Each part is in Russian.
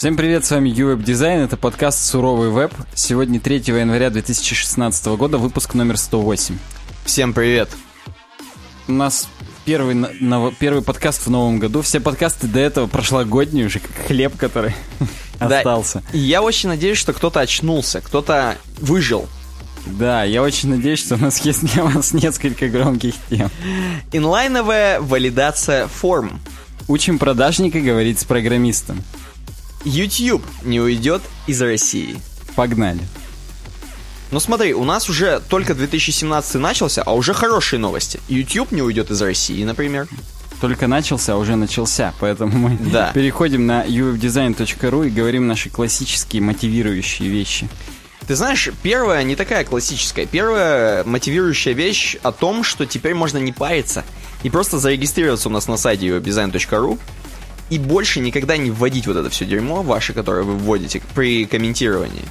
Всем привет, с вами UWeb Design, это подкаст «Суровый веб». Сегодня 3 января 2016 года, выпуск номер 108. Всем привет. У нас первый, на, первый подкаст в новом году. Все подкасты до этого прошлогодние уже, как хлеб, который остался. И я очень надеюсь, что кто-то очнулся, кто-то выжил. Да, я очень надеюсь, что у нас есть для вас несколько громких тем. Инлайновая валидация форм. Учим продажника говорить с программистом. YouTube не уйдет из России. Погнали. Ну смотри, у нас уже только 2017 начался, а уже хорошие новости. YouTube не уйдет из России, например. Только начался, а уже начался, поэтому мы да. переходим на uwebdesign.ru и говорим наши классические мотивирующие вещи. Ты знаешь, первая не такая классическая. Первая мотивирующая вещь о том, что теперь можно не париться и просто зарегистрироваться у нас на сайте uwebdesign.ru и больше никогда не вводить вот это все дерьмо ваше, которое вы вводите при комментировании.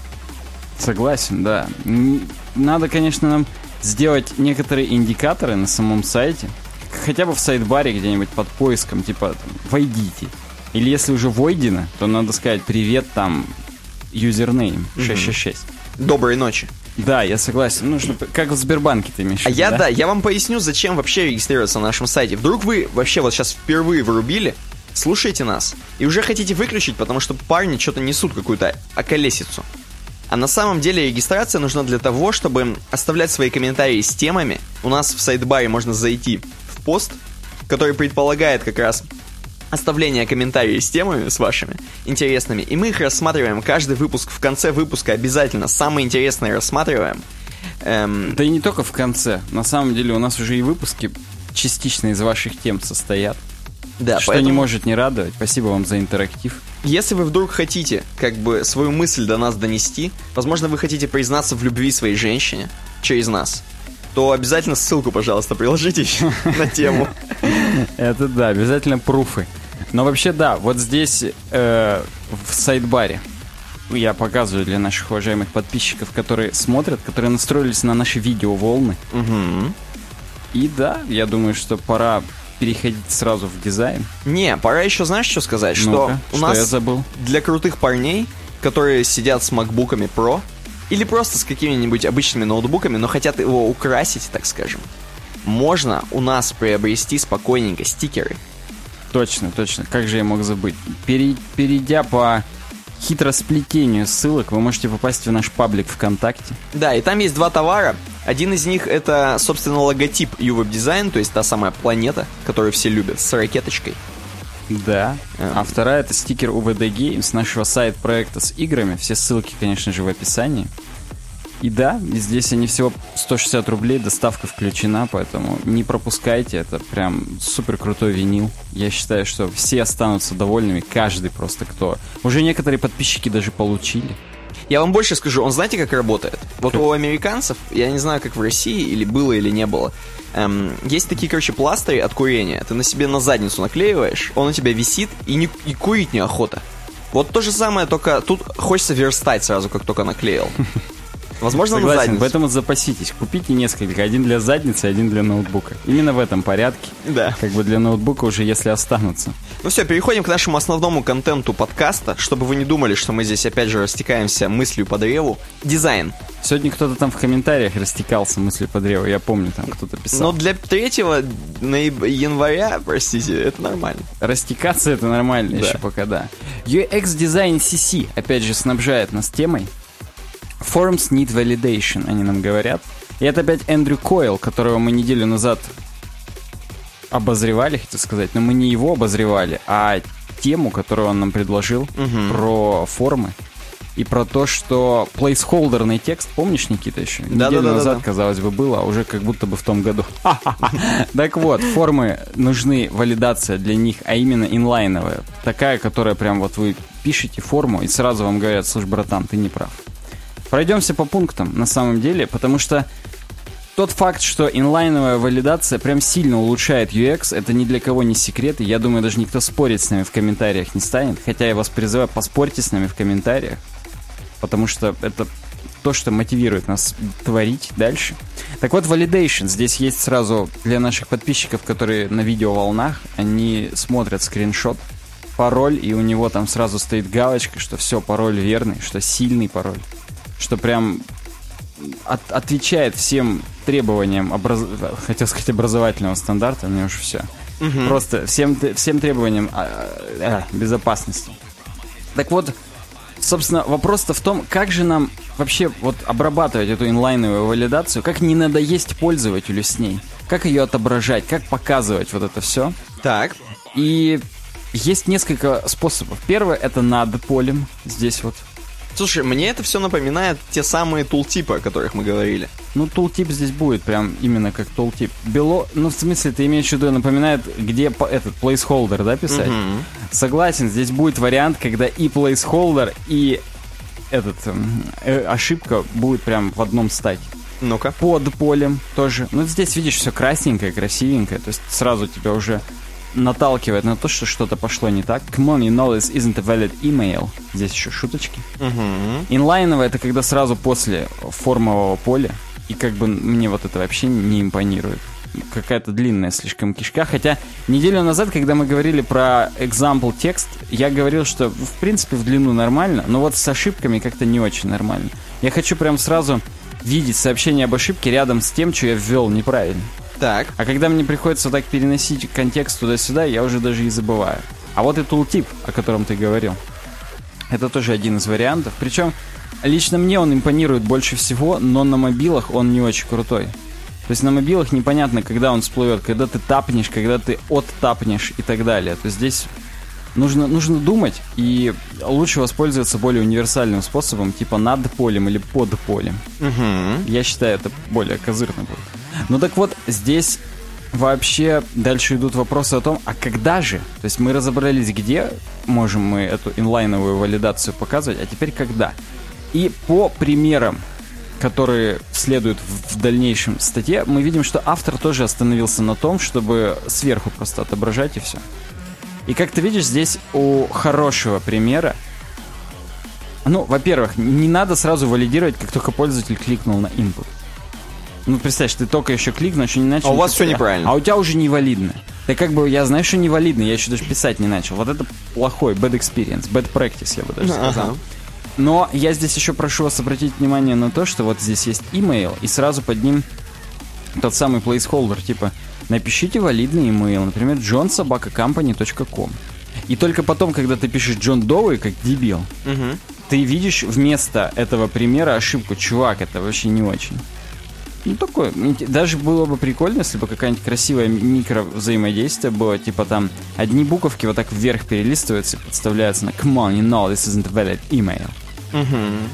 Согласен, да. Надо, конечно, нам сделать некоторые индикаторы на самом сайте, хотя бы в сайт-баре где-нибудь под поиском, типа «войдите». Или если уже войдено, то надо сказать «привет, там, юзернейм 666». Доброй ночи. Да, я согласен. Ну, чтобы, как в Сбербанке ты имеешь А я, да? да, я вам поясню, зачем вообще регистрироваться на нашем сайте. Вдруг вы вообще вот сейчас впервые врубили, слушаете нас и уже хотите выключить, потому что парни что-то несут какую-то околесицу. А на самом деле регистрация нужна для того, чтобы оставлять свои комментарии с темами. У нас в сайт-баре можно зайти в пост, который предполагает как раз оставление комментариев с темами с вашими интересными. И мы их рассматриваем каждый выпуск. В конце выпуска обязательно самые интересные рассматриваем. Эм... Да и не только в конце. На самом деле у нас уже и выпуски частично из ваших тем состоят. Да, что поэтому... не может не радовать. Спасибо вам за интерактив. Если вы вдруг хотите, как бы, свою мысль до нас донести, возможно, вы хотите признаться в любви своей женщине через нас, то обязательно ссылку, пожалуйста, приложите на тему. Это да, обязательно пруфы. Но вообще да, вот здесь э, в сайт-баре я показываю для наших уважаемых подписчиков, которые смотрят, которые настроились на наши видео волны. Угу. И да, я думаю, что пора переходить сразу в дизайн? Не, пора еще, знаешь, что сказать? Что у что нас я забыл? для крутых парней, которые сидят с макбуками Pro, или просто с какими-нибудь обычными ноутбуками, но хотят его украсить, так скажем, можно у нас приобрести спокойненько стикеры. Точно, точно. Как же я мог забыть? Перейдя по хитросплетению ссылок вы можете попасть в наш паблик ВКонтакте. Да, и там есть два товара. Один из них это, собственно, логотип UWeb Design, то есть та самая планета, которую все любят, с ракеточкой. Да. А, а вторая это стикер UVD Games нашего сайт-проекта с играми. Все ссылки, конечно же, в описании. И да, здесь они всего 160 рублей, доставка включена, поэтому не пропускайте, это прям супер крутой винил. Я считаю, что все останутся довольными, каждый просто кто. Уже некоторые подписчики даже получили. Я вам больше скажу, он знаете, как работает? Вот у американцев, я не знаю, как в России, или было, или не было, эм, есть такие, короче, пластыри от курения. Ты на себе на задницу наклеиваешь, он у тебя висит, и, не, и курить неохота. Вот то же самое, только тут хочется верстать сразу, как только наклеил. Возможно, Согласен, на задницу. поэтому запаситесь. Купите несколько. Один для задницы, один для ноутбука. Именно в этом порядке. Да. Как бы для ноутбука уже если останутся. Ну все, переходим к нашему основному контенту подкаста, чтобы вы не думали, что мы здесь опять же растекаемся мыслью по древу. Дизайн. Сегодня кто-то там в комментариях растекался мыслью по древу. Я помню, там кто-то писал. Но для 3 января, простите, это нормально. Растекаться это нормально да. еще пока, да. UX Design CC, опять же, снабжает нас темой. Forms need validation, они нам говорят. И это опять Эндрю Койл, которого мы неделю назад обозревали, хотел сказать, но мы не его обозревали, а тему, которую он нам предложил угу. про формы и про то, что плейсхолдерный текст, помнишь, Никита, еще? Да, Неделю да, да, назад, да. казалось бы, было, а уже как будто бы в том году. Так вот, формы нужны, валидация для них, а именно инлайновая. Такая, которая прям вот вы пишете форму, и сразу вам говорят, слушай, братан, ты не прав. Пройдемся по пунктам, на самом деле, потому что тот факт, что инлайновая валидация прям сильно улучшает UX, это ни для кого не секрет, и я думаю, даже никто спорить с нами в комментариях не станет, хотя я вас призываю, поспорьте с нами в комментариях, потому что это то, что мотивирует нас творить дальше. Так вот, validation. Здесь есть сразу для наших подписчиков, которые на видео волнах, они смотрят скриншот пароль, и у него там сразу стоит галочка, что все, пароль верный, что сильный пароль, что прям от, отвечает всем требованиям, образ... хотел сказать, образовательного стандарта, мне уже все. Угу. Просто всем, всем требованиям а, а, безопасности. Так вот, собственно, вопрос-то в том, как же нам вообще вот обрабатывать эту инлайновую валидацию, как не надоесть пользователю с ней, как ее отображать, как показывать вот это все. Так. И есть несколько способов. Первое это над полем, здесь вот Слушай, мне это все напоминает те самые тултипы, о которых мы говорили. Ну, тултип здесь будет прям именно как тултип. Бело, ну, в смысле, ты имеешь в виду, напоминает, где по, этот placeholder, да, писать? Угу. Согласен, здесь будет вариант, когда и placeholder, и этот эм, э, ошибка будет прям в одном стаке. Ну-ка. Под полем тоже. Ну, здесь, видишь, все красненькое, красивенькое. То есть сразу тебя уже наталкивает на то, что что-то пошло не так. Come on, you know this isn't a valid email. Здесь еще шуточки. Uh-huh. Инлайновое это когда сразу после формового поля. И как бы мне вот это вообще не импонирует. Какая-то длинная слишком кишка. Хотя неделю назад, когда мы говорили про example текст, я говорил, что в принципе в длину нормально, но вот с ошибками как-то не очень нормально. Я хочу прям сразу видеть сообщение об ошибке рядом с тем, что я ввел неправильно. Так. А когда мне приходится так переносить контекст туда-сюда, я уже даже и забываю. А вот и тултип, о котором ты говорил. Это тоже один из вариантов. Причем лично мне он импонирует больше всего, но на мобилах он не очень крутой. То есть на мобилах непонятно, когда он всплывет, когда ты тапнешь, когда ты оттапнешь и так далее. То есть здесь нужно, нужно думать, и лучше воспользоваться более универсальным способом, типа над полем или под полем. Угу. Я считаю, это более козырно будет. Ну так вот, здесь вообще дальше идут вопросы о том, а когда же? То есть мы разобрались, где можем мы эту инлайновую валидацию показывать, а теперь когда? И по примерам, которые следуют в дальнейшем статье, мы видим, что автор тоже остановился на том, чтобы сверху просто отображать и все. И как ты видишь, здесь у хорошего примера ну, во-первых, не надо сразу валидировать, как только пользователь кликнул на input. Ну, представь, ты только еще кликнул, еще не начал. А у вас все неправильно. А у тебя уже невалидно. Да как бы, я знаю, что невалидно, я еще даже писать не начал. Вот это плохой, bad experience, bad practice, я бы даже сказал. Ага. Но я здесь еще прошу вас обратить внимание на то, что вот здесь есть email, и сразу под ним тот самый placeholder, типа, напишите валидный email, например, johnsobakacompany.com. И только потом, когда ты пишешь Джон Доуи, как дебил, угу. ты видишь вместо этого примера ошибку. Чувак, это вообще не очень. Ну, такое. Даже было бы прикольно, если бы какая-нибудь красивая микро взаимодействие было, типа там одни буковки вот так вверх перелистываются и подставляются на Come on, you know this isn't a valid email. Угу.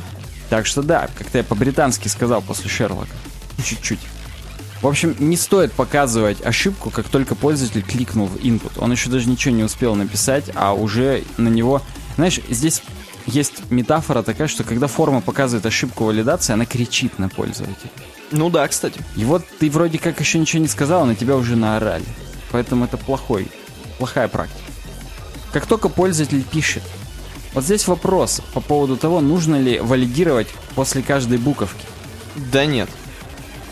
Так что да, как-то я по-британски сказал после Шерлока. Чуть-чуть. В общем, не стоит показывать ошибку, как только пользователь кликнул в input. Он еще даже ничего не успел написать, а уже на него... Знаешь, здесь есть метафора такая, что когда форма показывает ошибку валидации, она кричит на пользователя. Ну да, кстати. И вот ты вроде как еще ничего не сказал, а на тебя уже наорали. Поэтому это плохой, плохая практика. Как только пользователь пишет, вот здесь вопрос по поводу того, нужно ли валидировать после каждой буковки. Да нет.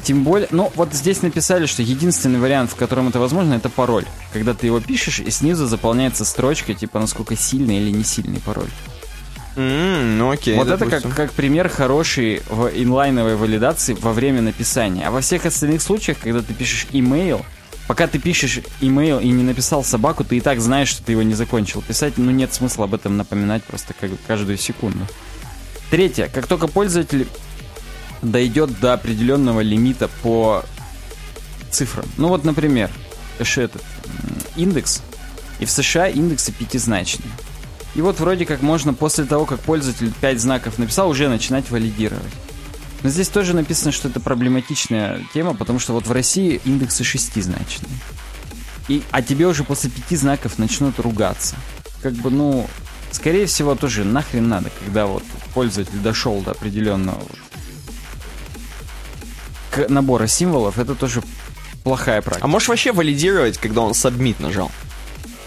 Тем более, ну вот здесь написали, что единственный вариант, в котором это возможно, это пароль. Когда ты его пишешь, и снизу заполняется строчка, типа насколько сильный или не сильный пароль. Mm, ну окей. Вот допустим. это как, как пример хороший в инлайновой валидации во время написания. А во всех остальных случаях, когда ты пишешь имейл, пока ты пишешь имейл и не написал собаку, ты и так знаешь, что ты его не закончил писать, ну нет смысла об этом напоминать просто как, каждую секунду. Третье. Как только пользователь дойдет до определенного лимита по цифрам. Ну вот, например, этот индекс, и в США индексы пятизначные. И вот вроде как можно после того, как пользователь 5 знаков написал, уже начинать валидировать. Но здесь тоже написано, что это проблематичная тема, потому что вот в России индексы шестизначные. И, а тебе уже после пяти знаков начнут ругаться. Как бы, ну, скорее всего, тоже нахрен надо, когда вот пользователь дошел до определенного к набора символов, это тоже плохая практика. А можешь вообще валидировать, когда он submit нажал?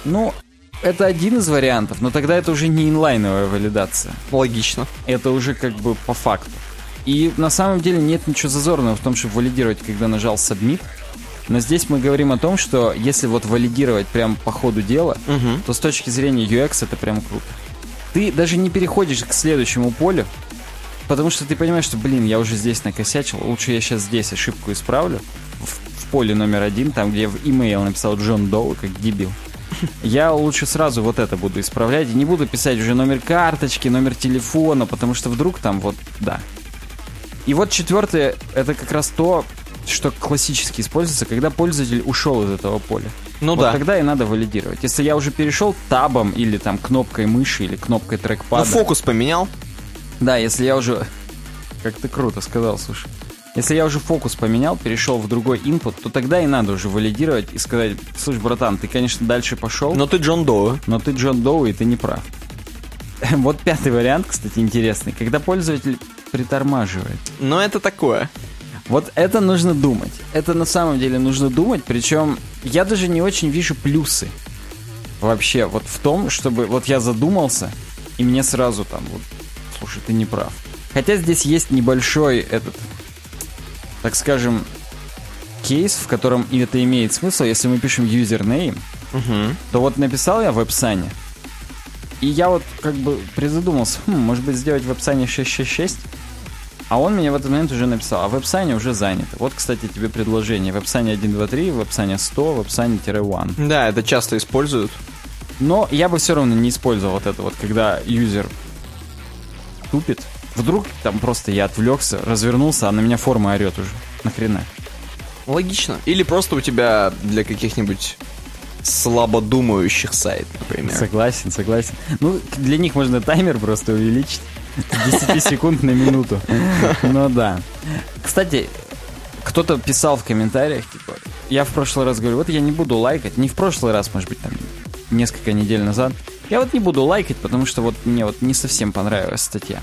Ну, это один из вариантов, но тогда это уже не инлайновая валидация. Логично. Это уже как бы по факту. И на самом деле нет ничего зазорного в том, чтобы валидировать, когда нажал submit. Но здесь мы говорим о том, что если вот валидировать прям по ходу дела, Мгм. то с точки зрения UX это прям круто. Ты даже не переходишь к следующему полю, потому что ты понимаешь, что, блин, я уже здесь накосячил, лучше я сейчас здесь ошибку исправлю. В, в поле номер один, там, где я в имейл написал Джон Доу, как дебил. Я лучше сразу вот это буду исправлять и не буду писать уже номер карточки, номер телефона, потому что вдруг там вот, да. И вот четвертое, это как раз то, что классически используется, когда пользователь ушел из этого поля. Ну вот да. тогда и надо валидировать. Если я уже перешел табом или там кнопкой мыши или кнопкой Ну, трекпада. фокус поменял. Да, если я уже... Как ты круто сказал, слушай. Если я уже фокус поменял, перешел в другой инпут, то тогда и надо уже валидировать и сказать, слушай, братан, ты, конечно, дальше пошел, но, Но ты Джон Доу. ты Джон Доу, и ты не прав. Вот пятый вариант, кстати, интересный. Когда пользователь притормаживает. Но это такое. Вот это нужно думать. Это на самом деле нужно думать, причем я даже не очень вижу плюсы вообще вот в том, чтобы вот я задумался, и мне сразу там вот, слушай, ты не прав. Хотя здесь есть небольшой этот, так скажем, кейс, в котором это имеет смысл, если мы пишем username, Мгм. то вот написал я в веб-сане, и я вот как бы призадумался, хм, может быть сделать в веб-сане 666, а он мне в этот момент уже написал, а в веб-сане уже занято. Вот, кстати, тебе предложение. В веб-сане 1, 2, 3, в веб-сане 100, в веб-сане-1. Да, это часто используют. Но я бы все равно не использовал вот это вот, когда юзер тупит. Вдруг там просто я отвлекся, развернулся, а на меня форма орет уже. Нахрена? Логично. Или просто у тебя для каких-нибудь слабодумающих сайт, например. Согласен, согласен. Ну, для них можно таймер просто увеличить. с 10 секунд на минуту. Ну да. Кстати, кто-то писал в комментариях, типа, я в прошлый раз говорю, вот я не буду лайкать, не в прошлый раз, может быть, там, несколько недель назад, я вот не буду лайкать, потому что вот мне вот не совсем понравилась статья.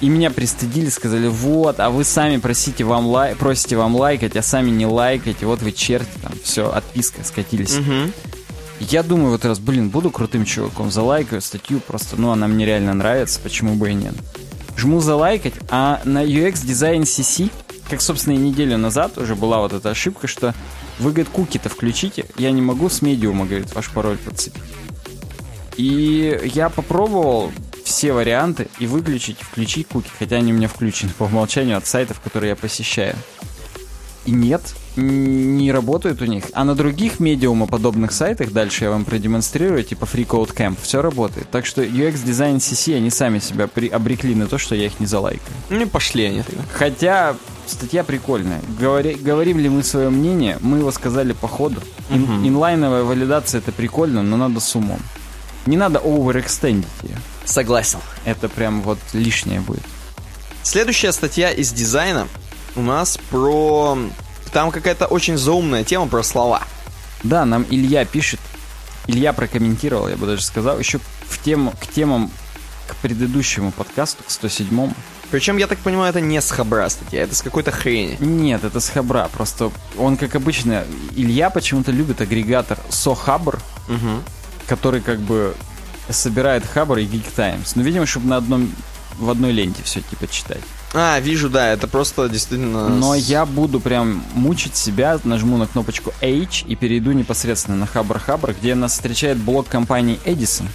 И меня пристыдили, сказали, вот, а вы сами просите вам лай... просите вам лайкать, а сами не лайкаете, вот вы черти, там, все, отписка, скатились. Мгм. Я думаю в этот раз, блин, буду крутым чуваком, залайкаю статью просто, ну, она мне реально нравится, почему бы и нет. Жму залайкать, а на UX Design CC, как, собственно, и неделю назад уже была вот эта ошибка, что вы, говорит, куки-то включите, я не могу с медиума, говорит, ваш пароль подцепить. И я попробовал все варианты и выключить, включить куки, хотя они у меня включены по умолчанию от сайтов, которые я посещаю. И нет, не работают у них. А на других медиумоподобных сайтах, дальше я вам продемонстрирую, типа Free Code Camp, все работает. Так что UX Design CC, они сами себя при- обрекли на то, что я их не залайкаю. Ну и пошли они тогда. Хотя статья прикольная. Говори- говорим ли мы свое мнение, мы его сказали по ходу. Ин- Мгм. инлайновая валидация это прикольно, но надо с умом. Не надо overextendить ее. Согласен. Это прям вот лишнее будет. Следующая статья из дизайна у нас про... Там какая-то очень заумная тема про слова. Да, нам Илья пишет. Илья прокомментировал, я бы даже сказал, еще в тему, к темам к предыдущему подкасту, к 107-му. Причем, я так понимаю, это не с хабра статья, это с какой-то хрени. Нет, это с Хабра. Просто он, как обычно, Илья почему-то любит агрегатор SoHabr, Мгм. который как бы собирает Хабр и Geek Times. Ну, видимо, чтобы на одном в одной ленте все типа читать. А, вижу, да, это просто действительно... Но я буду прям мучить себя, нажму на кнопочку H и перейду непосредственно на Хабр Хабр, где нас встречает блок компании Edison,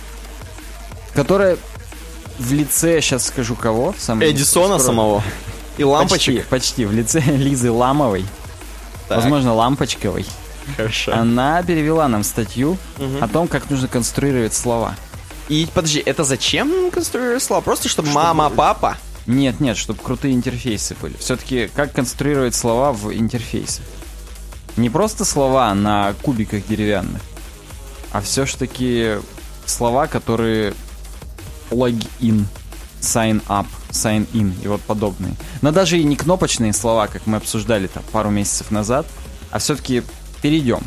которая в лице, сейчас скажу кого, самый Эдисона скоро- самого. И лампочек. Почти, почти, в лице Лизы Ламовой, Так, возможно, Лампочковой. Хорошо. Она перевела нам статью Мгм. о том, как нужно конструировать слова. И подожди, это зачем конструировать слова? Просто чтобы мама, папа? Нет, нет, чтобы крутые интерфейсы были. Все-таки как конструировать слова в интерфейсах? Не просто слова на кубиках деревянных, а все-таки слова, которые логин, sign up, sign in и вот подобные. Но даже и не кнопочные слова, как мы обсуждали там пару месяцев назад, а все-таки перейдем.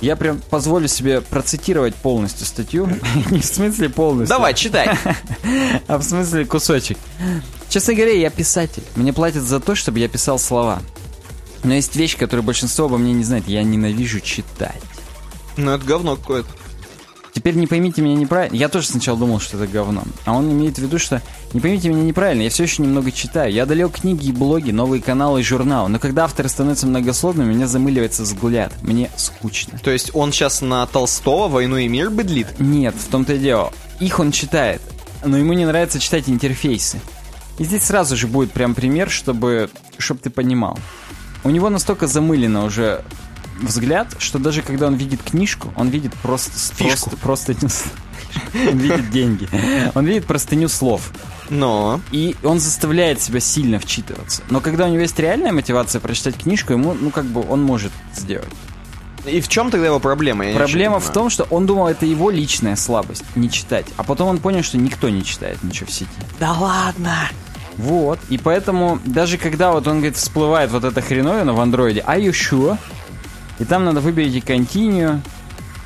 Я прям позволю себе процитировать полностью статью. Не в смысле полностью. Давай, читай. А в смысле кусочек. Честно говоря, я писатель. Мне платят за то, чтобы я писал слова. Но есть вещь, которую большинство обо мне не знает. Я ненавижу читать. Ну, это говно какое-то. Теперь не поймите меня неправильно. Я тоже сначала думал, что это говно. А он имеет в виду, что не поймите меня неправильно, я все еще немного читаю. Я одолел книги и блоги, новые каналы и журналы. Но когда авторы становятся многословными, меня замыливается взгляд. Мне скучно. То есть он сейчас на Толстого «Войну и мир» бедлит? Нет, в том-то и дело. Их он читает, но ему не нравится читать интерфейсы. И здесь сразу же будет прям пример, чтобы, чтобы ты понимал. У него настолько замылено уже взгляд, что даже когда он видит книжку, он видит просто... Фишку. Просто, просто он видит деньги. Он видит простыню слов. Но... И он заставляет себя сильно вчитываться. Но когда у него есть реальная мотивация прочитать книжку, ему, ну, как бы, он может сделать. И в чем тогда его проблема? Я Проблема в том, что он думал, это его личная слабость, не читать. А потом он понял, что никто не читает ничего в сети. Да ладно! Вот. И поэтому, даже когда вот он, говорит, всплывает вот эта хреновина в андроиде, а you sure? И там надо выберите continue,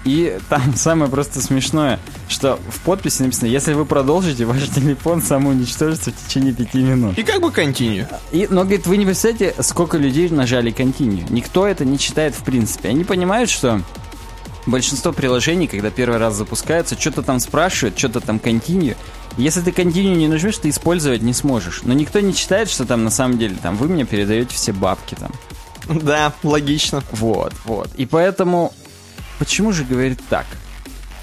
и там самое просто смешное, что в подписи написано, если вы продолжите, ваш телефон самоуничтожится в течение пяти минут. И как бы continue. И, но, говорит, вы не представляете, сколько людей нажали continue. Никто это не читает в принципе. Они понимают, что большинство приложений, когда первый раз запускаются, что-то там спрашивают, что-то там continue. Если ты continue не нажмешь, ты использовать не сможешь. Но никто не читает, что там на самом деле, там, вы мне передаете все бабки там. Да, логично. Вот, вот. И поэтому Почему же говорит так?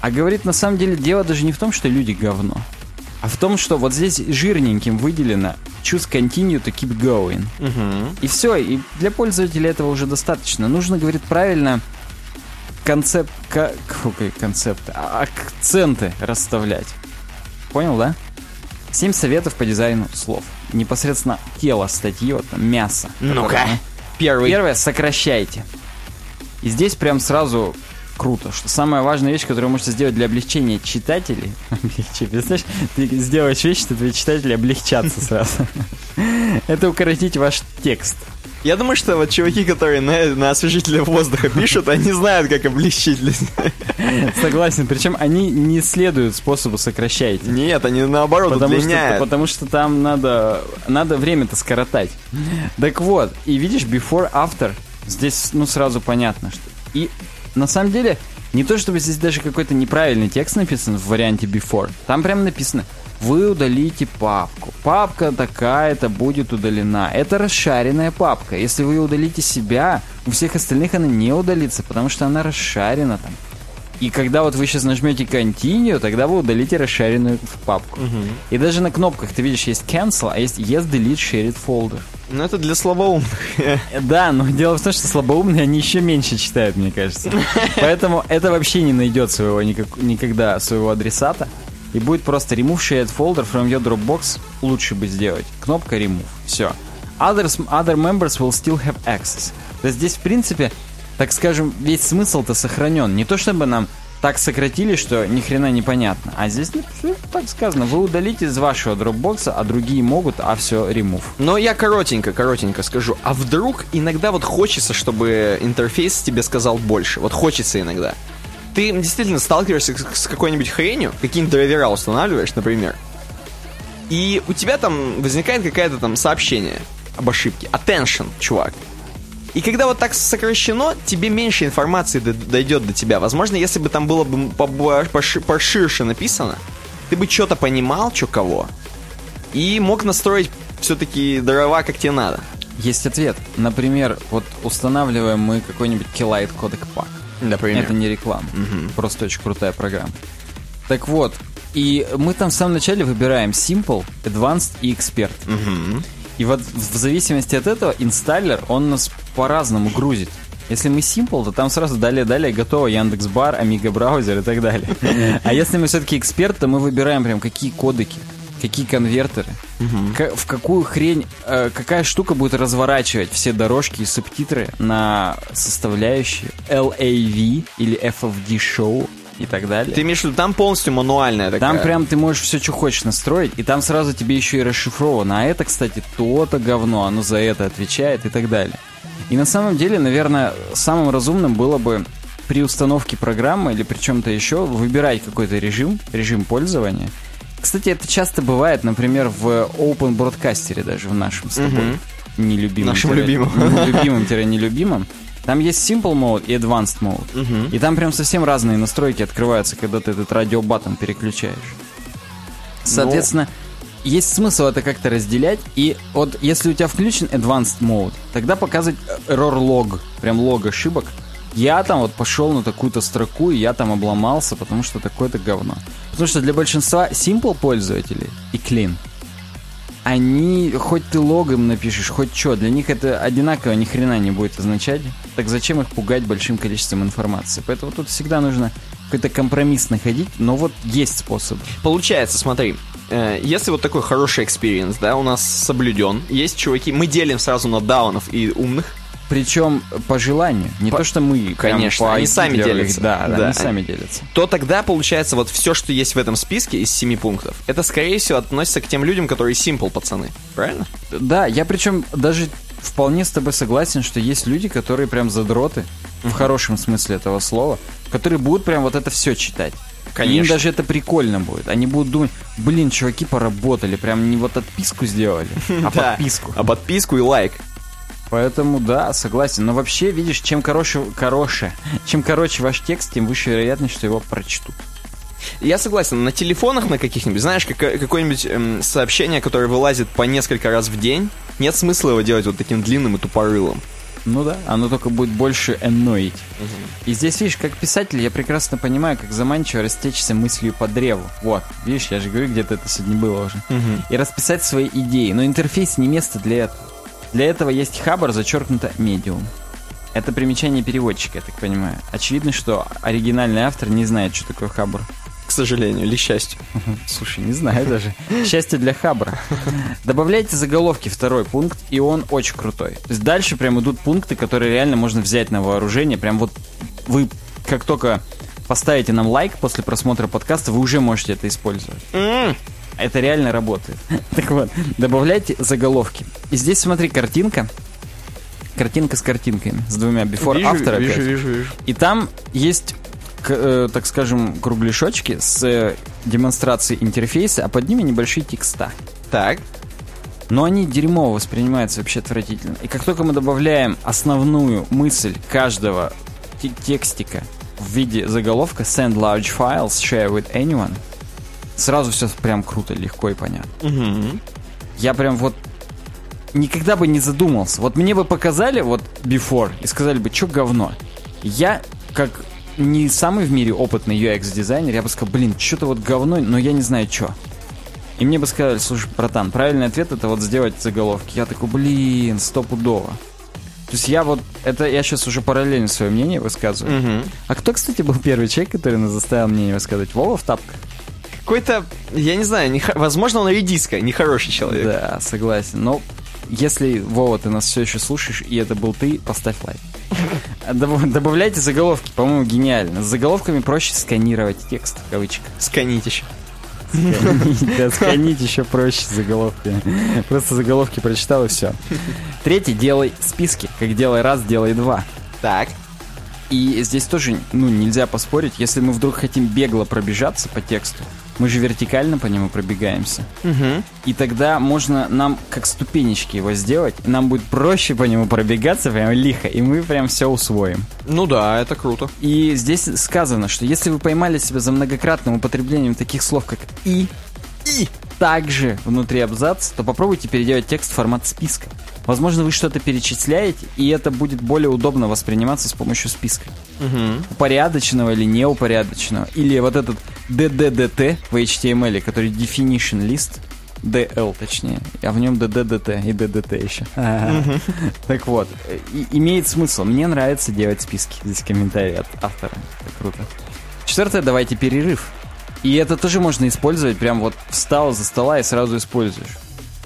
А говорит, на самом деле, дело даже не в том, что люди говно, а в том, что вот здесь жирненьким выделено choose continue to keep going. Угу. И все, и для пользователя этого уже достаточно. Нужно, говорит, правильно концепт, к, концепт, а, акценты расставлять. Понял, да? Семь советов по дизайну слов. Непосредственно тело статьи, вот мясо. Ну-ка, первый. Первое, сокращайте. И здесь прям сразу круто, что самая важная вещь, которую вы можете сделать для облегчения читателей, знаешь, ты сделаешь вещь, что твои читатели облегчатся сразу. Это укоротить ваш текст. Я думаю, что вот чуваки, которые на, на освежителе воздуха пишут, они знают, как облегчить. Согласен, причем они не следуют способу сокращайте. Нет, они наоборот потому удлиняют. Что, потому что там надо, надо время-то скоротать. Так вот, и видишь, before, after, здесь, ну, сразу понятно, что... И на самом деле, не то чтобы здесь даже какой-то неправильный текст написан в варианте before. Там прям написано вы удалите папку. Папка такая-то будет удалена. Это расшаренная папка. Если вы удалите себя, у всех остальных она не удалится, потому что она расшарена там. И когда вот вы сейчас нажмете Continue, тогда вы удалите расшаренную папку. Угу. И даже на кнопках ты видишь есть Cancel, а есть Yes Delete Shared Folder. Ну это для слабоумных. Да, но дело в том, что слабоумные они еще меньше читают, мне кажется. Поэтому это вообще не найдет своего никак, никогда своего адресата. И будет просто remove shared folder from your Dropbox. Лучше бы сделать. Кнопка remove. Все. Others, other members will still have access. То есть здесь, в принципе, так скажем, весь смысл-то сохранен. Не то чтобы нам так сократили, что ни хрена непонятно. А здесь ну, так сказано. Вы удалите из вашего дропбокса, а другие могут, а все remove. Но я коротенько, коротенько скажу. А вдруг иногда вот хочется, чтобы интерфейс тебе сказал больше. Вот хочется иногда. Ты действительно сталкиваешься с какой-нибудь хренью, какие-нибудь драйвера устанавливаешь, например, и у тебя там возникает какое-то там сообщение об ошибке. Attention, чувак. И когда вот так сокращено, тебе меньше информации дойдет до тебя. Возможно, если бы там было бы поширше написано, ты бы что-то понимал, что кого, и мог настроить все-таки дрова, как тебе надо. Есть ответ. Например, вот устанавливаем мы какой-нибудь Killite Codec Pack. Например. Это не реклама. Угу. Просто очень крутая программа. Так вот, и мы там в самом начале выбираем Simple, Advanced и Expert. Угу. И вот в зависимости от этого инсталлер, он нас по-разному грузит. Если мы Simple, то там сразу далее-далее готово Яндекс.Бар, Amiga браузер и так далее. А если мы все-таки эксперт, то мы выбираем прям какие кодеки, какие конвертеры, в какую хрень, э, какая штука будет разворачивать все дорожки и субтитры на составляющие LAV или FFD show и так далее. Ты имеешь в виду, там полностью мануальная такая? Там прям ты можешь все, что хочешь настроить, и там сразу тебе еще и расшифровано. А это, кстати, то-то говно, оно за это отвечает и так далее. И на самом деле, наверное, самым разумным было бы при установке программы или при чем-то еще выбирать какой-то режим, режим пользования. Кстати, это часто бывает, например, в Open Broadcaster даже в нашем с тобой. Мгм. Нелюбимом. Нашим тире- любимым. Любимым-нелюбимом. Там есть Simple Mode и Advanced Mode. И там прям совсем разные настройки открываются, когда ты этот радиобаттон переключаешь. Соответственно, есть смысл это как-то разделять. И вот если у тебя включен Advanced Mode, тогда показывать error log, прям лог ошибок. Я там вот пошел на такую-то строку, и я там обломался, потому что такое-то говно. Потому что для большинства Simple пользователей и Clean, они, хоть ты лог им напишешь, хоть что, для них это одинаково ни хрена не будет означать. Так зачем их пугать большим количеством информации? Поэтому тут всегда нужно какой-то компромисс находить, но вот есть способ. Получается, смотри, э, если вот такой хороший experience, да, у нас соблюден, есть чуваки, мы делим сразу на даунов и умных, Причем по желанию. Не По- то, что мы. Конечно, по они сами делятся. Да, да, Да. они сами делятся. то тогда получается вот все, что есть в этом списке из семи пунктов, это скорее всего относится к тем людям, которые simple пацаны, правильно? Да, я причем даже вполне с тобой согласен, что есть люди, которые прям задроты, в хорошем смысле этого слова, которые будут прям вот это все читать. Конечно. им даже это прикольно будет. Они будут думать, блин, чуваки поработали, прям не вот отписку сделали, а подписку. А подписку и лайк. Поэтому да, согласен. Но вообще, видишь, чем короче, короче, чем короче ваш текст, тем выше вероятность, что его прочтут. Я согласен, на телефонах на каких-нибудь, знаешь, как- какое-нибудь эм, сообщение, которое вылазит по несколько раз в день, нет смысла его делать вот таким длинным и тупорылым. Ну да, оно только будет больше энноить. И здесь, видишь, как писатель, я прекрасно понимаю, как заманчиво растечься мыслью по древу. Вот, видишь, я же говорю, где-то это сегодня было уже. И расписать свои идеи. Но интерфейс не место для этого. Для этого есть хабар, зачеркнуто медиум. Это примечание переводчика, я так понимаю. Очевидно, что оригинальный автор не знает, что такое хабар. К сожалению, или счастью. Слушай, не знаю даже. Счастье для хабра. Добавляйте заголовки, второй пункт, и он очень крутой. То есть дальше прям идут пункты, которые реально можно взять на вооружение. Прям вот вы как только поставите нам лайк после просмотра подкаста, вы уже можете это использовать. Это реально работает. Так вот, добавляйте заголовки. И здесь, смотри, картинка. Картинка с картинками, с двумя before, вижу, after вижу, опять. вижу, вижу. И там есть, э, так скажем, кругляшочки с э, демонстрацией интерфейса, а под ними небольшие текста. Так, Но они дерьмово воспринимаются вообще отвратительно. И как только мы добавляем основную мысль каждого те- текстика в виде заголовка send large files, share with anyone, сразу все прям круто, легко и понятно. Мгм. Я прям вот никогда бы не задумался. Вот мне бы показали вот before и сказали бы, что говно. Я, как не самый в мире опытный UX-дизайнер, я бы сказал, блин, что-то вот говно, но я не знаю, что. И мне бы сказали, слушай, братан, правильный ответ это вот сделать заголовки. Я такой, блин, стопудово. То есть я вот, это я сейчас уже параллельно свое мнение высказываю. Мгм. А кто, кстати, был первый человек, который нас заставил мнение высказывать? Вова в тапках? Какой-то, я не знаю, неха- возможно, он редиска, нехороший человек. Да, согласен. Но если, Вова, ты нас все еще слушаешь, и это был ты, поставь лайк. Доб- Добавляйте заголовки, по-моему, гениально. С заголовками проще сканировать текст, в кавычках. Сканить еще. Сканить, да, сканить еще проще заголовки. Просто заголовки прочитал и все. Третий, делай списки. Как делай раз, делай два. Так. И здесь тоже, ну, нельзя поспорить, если мы вдруг хотим бегло пробежаться по тексту, мы же вертикально по нему пробегаемся. Мгм. И тогда можно нам как ступенечки его сделать, и нам будет проще по нему пробегаться прям лихо, и мы прям все усвоим. Ну да, это круто. И здесь сказано, что если вы поймали себя за многократным употреблением таких слов, как «и», «и», также внутри абзаца, то попробуйте переделать текст в формат списка. Возможно, вы что-то перечисляете, и это будет более удобно восприниматься с помощью списка. Мгм. Упорядоченного или неупорядоченного. Или вот этот DDDT в HTML, который definition list, DL точнее, а в нем DDDT и DDT еще. Так вот, и- имеет смысл. Мне нравится делать списки. Здесь комментарий от автора. Это круто. Четвертое, давайте перерыв. И это тоже можно использовать, прям вот встал за стола и сразу используешь.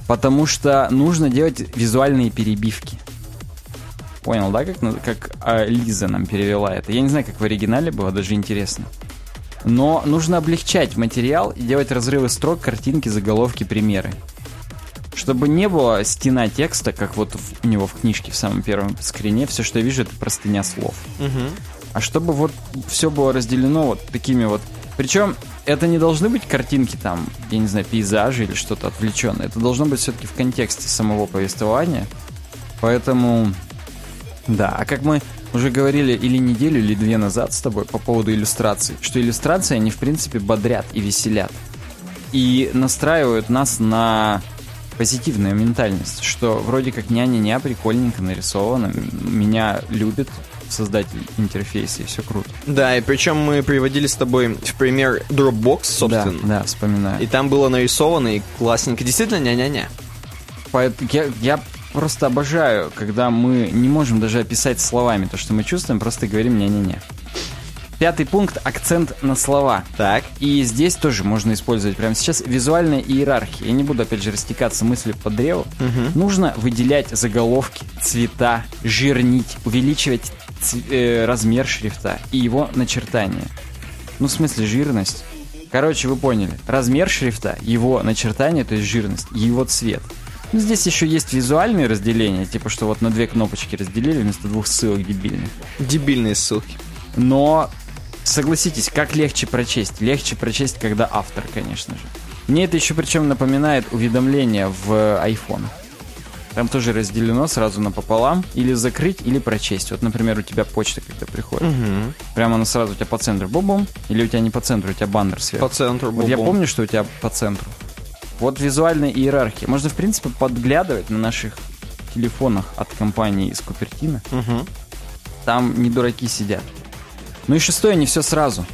Потому что нужно делать визуальные перебивки. Понял, да, как, на- как а, Лиза нам перевела это? Я не знаю, как в оригинале было, даже интересно. Но нужно облегчать материал и делать разрывы строк, картинки, заголовки, примеры. Чтобы не было стена текста, как вот у него в книжке в самом первом скрине, все, что я вижу, это простыня слов. Мгм. А чтобы вот все было разделено вот такими вот... Причем это не должны быть картинки там, я не знаю, пейзажи или что-то отвлеченное. Это должно быть все-таки в контексте самого повествования. Поэтому... Да, а как мы уже говорили или неделю, или две назад с тобой по поводу иллюстраций, что иллюстрации, они, в принципе, бодрят и веселят. И настраивают нас на позитивную ментальность, что вроде как няня-ня прикольненько нарисовано, меня любит создатель интерфейса, и все круто. Да, и причем мы приводили с тобой в пример Dropbox, собственно. Да, да, вспоминаю. И там было нарисовано и классненько. Действительно, ня-ня-ня. Поэтому я, я просто обожаю, когда мы не можем даже описать словами то, что мы чувствуем, просто говорим ня-ня-ня. Пятый пункт – акцент на слова. Так. И здесь тоже можно использовать прямо сейчас визуальная иерархия. Я не буду, опять же, растекаться мыслью по древу. Угу. Нужно выделять заголовки, цвета, жирнить, увеличивать э, размер шрифта и его начертание. Ну, в смысле, жирность. Короче, вы поняли. Размер шрифта, его начертание, то есть жирность, его цвет. Ну, здесь еще есть визуальные разделения, типа, что вот на две кнопочки разделили вместо двух ссылок дебильных. Дебильные ссылки. Но согласитесь, как легче прочесть? Легче прочесть, когда автор, конечно же. Мне это еще причем напоминает уведомления в iPhone. Там тоже разделено сразу напополам. Или закрыть, или прочесть. Вот, например, у тебя почта, когда приходит. Угу. Прямо она сразу у тебя по центру. Бум-бум. Или у тебя не по центру, у тебя баннер сверху. По центру. Вот я помню, что у тебя по центру. Вот визуальная иерархия. Можно, в принципе, подглядывать на наших телефонах от компании из Купертино. Мгм. Там не дураки сидят. Ну и шестое, не все сразу.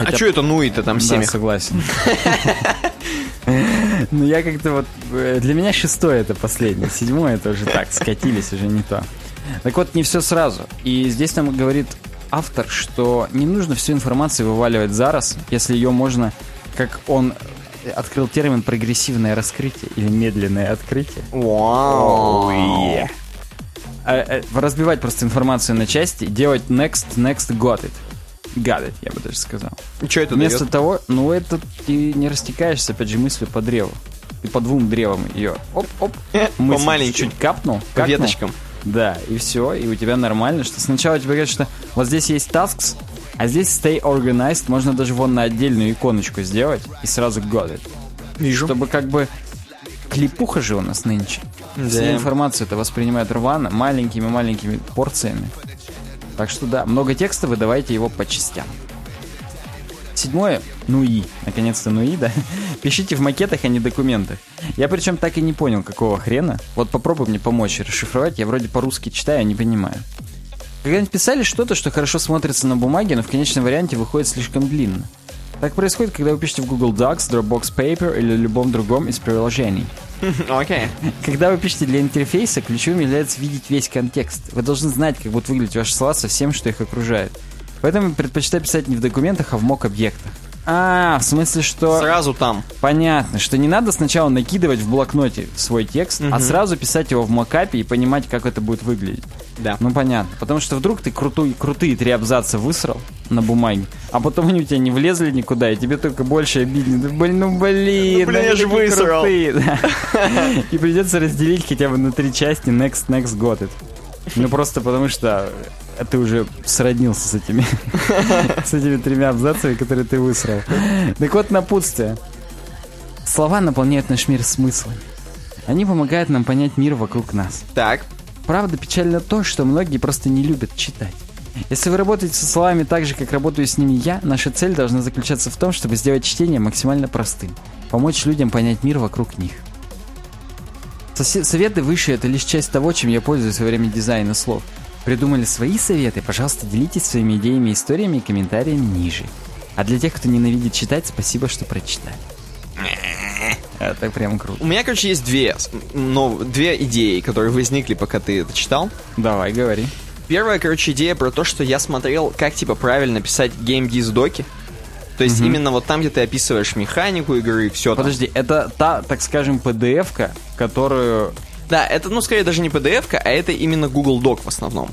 А что это нуи-то там Да, согласен. Ну я как-то вот... э, Для меня шестое это последнее. Седьмое это уже так, скатились, уже не то. Так вот, не все сразу. И здесь нам говорит автор, что не нужно всю информацию вываливать за раз, если ее можно, как он открыл термин прогрессивное раскрытие или медленное открытие. Вау. А, разбивать просто информацию на части, делать next, next, got it. It, я бы даже сказал. Что это Вместо дает? того, ну это ты не растекаешься, опять же, мыслью по древу. Ты по двум древам ее. Оп-оп. По мысль маленьким. чуть капнул. По какнул. веточкам. Да, и все, и у тебя нормально, что сначала тебе говорят, что вот здесь есть tasks, а здесь stay organized, можно даже вон на отдельную иконочку сделать и сразу got it. Вижу. Чтобы как бы клипуха же у нас нынче. Да. Все информацию это воспринимают рвано, маленькими-маленькими порциями. Так что да, много текста, выдавайте его по частям. Седьмое, ну и, наконец-то ну и, да. Пишите в макетах, а не документах. Я причем так и не понял, какого хрена. Вот попробуй мне помочь расшифровать, я вроде по-русски читаю, не понимаю. Когда-нибудь писали что-то, что хорошо смотрится на бумаге, но в конечном варианте выходит слишком длинно. Так происходит, когда вы пишете в Google Docs, Dropbox Paper или любом другом из приложений. Окей. Когда вы пишете для интерфейса, ключевым является видеть весь контекст. Вы должны знать, как будут выглядеть ваши слова со всем, что их окружает. Поэтому предпочитаю писать не в документах, а в мок-объектах. А, в смысле, что... Сразу там. Понятно, что не надо сначала накидывать в блокноте свой текст, а Мгм. сразу писать его в мокапе и понимать, как это будет выглядеть. Да. Ну понятно. Потому что вдруг ты крутой, крутые три абзаца высрал на бумаге, а потом они у тебя не влезли никуда, и тебе только больше обидно. Да, блин, ну блин, Ну, блин, я же высрал. крутые, да. И придется разделить хотя бы на три части next, next, got it. Ну просто потому что ты уже сроднился с этими, с этими тремя абзацами, которые ты высрал. Так вот, напутствие. Слова наполняют наш мир смыслом. Они помогают нам понять мир вокруг нас. Так. Правда, печально то, что многие просто не любят читать. Если вы работаете со словами так же, как работаю с ними я, наша цель должна заключаться в том, чтобы сделать чтение максимально простым. Помочь людям понять мир вокруг них. Советы выше — это лишь часть того, чем я пользуюсь во время дизайна слов. Придумали свои советы? Пожалуйста, делитесь своими идеями, историями и комментариями ниже. А для тех, кто ненавидит читать, спасибо, что прочитали. Это прям круто. У меня, короче, есть две, нов- две идеи, которые возникли, пока ты это читал. Давай, говори. Первая, короче, идея про то, что я смотрел, как, типа, правильно писать геймдиз-доки. То есть именно вот там, где ты описываешь механику игры, все там. Подожди, это та, так скажем, PDF-ка, которую... Да, это, ну, скорее даже не PDF-ка, а это именно Google Doc в основном.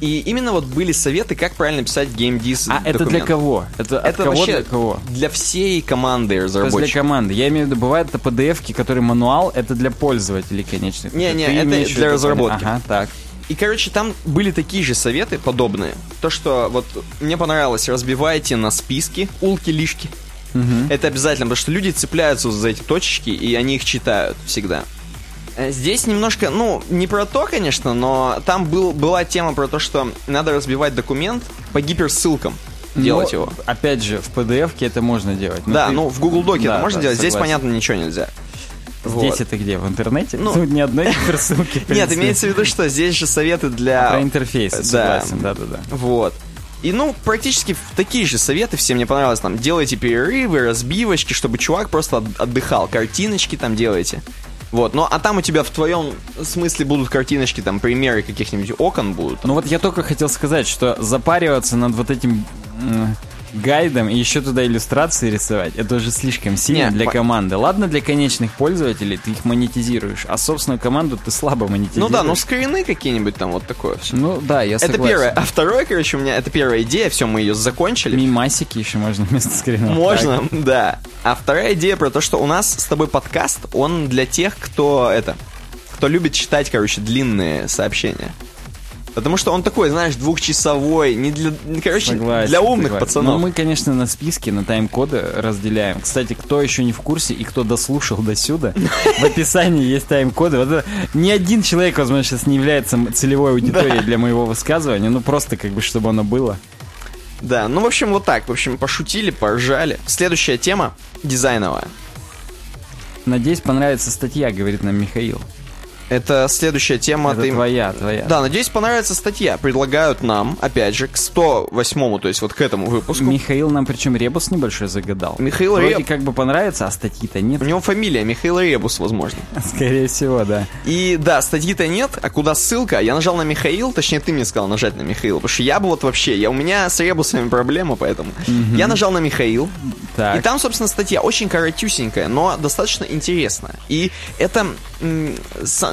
И именно вот были советы, как правильно писать геймдиз А это для кого? Это, от Это кого вообще для кого? для всей команды То есть для разработчиков. команды. Я имею в виду, бывают это PDF-ки, которые мануал, это для пользователей, конечно. Не-не, Ты это в для разработки. Ага, так. И, короче, там были такие же советы, подобные. То, что вот мне понравилось, разбивайте на списки, улки-лишки. Это обязательно, потому что люди цепляются за эти точечки, и они их читают всегда. Э, Здесь немножко, ну, не про то, конечно, но там был, была тема про то, что надо разбивать документ по гиперссылкам, делать Но, его. Опять же, в PDF это можно делать. Но да, ты- ну, в Google Доке Да, это можно да, делать, здесь, согласен. понятно, ничего нельзя. Здесь Вот. это где? В интернете? Ну, Тут ни одной гиперссылки. Нет, имеется в виду, что здесь же советы для... Про интерфейс, Да. согласен, да-да-да. Вот. И, ну, практически такие же советы все мне понравилось. Там, делайте перерывы, разбивочки, чтобы чувак просто от- отдыхал. Картиночки там делайте. Вот, ну, а там у тебя в твоем смысле будут картиночки, там, примеры каких-нибудь окон будут. Ну вот я только хотел сказать, что запариваться над вот этим гайдом и еще туда иллюстрации рисовать, это уже слишком сильно Не, для мо- команды. Ладно, для конечных пользователей ты их монетизируешь, а собственную команду ты слабо Ну монетизируешь. да, ну скрины какие-нибудь там, вот такое все. Ну да, я Это согласен. первое. А второе, короче, у меня, это первая идея, все, мы ее закончили. Мимасики еще можно вместо скрина. Можно, да. А вторая идея про то, что у нас с тобой подкаст, он для тех, кто это, кто любит читать, короче, длинные сообщения. Потому что он такой, знаешь, двухчасовой, не для, не, короче, Согласен, для умных согласен. пацанов. Но мы, конечно, на списке, на тайм-коды разделяем. Кстати, кто еще не в курсе и кто дослушал до сюда, в описании есть тайм-коды. Вот ни один человек, возможно, сейчас не является целевой аудиторией для моего высказывания, ну просто как бы, чтобы оно было. Да, ну, в общем, вот так. В общем, пошутили, поржали. Следующая тема дизайновая. Надеюсь, понравится статья, говорит нам Михаил. Это следующая тема. Это ты- твоя, твоя. Да, надеюсь, понравится статья. Предлагают нам, опять же, к 108-му, то есть вот к этому выпуску. Михаил нам причем ребус небольшой загадал. Михаил Вроде Реб- как бы понравится, а статьи-то нет. У него фамилия Михаил Ребус, возможно. Скорее всего, да. И да, статьи-то нет, а куда ссылка? Я нажал на Михаил, точнее ты мне сказал нажать на Михаил, потому что я бы вот вообще, я, у меня с ребусами проблема, поэтому я нажал на Михаил, Так. и там, собственно, статья очень коротюсенькая, но достаточно интересная. И это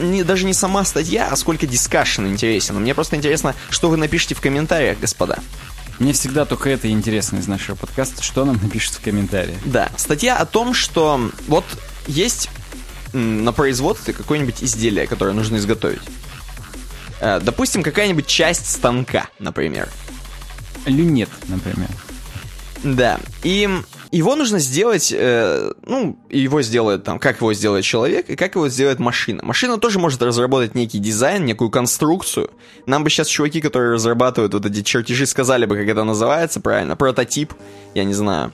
не- даже не сама статья, а сколько дискашн интересен. Мне просто интересно, что вы напишите в комментариях, господа. Мне всегда только это интересно из нашего подкаста, что нам напишут в комментариях. Да, статья о том, что вот есть на производстве какое-нибудь изделие, которое нужно изготовить. Э, Допустим, какая-нибудь часть станка, например. Люнет, например. Да. И его нужно сделать, э, ну, его сделает там, как его сделает человек и как его сделает машина. Машина тоже может разработать некий дизайн, некую конструкцию. Нам бы сейчас чуваки, которые разрабатывают вот эти чертежи, сказали бы, как это называется правильно. Прототип, я не знаю.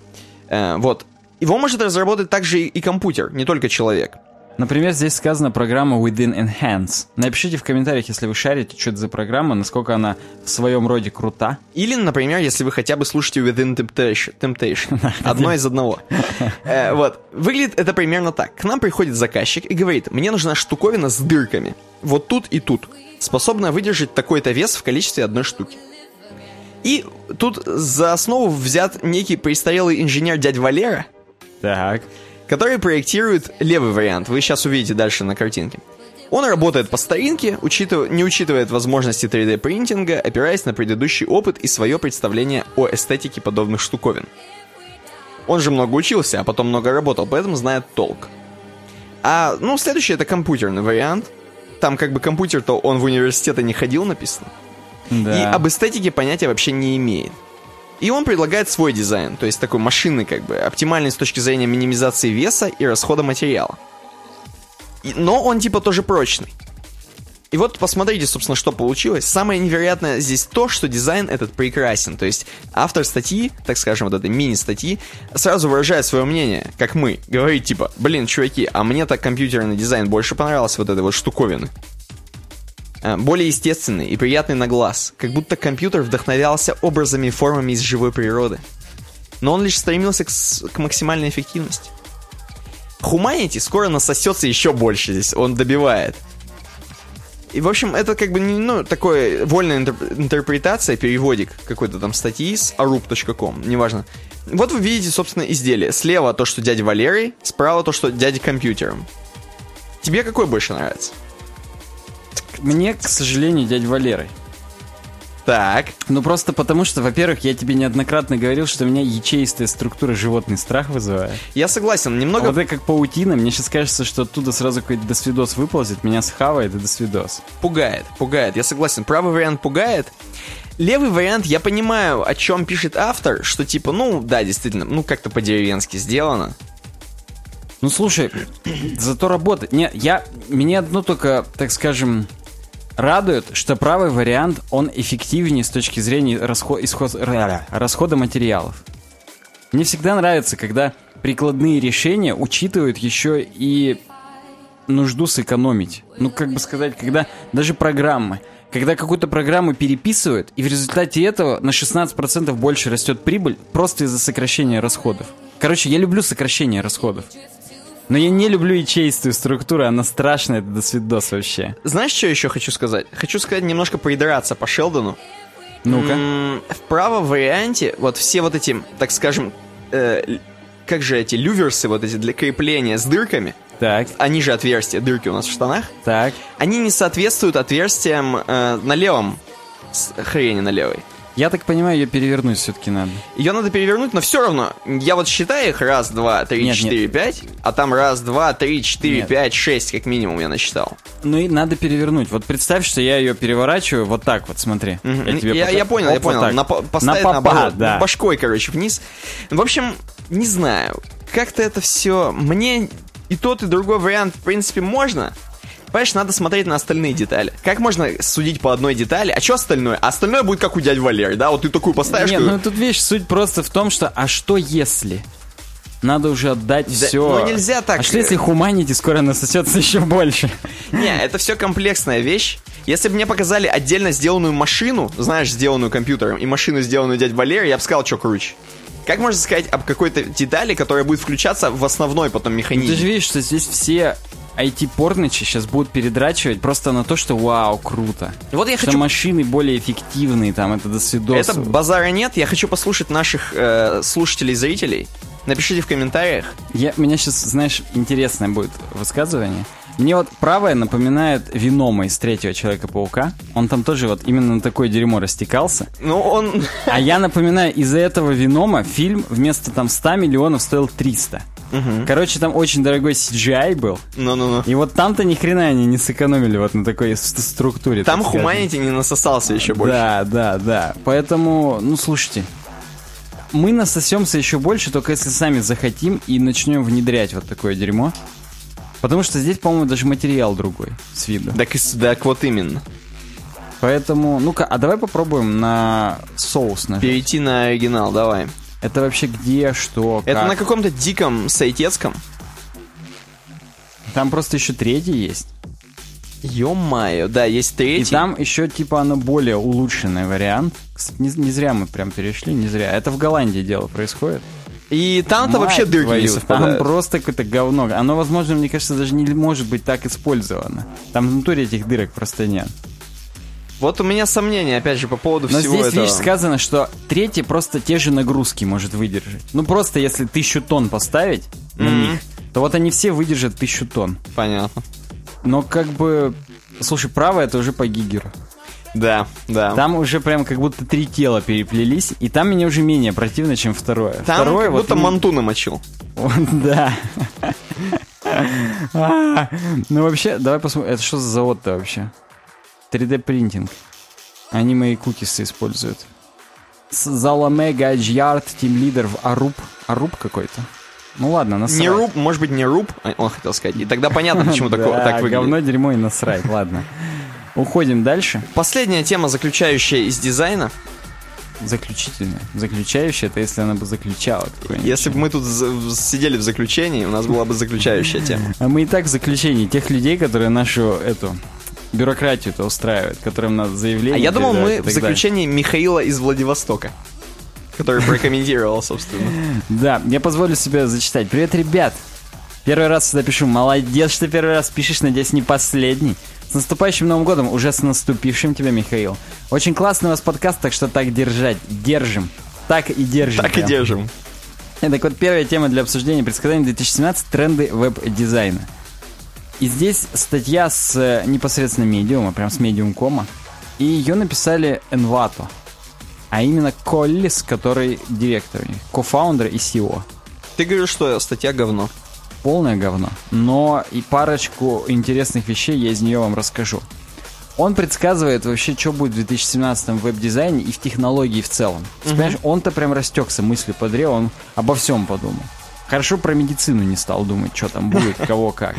Э, вот. Его может разработать также и, и компьютер, не только человек. Например, здесь сказана программа Within Enhance. Напишите в комментариях, если вы шарите, что это за программа, насколько она в своем роде крута. Или, например, если вы хотя бы слушаете Within Temptation. Одно из одного. Э, Вот. Выглядит это примерно так. К нам приходит заказчик и говорит, мне нужна штуковина с дырками. Вот тут и тут. Способная выдержать такой-то вес в количестве одной штуки. И тут за основу взят некий престарелый инженер дядь Валера, Так. Который проектирует левый вариант. Вы сейчас увидите дальше на картинке. Он работает по старинке, учитыв- не учитывает возможности 3D-принтинга, опираясь на предыдущий опыт и свое представление о эстетике подобных штуковин. Он же много учился, а потом много работал, поэтому знает толк. А, ну, следующий это компьютерный вариант. Там как бы компьютер-то он в университеты не ходил, написано. Да. И об эстетике понятия вообще не имеет. И он предлагает свой дизайн, то есть такой машинный как бы, оптимальный с точки зрения минимизации веса и расхода материала. И- но он типа тоже прочный. И вот посмотрите, собственно, что получилось. Самое невероятное здесь то, что дизайн этот прекрасен. То есть автор статьи, так скажем, вот этой мини-статьи, сразу выражает свое мнение, как мы. Говорит типа, блин, чуваки, а мне так компьютерный дизайн больше понравился вот этой вот штуковины. Э, более естественный и приятный на глаз, как будто компьютер вдохновлялся образами и формами из живой природы. Но он лишь стремился к, к максимальной эффективности. Humanity скоро насосется еще больше здесь, он добивает. И, в общем, это как бы ну, такое вольная интерп- интерпретация, переводик какой-то там статьи с arup.com, неважно. Вот вы видите, собственно, изделие. Слева то, что дядя Валерий, справа то, что дядя компьютером. Тебе какой больше нравится? Мне, к сожалению, дядь Валерой. Так. Ну просто потому что, во-первых, я тебе неоднократно говорил, что меня ячеистая структура животный страх вызывает. Я согласен, А немного... вот это как паутина, мне сейчас кажется, что оттуда сразу какой-то досвидос выползет, меня схавает и досвидос. Пугает, пугает, я согласен. Правый вариант пугает. Левый вариант, я понимаю, о чем пишет автор, что типа, ну, да, действительно, ну, как-то по-деревенски сделано. Ну слушай, зато работает. Не, я меня одно только, так скажем, радует, что правый вариант он эффективнее с точки зрения расход, исход, расхода материалов. Мне всегда нравится, когда прикладные решения учитывают еще и нужду сэкономить. Ну, как бы сказать, когда даже программы, когда какую-то программу переписывают, и в результате этого на 16% больше растет прибыль просто из-за сокращения расходов. Короче, я люблю сокращение расходов. Но я не люблю ячеистую структуру, она страшная, это досвидос вообще. Знаешь, что еще хочу сказать? Хочу сказать немножко придраться по Шелдону. Ну-ка. В правом варианте вот все вот эти, так скажем, э, как же эти люверсы вот эти для крепления с дырками, Так, они же отверстия, дырки у нас в штанах, так. они не соответствуют отверстиям э, на левом хрени на левой. Я так понимаю, ее перевернуть все-таки надо. Ее надо перевернуть, но все равно. Я вот считаю их раз, два, три, Нет, четыре, пять, а там раз, два, три, четыре, Нет. пять, шесть, как минимум я насчитал. Ну и надо перевернуть. Вот представь, что я ее переворачиваю вот так вот, смотри. Мгм. Я, тебе я, я понял, Оп, я вот понял. так. На, по- поставить На попа, наоборот, да. башкой, короче, вниз. В общем, не знаю. Как-то это все... Мне и тот, и другой вариант, в принципе, можно. Понимаешь, надо смотреть на остальные детали. Как можно судить по одной детали? А что остальное? А остальное будет как у дяди Валеры, да? Вот ты такую поставишь... Нет, ну тут вещь, суть просто в том, что а что если? Надо уже отдать Да, все. ну нельзя так. А что если хуманити скоро насосется еще больше? Не, это все комплексная вещь. Если бы мне показали отдельно сделанную машину, знаешь, сделанную компьютером, и машину, сделанную дядь Валерий, я бы сказал, что круче. Как можно сказать об какой-то детали, которая будет включаться в основной потом Ну, механизм? Ты же видишь, что здесь все IT-порнычи сейчас будут передрачивать просто на то, что вау, круто. Вот я что хочу... машины более эффективные, там, это до свидос. Это базара нет, я хочу послушать наших э, слушателей и зрителей. Напишите в комментариях. Я, у меня сейчас, знаешь, интересное будет высказывание. Мне вот правое напоминает Венома из третьего Человека-паука. Он там тоже вот именно на такое дерьмо растекался. Ну, он... А я напоминаю, из-за этого Венома фильм вместо там 100 миллионов стоил 300. Короче, там очень дорогой CGI был. Ну-ну-ну. И вот там-то ни хрена они не сэкономили вот на такой структуре. Там. Humanity не насосался еще больше. Да, да, да. Поэтому, ну, слушайте, мы насосемся еще больше, только если сами захотим и начнем внедрять вот такое дерьмо. Потому что здесь, по-моему, даже материал другой с виду. Так, так вот именно. Поэтому, ну-ка, а давай попробуем на соус нажать. Перейти на оригинал, давай. Это вообще где, что, Это как? на каком-то диком сайтецком. Там просто еще третий есть. Ё-моё, да, есть И третий. там еще, типа, оно более улучшенный вариант. Кстати, не, не зря мы прям перешли, не зря. Это в Голландии дело происходит. И там-то вообще дырки не твою, совпадают. Там просто какое-то говно. Оно, возможно, мне кажется, даже не может быть так использовано. Там внутри этих дырок просто нет. Вот у меня сомнения, опять же, по поводу Но всего здесь, этого. видишь, сказано, что третий просто те же нагрузки может выдержать. Ну, просто если тысячу тонн поставить на Мгм. них, то вот они все выдержат тысячу тонн. Понятно. Но как бы... Слушай, правое это уже по гигеру. Да, да. Там уже прям как будто три тела переплелись, и там мне уже менее противно, чем второе. Там второе как вот будто именно- манту намочил. Да. А, Ну вообще, давай посмотрим, это что за завод-то вообще? 3D принтинг. Они мои кукисы используют. Заламега Яд, Team Leader в Аруб. Аруб какой-то. Ну ладно, насрать. Не руб, может быть, не руб, а, он хотел сказать. И тогда понятно, почему так выглядит. говно, дерьмо и насрать, ладно. Уходим дальше. Последняя тема, заключающая из дизайна. Заключительная. Заключающая, это если она бы заключала. Если бы мы тут сидели в заключении, у нас была бы заключающая тема. А мы и так в заключении тех людей, которые нашу эту бюрократию-то устраивают, которым надо заявление. А я думал, мы в далее. заключении Михаила из Владивостока, который прокомментировал, собственно. Да, я позволю себе зачитать. Привет, ребят! Первый раз сюда пишу. Молодец, что первый раз пишешь, надеюсь, не последний. С наступающим Новым годом, уже с наступившим тебя, Михаил. Очень классный у вас подкаст, так что так держать. Держим. Так и держим. Так и прям. держим. И Так вот, первая тема для обсуждения предсказаний 2017 тренды веб-дизайна. И здесь статья с э, непосредственно медиума, прям с медиум.кома. И ее написали Envato. А именно Коллис, который директор, кофаундер и CEO. Ты говоришь, что статья говно. Полное говно. Но и парочку интересных вещей я из нее вам расскажу. Он предсказывает вообще, что будет в 2017 в веб-дизайне и в технологии в целом. Ты Понимаешь, он-то прям растекся мыслью по древу, он обо всем подумал. Хорошо про медицину не стал думать, что там будет, кого как.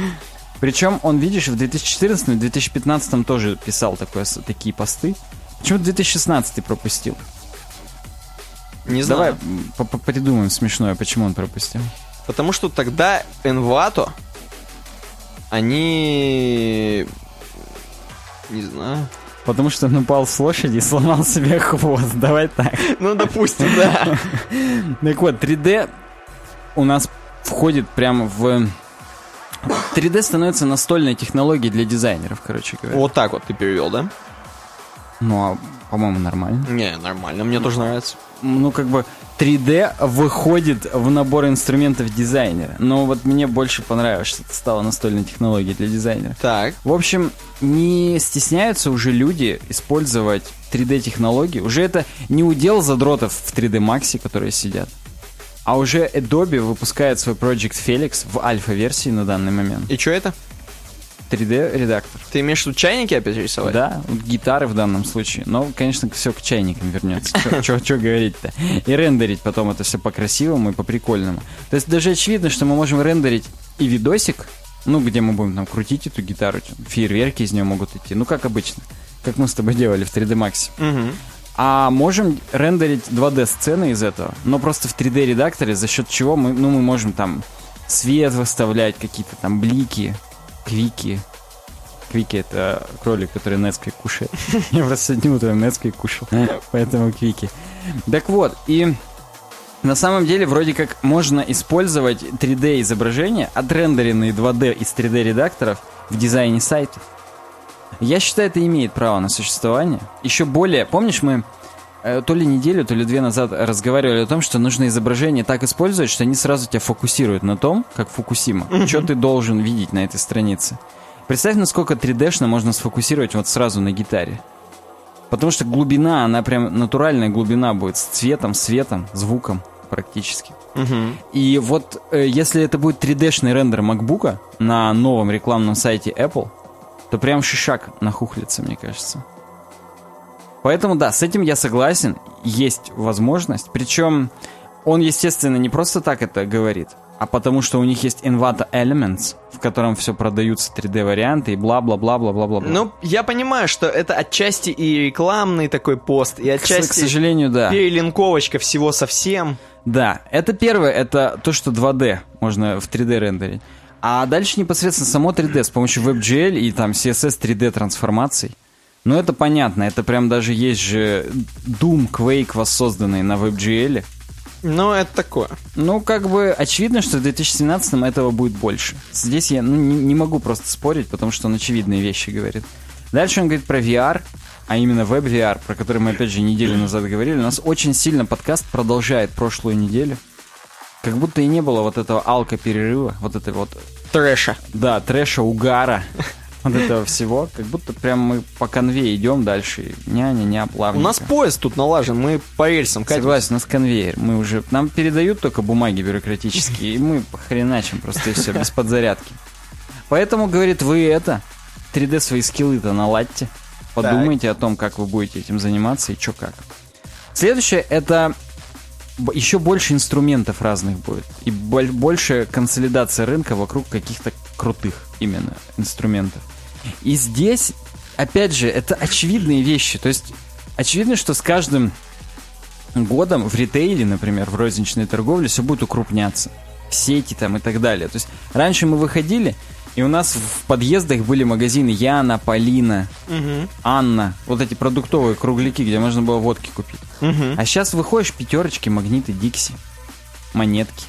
Причем он, видишь, в 2014 и 2015 тоже писал такое, такие посты. Почему 2016 пропустил? Не Давай знаю. по- придумаем смешное, почему он пропустил. Потому что тогда Envato, они... Не знаю. Потому что он упал с лошади и сломал себе хвост. Давай так. Ну, допустим, да. Так вот, 3D у нас входит прямо в... 3D становится настольной технологией для дизайнеров, короче говоря. Вот так вот ты перевел, да? Ну, а, по-моему, нормально. Не, нормально, мне тоже нравится. Ну, как бы 3D выходит в набор инструментов дизайнера. Но вот мне больше понравилось, что это стало настольной технологией для дизайнера. Так. В общем, не стесняются уже люди использовать 3D-технологии. Уже это не удел задротов в 3D Max, которые сидят. А уже Adobe выпускает свой Project Felix в альфа-версии на данный момент. И что это? 3D-редактор. Ты имеешь в виду чайники опять рисовать? Да, гитары в данном случае. Но, конечно, все к чайникам вернется. Что говорить-то? И рендерить потом это все по-красивому и по-прикольному. То есть даже очевидно, что мы можем рендерить и видосик, ну, где мы будем там крутить эту гитару, фейерверки из нее могут идти, ну, как обычно. Как мы с тобой делали в 3D Max. Мгм. А можем рендерить 2D-сцены из этого, но просто в 3D-редакторе, за счет чего мы, ну, мы можем там свет выставлять, какие-то там блики, квики. Квики — это кролик, который Несквик кушает. Я просто сегодня утром Несквик кушал, поэтому квики. Так вот, и на самом деле вроде как можно использовать 3D-изображения, отрендеренные 2D из 3D-редакторов в дизайне сайтов. Я считаю, это имеет право на существование. Еще более, помнишь, мы э, то ли неделю, то ли две назад разговаривали о том, что нужно изображение так использовать, что они сразу тебя фокусируют на том, как Фукусима, что ты должен видеть на этой странице. Представь, насколько 3D-шно можно сфокусировать вот сразу на гитаре. Потому что глубина, она прям натуральная глубина будет с цветом, светом, звуком практически. Мгм. И вот э, если это будет 3D-шный рендер MacBook на новом рекламном сайте Apple, то прям шишак нахухлится, мне кажется. Поэтому да, с этим я согласен, есть возможность. Причем он, естественно, не просто так это говорит, а потому что у них есть Envato Elements, в котором все продаются 3D-варианты и бла-бла-бла-бла-бла-бла. Ну, я понимаю, что это отчасти и рекламный такой пост, и к, отчасти к сожалению, да. перелинковочка всего совсем. Да, это первое, это то, что 2D можно в 3D рендерить. А дальше непосредственно само 3D с помощью WebGL и там CSS 3D трансформаций. Ну, это понятно, это прям даже есть же Doom, Quake воссозданный на WebGL. Ну, это такое. Ну, как бы очевидно, что в 2017 этого будет больше. Здесь я ну, не, не могу просто спорить, потому что он очевидные вещи говорит. Дальше он говорит про VR, а именно веб-VR, про который мы, опять же, неделю назад говорили. У нас очень сильно подкаст продолжает прошлую неделю. Как будто и не было вот этого алка-перерыва, вот этой вот, Трэша. да, трэша, угара, вот этого всего. Как будто прям мы по конве идем дальше. Ня-ня-ня, У плавненько. нас поезд тут налажен, мы по рельсам катим. Согласен, у нас конвейер. Мы уже... Нам передают только бумаги бюрократические, и мы хреначим просто и все, без подзарядки. Поэтому, говорит, вы это, 3D свои скиллы-то наладьте. Подумайте о том, как вы будете этим заниматься и что как. Следующее, это еще больше инструментов разных будет. И боль- больше консолидация рынка вокруг каких-то крутых именно инструментов. И здесь, опять же, это очевидные вещи. То есть, очевидно, что с каждым годом в ритейле, например, в розничной торговле все будет укрупняться. Сети там и так далее. То есть раньше мы выходили, и у нас в подъездах были магазины Яна, Полина, Мгм. Анна. Вот эти продуктовые кругляки, где можно было водки купить. Мгм. А сейчас выходишь, пятерочки, магниты, Дикси, монетки.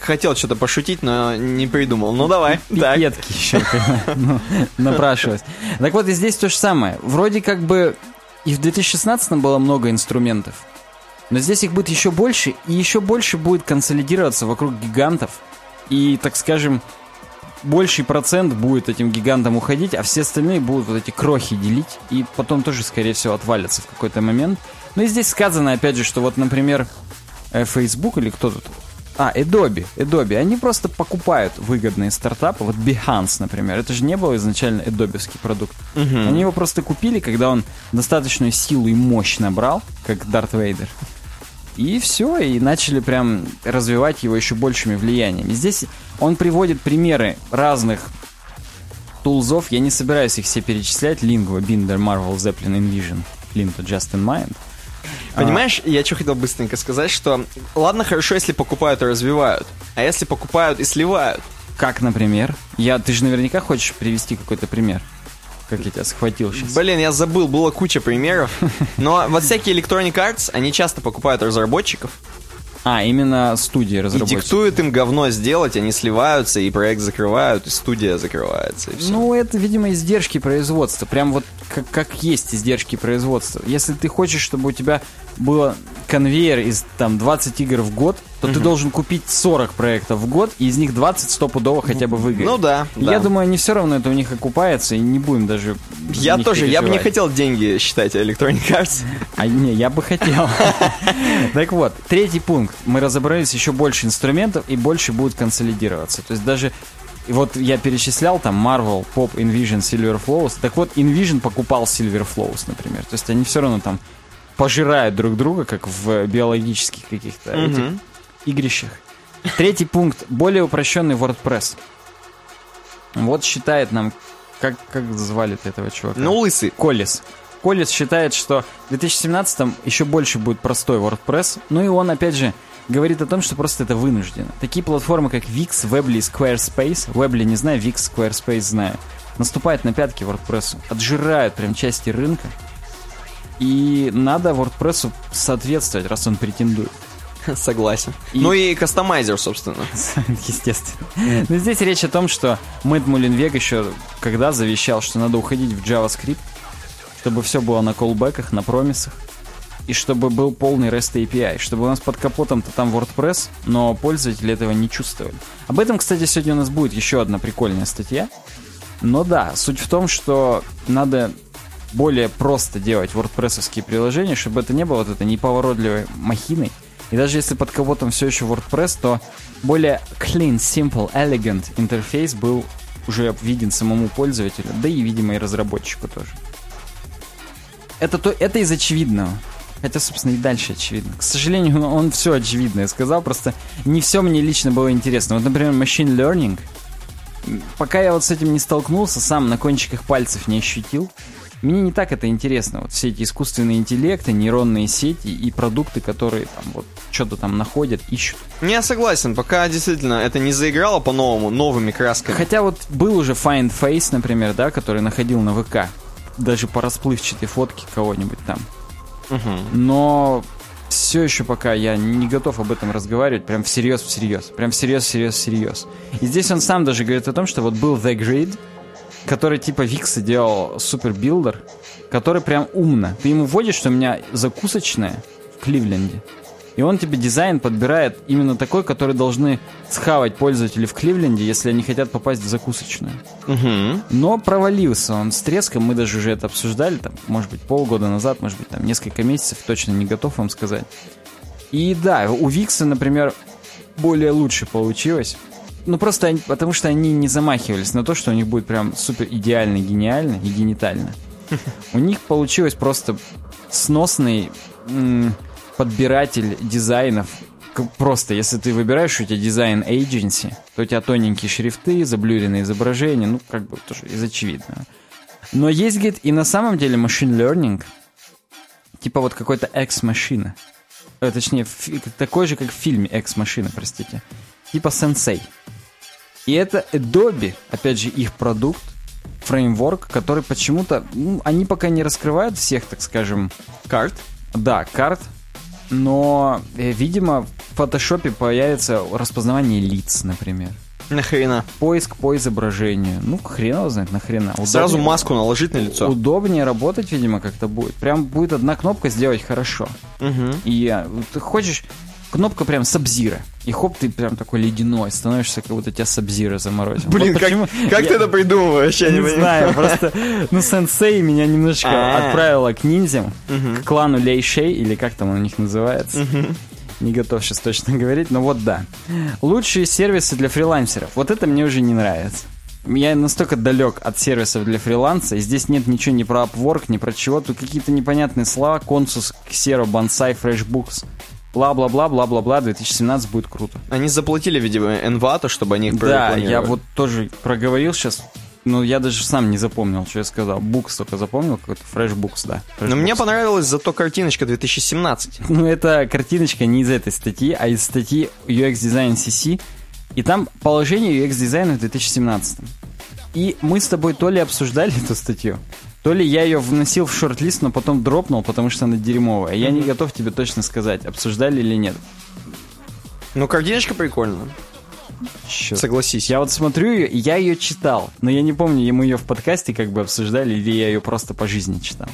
Хотел что-то пошутить, но не придумал. Ну, давай. Пипетки еще ну, напрашивалось. Так вот и здесь то же самое. Вроде как бы и в 2016 было много инструментов, но здесь их будет еще больше, и еще больше будет консолидироваться вокруг гигантов. И, так скажем, больший процент будет этим гигантам уходить, а все остальные будут вот эти крохи делить, и потом тоже, скорее всего, отвалятся в какой-то момент. Ну и здесь сказано, опять же, что вот, например, э, Facebook или кто тут? А, Adobe, Adobe, они просто покупают выгодные стартапы, вот Behance, например, это же не был изначально Adobe'ский продукт. Они его просто купили, когда он достаточную силу и мощь набрал, как Дарт Вейдер. И все, и начали прям развивать его еще большими влияниями. Здесь он приводит примеры разных тулзов. Я не собираюсь их все перечислять. Lingua, Binder, Marvel, Zeppelin, Envision, Linto, Just in Mind. Понимаешь, я что хотел быстренько сказать, что ладно, хорошо, если покупают и развивают, а если покупают и сливают, Как, например? Я, ты же наверняка хочешь привести какой-то пример. Как я тебя схватил сейчас. Блин, я забыл, было куча примеров. Но вот всякие Electronic Arts, они часто покупают разработчиков А, именно студии и разработчиков. диктуют им говно сделать, они сливаются, и проект закрывают, и студия закрывается, и все. Ну, это, видимо, издержки производства. Прям вот как, как есть издержки производства. Если ты хочешь, чтобы у тебя было конвейер из там 20 игр в год, то ты должен купить 40 проектов в год, и из них 20 стопудово хотя бы выиграть. Ну да, да. Я думаю, не все равно это у них окупается, и не будем даже... Я тоже, я бы не хотел деньги считать Electronic Arts. А не, я бы хотел. Так вот, третий пункт. Мы разобрались еще больше инструментов и больше будет консолидироваться. То есть даже и вот я перечислял там Marvel, Pop, Invision, Silver Flows. Так вот, Invision покупал Silver Flows, например. То есть они все равно там пожирают друг друга, как в биологических каких-то этих Мгм. игрищах. Третий пункт. Более упрощенный WordPress. Вот считает нам... Как, как звали этого чувака? Ну, лысый. Коллис. Коллис считает, что в 2017 еще больше будет простой WordPress. Ну и он, опять же, говорит о том, что просто это вынуждено. Такие платформы, как Wix, Weebly и Squarespace, Weebly не знаю, Wix, Squarespace знаю, наступают на пятки WordPress, отжирают прям части рынка. И надо WordPress соответствовать, раз он претендует. Согласен. И- Ну и кастомайзер, собственно. Естественно. Но здесь речь о том, что Мэтт Мулинвег еще когда завещал, что надо уходить в JavaScript, чтобы все было на колбеках, на промисах, и чтобы был полный REST API, чтобы у нас под капотом-то там WordPress, но пользователи этого не чувствовали. Об этом, кстати, сегодня у нас будет еще одна прикольная статья. Но да, суть в том, что надо более просто делать WordPress-овские приложения, чтобы это не было вот этой неповоротливой махиной. И даже если под кого-то все еще WordPress, то более clean, simple, elegant интерфейс был уже виден самому пользователю, да и, видимо, и разработчику тоже. Это, то, это из очевидного. Хотя, собственно, и дальше очевидно. К сожалению, он все очевидное сказал, просто не все мне лично было интересно. Вот, например, machine learning. Пока я вот с этим не столкнулся, сам на кончиках пальцев не ощутил, мне не так это интересно. Вот все эти искусственные интеллекты, нейронные сети и продукты, которые там вот что-то там находят, ищут. Не, я согласен, пока действительно это не заиграло по-новому, новыми красками. Хотя вот был уже Find Face, например, да, который находил на ВК. Даже по расплывчатой фотке кого-нибудь там. Мгм. Но все еще пока я не готов об этом разговаривать, прям всерьез, всерьез. Прям всерьез, всерьез, всерьез. И здесь он сам даже говорит о том, что вот был The Grid, который типа Викса делал супер builder, который прям умно. Ты ему вводишь, что у меня закусочная в Кливленде. И он тебе дизайн подбирает именно такой, который должны схавать пользователи в Кливленде, если они хотят попасть в закусочную. Мгм. Но провалился он с треском, мы даже уже это обсуждали, там, может быть, полгода назад, может быть, там, несколько месяцев, точно не готов вам сказать. И да, у Викса, например, более лучше получилось. Ну, просто они- потому что они не замахивались на то, что у них будет прям супер идеально, гениально и генитально. У них получилось просто сносный подбиратель дизайнов. Просто, если ты выбираешь, у тебя дизайн agency, то у тебя тоненькие шрифты, заблюренные изображения, ну, как бы тоже из очевидного. Но есть, говорит, и на самом деле machine learning, типа вот какой-то экс-машина. Э, точнее, такой же, как в фильме экс-машина, простите. Типа Sensei. И это Adobe, опять же, их продукт, фреймворк, который почему-то, ну, они пока не раскрывают всех, так скажем, Карт. да, карт, но, э, видимо, в фотошопе появится распознавание лиц, например. Нахрена. Поиск по изображению. Ну, хрен его знает, нахрена. Сразу Удобнее- маску наложить на лицо. Удобнее работать, видимо, как-то будет. Прям будет одна кнопка сделать хорошо. Мгм. И вот ты хочешь, кнопка прям сабзира. И хоп, ты прям такой ледяной, становишься, как будто тебя сабзира заморозил. Блин, Вот как, почему- как я ты это придумываешь? Я не, не, знаю, просто, ну, сенсей меня немножечко А. отправила к ниндзям, Мгм. к клану Лейшей, или как там он у них называется. Не готов сейчас точно говорить, но вот да. Лучшие сервисы для фрилансеров. Вот это мне уже не нравится. Я настолько далек от сервисов для фриланса, и здесь нет ничего ни про Upwork, ни про чего. Тут какие-то непонятные слова. Консус, Xero, Bonsai, FreshBooks. Бла-бла-бла, бла-бла-бла, 2017 будет круто. Они заплатили, видимо, Envato, чтобы они их Да, я вот тоже проговорил сейчас, но я даже сам не запомнил, что я сказал. Букс только запомнил, какой-то фреш-букс, да. Но мне Fresh Books. понравилась зато картиночка 2017. Ну, это картиночка не из этой статьи, а из статьи UX Design CC. И там положение UX дизайна в 2017. И мы с тобой то ли обсуждали эту статью, то ли я ее вносил в шорт-лист, но потом дропнул, потому что она дерьмовая. Я не готов тебе точно сказать, обсуждали или нет. Ну, картиночка прикольная, Чё? согласись. Я вот смотрю ее, я ее читал, но я не помню, мы ее в подкасте как бы обсуждали, или я ее просто по жизни читал.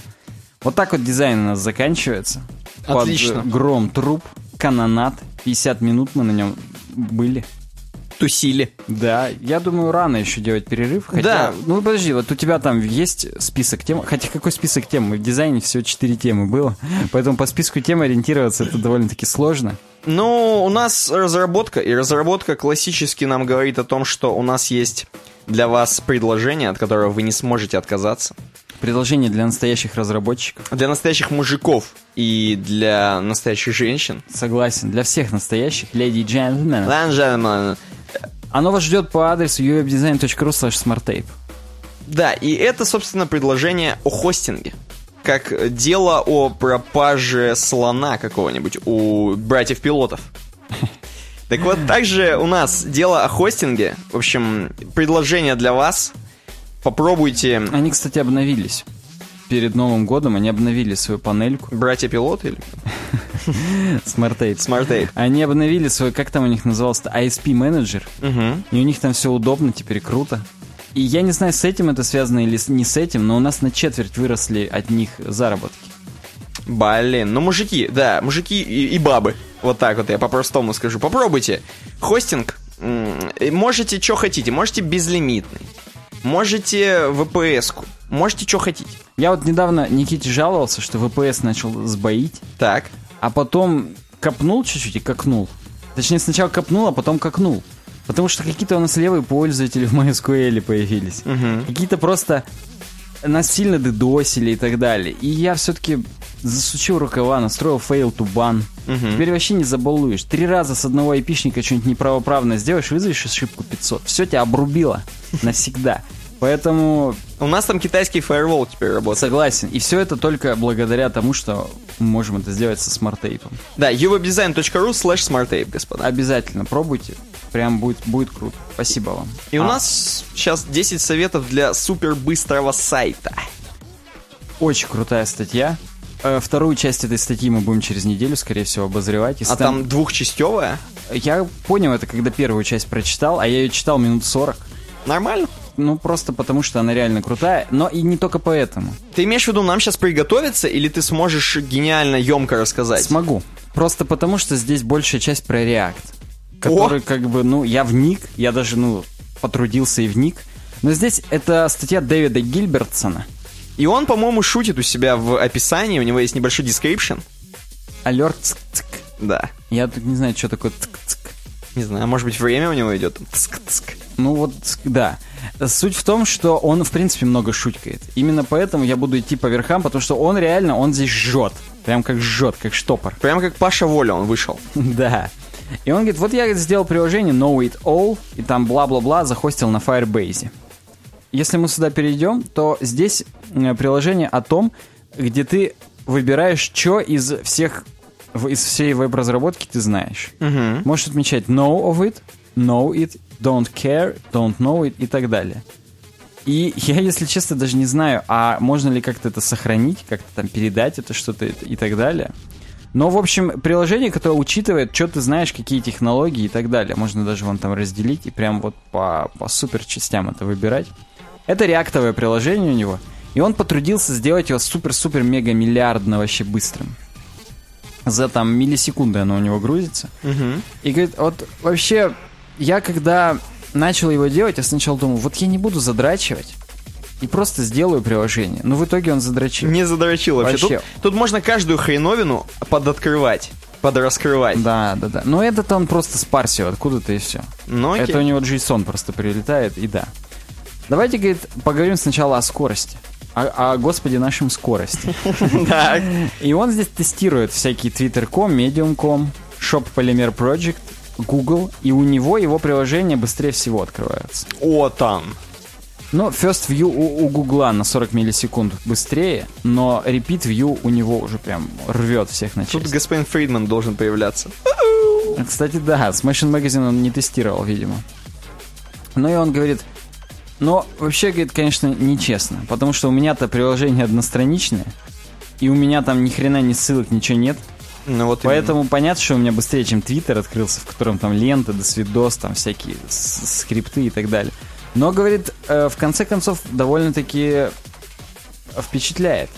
Вот так вот дизайн у нас заканчивается. Под Отлично. гром труп, канонат, 50 минут мы на нем были. Тусили. Да, я думаю, рано еще делать перерыв. Хотя, Да. Ну, подожди, вот у тебя там есть список тем. Хотя какой список тем? В дизайне всего 4 темы было. Поэтому по списку тем ориентироваться это довольно-таки сложно. Ну, у нас разработка, и разработка классически нам говорит о том, что у нас есть для вас предложение, от которого вы не сможете отказаться. Предложение для настоящих разработчиков. Для настоящих мужиков и для настоящих женщин. Согласен. Для всех настоящих, леди и gentlemen, Оно вас ждет по адресу uwebdesign.ru slash smarttape. Да, и это, собственно, предложение о хостинге. Как дело о пропаже слона какого-нибудь у братьев-пилотов. Так вот, также у нас дело о хостинге. В общем, предложение для вас. Попробуйте Они, кстати, обновились. Перед Новым годом они обновили свою панельку братья-пилоты или SmartTape. Smart Tape. Они обновили свой, как там у них назывался-то, ISP менеджер. Мгм. И у них там все удобно, теперь круто. И я не знаю, с этим это связано или не с этим, но у нас на четверть выросли от них заработки. Блин, ну мужики, да, мужики и, и бабы. Вот так вот я по-простому скажу. Попробуйте. Хостинг. Можете, что хотите. Можете безлимитный. Можете VPS-ку. Можете, что хотите. Я вот недавно Никите жаловался, что VPS начал сбоить, Так. а потом копнул чуть-чуть и какнул. Точнее, сначала копнул, а потом какнул. Потому что какие-то у нас левые пользователи в MySQL появились. Какие-то просто нас сильно дедосили и так далее. И я все-таки засучил рукава, настроил fail to ban. Теперь вообще не забалуешь. Три раза с одного айпишника что-нибудь неправоправно сделаешь, вызовешь ошибку 500. Все тебя обрубило навсегда. Поэтому У нас там китайский фаервол теперь работает. согласен. И все это только благодаря тому, что мы можем это сделать со SmartTape ом. Да, uwebdesign.ru slash smarttape, господа. Обязательно пробуйте. Прям будет, будет круто. Спасибо вам. И у А, нас сейчас 10 советов для супер быстрого сайта. Очень крутая статья. Э, Вторую часть этой статьи мы будем через неделю, скорее всего, обозревать. Если А там двухчастевая? Я понял это, когда первую часть прочитал, а я ее читал минут 40. Нормально. Ну, просто потому, что она реально крутая, но и не только поэтому. Ты имеешь в виду нам сейчас приготовиться, или ты сможешь гениально, емко рассказать? Смогу. Просто потому, что здесь большая часть про React. Который, как бы, ну, я вник, я даже, ну, потрудился и вник. Но здесь это статья Дэвида Гильбертсона. И он, по-моему, шутит у себя в описании, у него есть небольшой description. Алерт. Да. Я тут не знаю, что такое цк-цк. Не знаю, может быть время у него идет? Тск-тск. Ну вот, да. Суть в том, что он, в принципе, много шуткает. Именно поэтому я буду идти по верхам, потому что он реально, он здесь жжет. Прям как жжет, как штопор. Прям как Паша Воля он вышел. Да. И он говорит, вот я сделал приложение Know It All, и там бла-бла-бла захостил на Firebase. Если мы сюда перейдем, то здесь э, приложение о том, где ты выбираешь, что из всех из всей веб-разработки ты знаешь. Можешь отмечать know of it, know it, don't care, don't know it и так далее. И я, если честно, даже не знаю, а можно ли как-то это сохранить, как-то там передать это что-то и так далее. Но, в общем, приложение, которое учитывает, что ты знаешь, какие технологии и так далее. Можно даже вон там разделить и прям вот по, по супер частям это выбирать. Это реактовое приложение у него. И он потрудился сделать его супер-супер-мега-миллиардно вообще быстрым. За там миллисекунды оно у него грузится. И говорит, вот вообще, я когда начал его делать, я сначала думал, вот я не буду задрачивать и просто сделаю приложение. Но в итоге он задрочил. Не задрочил вообще. Вообще. Тут, тут можно каждую хреновину подоткрывать, подраскрывать. Да, да, да. Но этот он просто спарсил откуда-то и все. Ну, окей. Это у него JSON просто прилетает, и да. Давайте, говорит, поговорим сначала о скорости. О, о господи нашем скорости. И он здесь тестирует всякие Twitter.com, Medium.com, Shop Polymer Project, Google, и у него его приложения быстрее всего открываются. О, там. Ну, First View у, у Гугла на 40 миллисекунд быстрее, но Repeat View у него уже прям рвет всех на Тут части. господин Фридман должен появляться. Кстати, да, Smashing Magazine он не тестировал, видимо. Ну и он говорит, но вообще, говорит, конечно, нечестно, потому что у меня-то приложение одностраничное, и у меня там ни хрена ни ссылок, ничего нет. Ну вот именно. Поэтому понятно, что у меня быстрее, чем Твиттер открылся, в котором там лента, досвидос, там всякие скрипты и так далее. Но, говорит, э, в конце концов, довольно-таки впечатляет.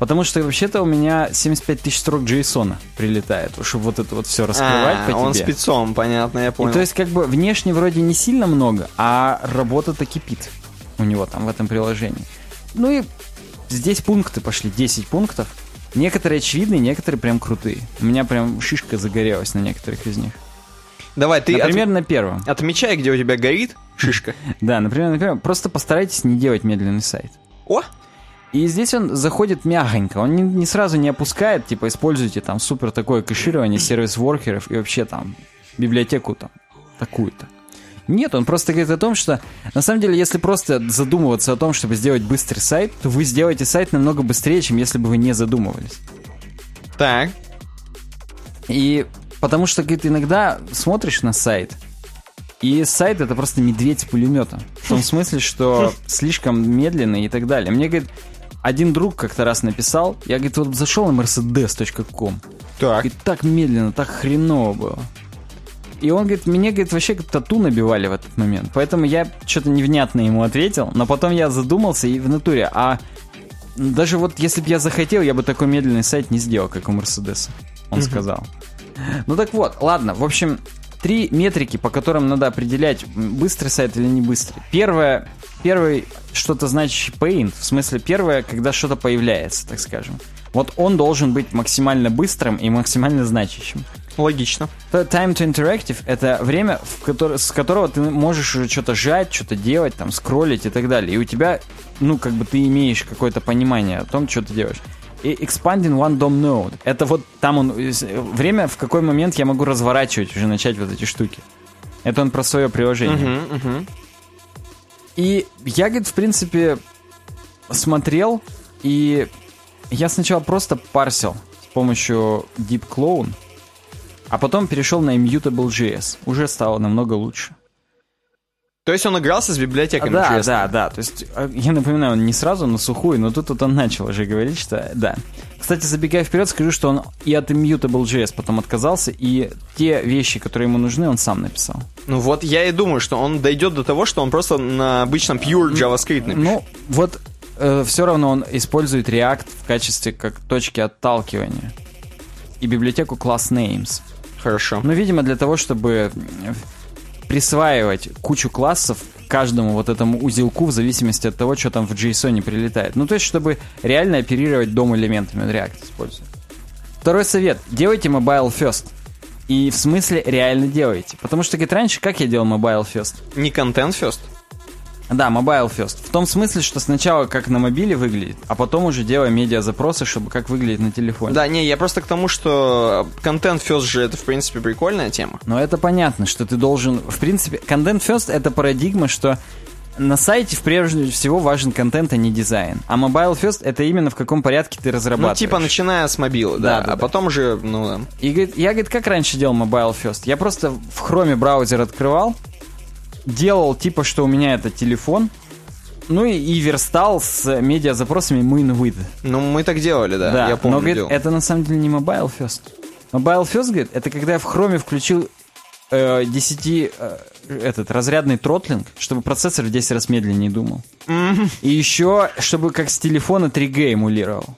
Потому что вообще-то у меня 75 тысяч строк JSON прилетает, чтобы вот это вот все раскрывать А, по он тебе. спецом, понятно, я И понял. то есть как бы внешне вроде не сильно много, а работа-то кипит у него там в этом приложении. Ну и здесь пункты пошли, 10 пунктов. Некоторые очевидные, некоторые прям крутые. У меня прям шишка загорелась на некоторых из них. Давай, ты Например, от- на первом. отмечай, где у тебя горит шишка. Да, например, на первом. Просто постарайтесь не делать медленный сайт. О, И здесь он заходит мягонько, он не, не сразу не опускает, типа, используйте там супер такое кэширование сервис-воркеров и вообще там библиотеку там такую-то. Нет, он просто говорит о том, что на самом деле, если просто задумываться о том, чтобы сделать быстрый сайт, то вы сделаете сайт намного быстрее, чем если бы вы не задумывались. так. И потому что, говорит, иногда смотришь на сайт, и сайт это просто медведь с пулеметом. В том смысле, что слишком медленный и так далее. Мне, говорит, один друг как-то раз написал, я, говорит, вот зашел на mercedes.com, Так. и так медленно, так хреново было. И он говорит, мне, говорит, вообще как тату набивали в этот момент. Поэтому я что-то невнятно ему ответил, но потом я задумался и в натуре, а даже вот если бы я захотел, я бы такой медленный сайт не сделал, как у Мерседеса, он сказал. Ну так вот, ладно, в общем, три метрики, по которым надо определять, быстрый сайт или не быстрый. Первое, первый что-то значащий paint, в смысле первое, когда что-то появляется, так скажем. Вот он должен быть максимально быстрым и максимально значащим. Логично. То Time to Interactive — это время, в которое, с которого ты можешь уже что-то жать, что-то делать, там, скроллить и так далее. И у тебя, ну, как бы ты имеешь какое-то понимание о том, что ты делаешь. И Expanding One DOM Node — это вот там он... э, Время, в какой момент я могу разворачивать, уже начать вот эти штуки. Это он про свое приложение. Мгм, мгм. И я, говорит, в принципе, смотрел, и я сначала просто парсил с помощью Deep Clone, а потом перешел на Immutable.js. Уже стало намного лучше. То есть он игрался с библиотеками да, JS? да, да. То есть, э, я напоминаю, он не сразу на сухую, но тут вот он начал уже говорить, что да. Кстати, забегая вперед, скажу, что он и от Immutable.js потом отказался, и те вещи, которые ему нужны, он сам написал. Ну вот я и думаю, что он дойдет до того, что он просто на обычном pure JavaScript напишет. Ну, вот все равно он использует React в качестве как точки отталкивания. И библиотеку Class Names. Хорошо. Ну, видимо, для того, чтобы э, присваивать кучу классов каждому вот этому узелку в зависимости от того, что там в JSON прилетает. Ну, то есть, чтобы реально оперировать дом элементами. React использует. Второй совет. Делайте mobile first. И в смысле реально делайте. Потому что, говорит, раньше как я делал mobile first? Не контент first? Да, mobile first. В том смысле, что сначала как на мобиле выглядит, а потом уже делая медиа-запросы, чтобы как выглядит на телефоне. Да, не, я просто к тому, что контент first же это, в принципе, прикольная тема. Но это понятно, что ты должен... В принципе, content first — это парадигма, что на сайте прежде всего важен контент, а не дизайн. А mobile first — это именно в каком порядке ты Ну, разрабатываешь. типа, начиная с мобилы, да, Да, да, а да. потом уже, ну, да. И говорит, я, говорит, как раньше делал mobile first? Я просто в хроме браузер открывал, делал типа, что у меня это телефон, ну и, и верстал с медиа-запросами min with. Ну, мы так делали, да, я помню. но, говорит, делал. это на самом деле не mobile first. Mobile first, говорит, это когда я в хроме включил э, 10 э, этот разрядный тротлинг, чтобы процессор в 10 раз медленнее думал. И еще, чтобы как с телефона 3G эмулировал.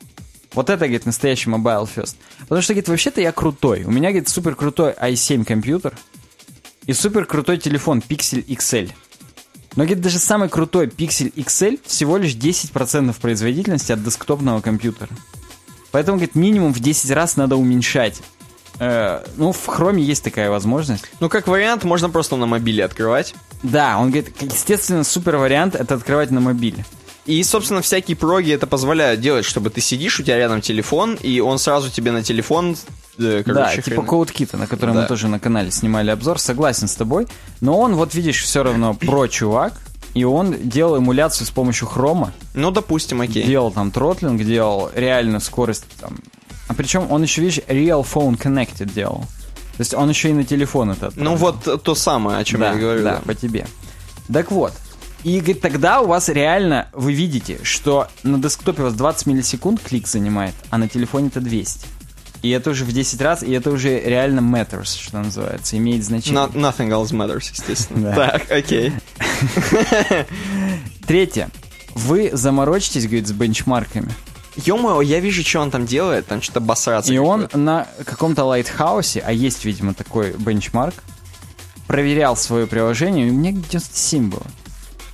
Вот это, говорит, настоящий mobile first. Потому что, говорит, вообще-то я крутой. У меня, говорит, супер крутой i7 компьютер и супер крутой телефон Pixel XL. Но, говорит, даже самый крутой Pixel XL всего лишь 10% производительности от десктопного компьютера. Поэтому, говорит, минимум в 10 раз надо уменьшать. Э, ну, в хроме есть такая возможность. Ну, как вариант, можно просто на мобиле открывать. Да, он говорит, естественно, супер вариант это открывать на мобиле. И, собственно, всякие проги это позволяют делать, чтобы ты сидишь, у тебя рядом телефон, и он сразу тебе на телефон... э, Да, типа хрен- CodeKit, на котором Да. мы тоже на канале снимали обзор, согласен с тобой. Но он, вот видишь, все равно про чувак, и он делал эмуляцию с помощью хрома, Ну, допустим, окей. делал там тротлинг, делал реальную скорость там. А причем он еще, видишь, Real Phone Connected делал. То есть он еще и на телефон это Ну, вот то самое, о чем да, я говорю. да, да. по тебе. Так вот. И говорит, тогда у вас реально, вы видите, что на десктопе у вас 20 миллисекунд клик занимает, а на телефоне это 200. И это уже в 10 раз, и это уже реально matters, что называется, имеет значение. Not- nothing else matters, естественно. Так, окей. Третье. Вы заморочитесь, говорит, с бенчмарками. Ё-моё, я вижу, что он там делает, там что-то басраться. И он на каком-то лайтхаусе, а есть, видимо, такой бенчмарк, проверял свое приложение, и у меня 97 было.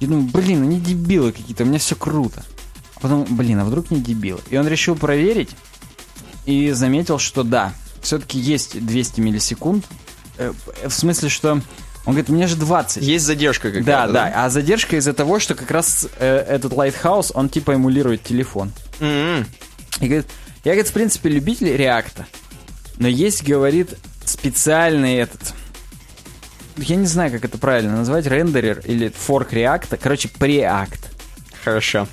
Я думаю, блин, они дебилы какие-то, у меня все круто. А потом, блин, а вдруг не дебилы? И он решил проверить и заметил, что да, все-таки есть 200 миллисекунд. Э, В смысле, что... Он говорит, у меня же 20. Есть задержка какая-то. Да, да, а задержка из-за того, что как раз э, этот Lighthouse, он типа эмулирует телефон. М-м. И говорит, я, говорит, в принципе, любитель реакта. Но есть, говорит, специальный этот... Я не знаю, как это правильно назвать, рендерер или форк реакта. Короче, преакт. Хорошо.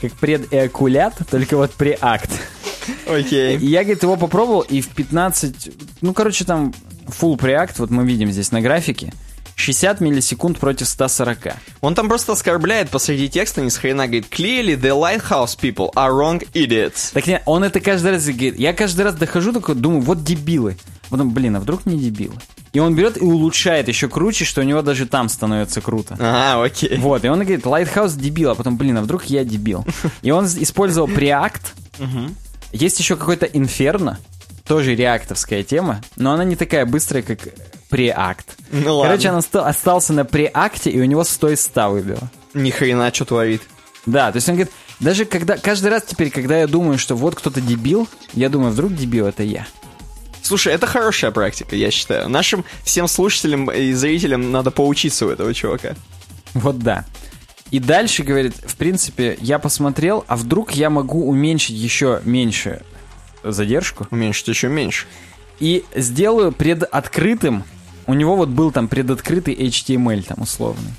Как предэкулят, только вот преакт. Окей. И я, говорит, его попробовал, и в 15... Ну, короче, там full преакт, вот мы видим здесь на графике, 60 миллисекунд против 140. Он там просто оскорбляет посреди текста ни с хрена, говорит, clearly the lighthouse people are wrong idiots. Так нет, он это каждый раз говорит. Я каждый раз дохожу такой, думаю, вот дебилы. Потом, блин, а вдруг не дебилы? И он берет и улучшает еще круче, что у него даже там становится круто. А, окей. Вот, и он говорит, Lighthouse дебил, а потом, блин, а вдруг я дебил? И он использовал Preact. Есть еще какой-то Inferno, тоже реактовская тема, но она не такая быстрая, как Preact. Ну Короче, ладно. он оста- остался на Preact, и у него 100 из 100 выбило. Ни хрена, что творит. Да, то есть он говорит, даже когда, каждый раз теперь, когда я думаю, что вот кто-то дебил, я думаю, вдруг дебил это я. Слушай, это хорошая практика, я считаю. Нашим всем слушателям и зрителям надо поучиться у этого чувака. Вот да. И дальше, говорит, в принципе, я посмотрел, а вдруг я могу уменьшить еще меньше задержку Уменьшить еще меньше. и сделаю предоткрытым, у него вот был там предоткрытый HTML там условный.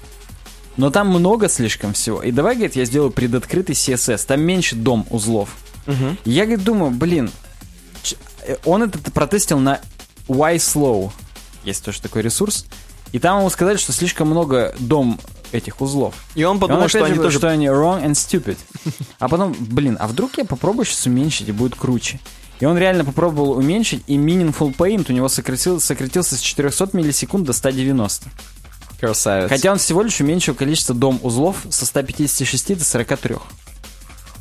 Но там много слишком всего. И давай, говорит, я сделаю предоткрытый CSS. Там меньше дом узлов. И я, говорит, думаю, блин, э, он это протестил на YSlow. Есть тоже такой ресурс. И там ему сказали, что слишком много дом этих узлов. И он И он подумал, что они тоже... что они wrong and stupid. А потом, блин, а вдруг я попробую сейчас уменьшить и будет круче? И он реально попробовал уменьшить, и Meaningful Paint у него сократил, сократился с 400 миллисекунд до 190. Красавец. Хотя он всего лишь уменьшил количество дом узлов со 156 до 43.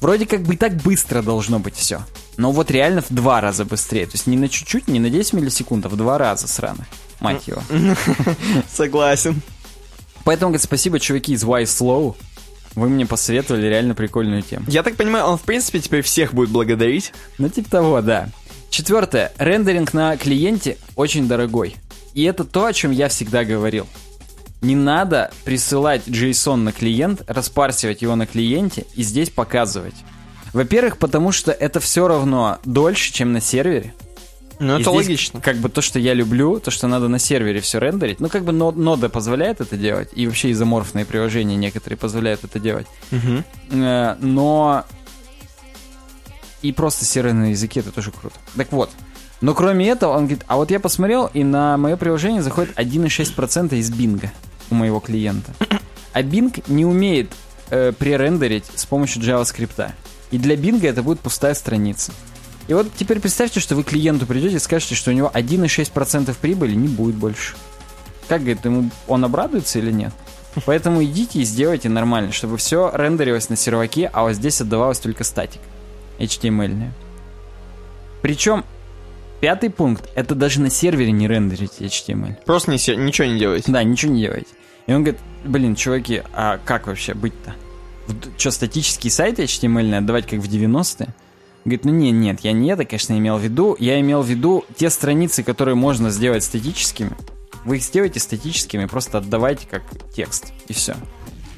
Вроде как бы и так быстро должно быть все. Но вот реально в два раза быстрее. То есть не на чуть-чуть, не на 10 миллисекунд, а в два раза срано. Мать его. Согласен. Поэтому, говорит, спасибо, чуваки из Why Slow. Вы мне посоветовали реально прикольную тему. Я так понимаю, он в принципе теперь всех будет благодарить. Ну, типа того, да. Четвертое. Рендеринг на клиенте очень дорогой. И это то, о чем я всегда говорил. Не надо присылать JSON на клиент, распарсивать его на клиенте и здесь показывать. Во-первых, потому что это все равно дольше, чем на сервере. Ну, И это логично. Как бы то, что я люблю, то, что надо на сервере все рендерить. Ну, как бы нод- нода позволяет это делать, и вообще изоморфные приложения некоторые позволяют это делать. Э, но и просто серый на языке это тоже круто. Так вот. Но кроме этого, он говорит, а вот я посмотрел, и на мое приложение заходит 1,6% из бинга у моего клиента. А Bing не умеет э, пререндерить с помощью JavaScript. И для Bing это будет пустая страница. И вот теперь представьте, что вы клиенту придете и скажете, что у него 1,6% прибыли не будет больше. Как, говорит, ему он обрадуется или нет? Поэтому идите и сделайте нормально, чтобы все рендерилось на серваке, а вот здесь отдавалось только статик. HTML. Причем, пятый пункт, это даже на сервере не рендерить HTML. Просто не ничего не делайте. Да, ничего не делайте. И он говорит, блин, чуваки, а как вообще быть-то? Что, статические сайты HTML отдавать как в 90-е? Говорит, ну не, нет, я не это, конечно, имел в виду. Я имел в виду те страницы, которые можно сделать статическими. Вы их сделаете статическими, просто отдавайте как текст, и все.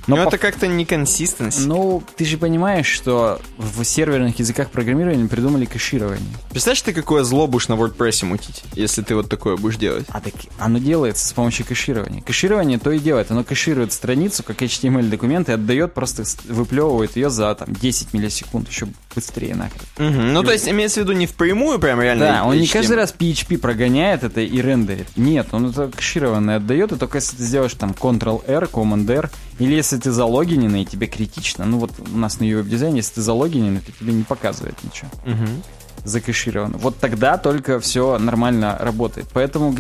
Но Но Ну, по это как-то не консистенс. Ну, ты же понимаешь, что в серверных языках программирования придумали кэширование. Представляешь, ты какое зло будешь на WordPress мутить, если ты вот такое будешь делать? А так оно делается с помощью кэширования. Кэширование то и делает. Оно кэширует страницу, как HTML-документ, и отдает, просто выплевывает ее за там, 10 миллисекунд, еще быстрее нахрен. Мгм. Ну, то есть, имеется в виду не впрямую, прям реально. Да, он не HTML. каждый раз PHP прогоняет это и рендерит. Нет, он это кэшированное отдает, и только если ты сделаешь там Ctrl-R, Command-R, или если ты залогинен, и тебе критично. Ну вот у нас на веб-дизайне, если ты залогинен, то тебе не показывает ничего. Мгм. закэшировано. Вот тогда только все нормально работает. Поэтому,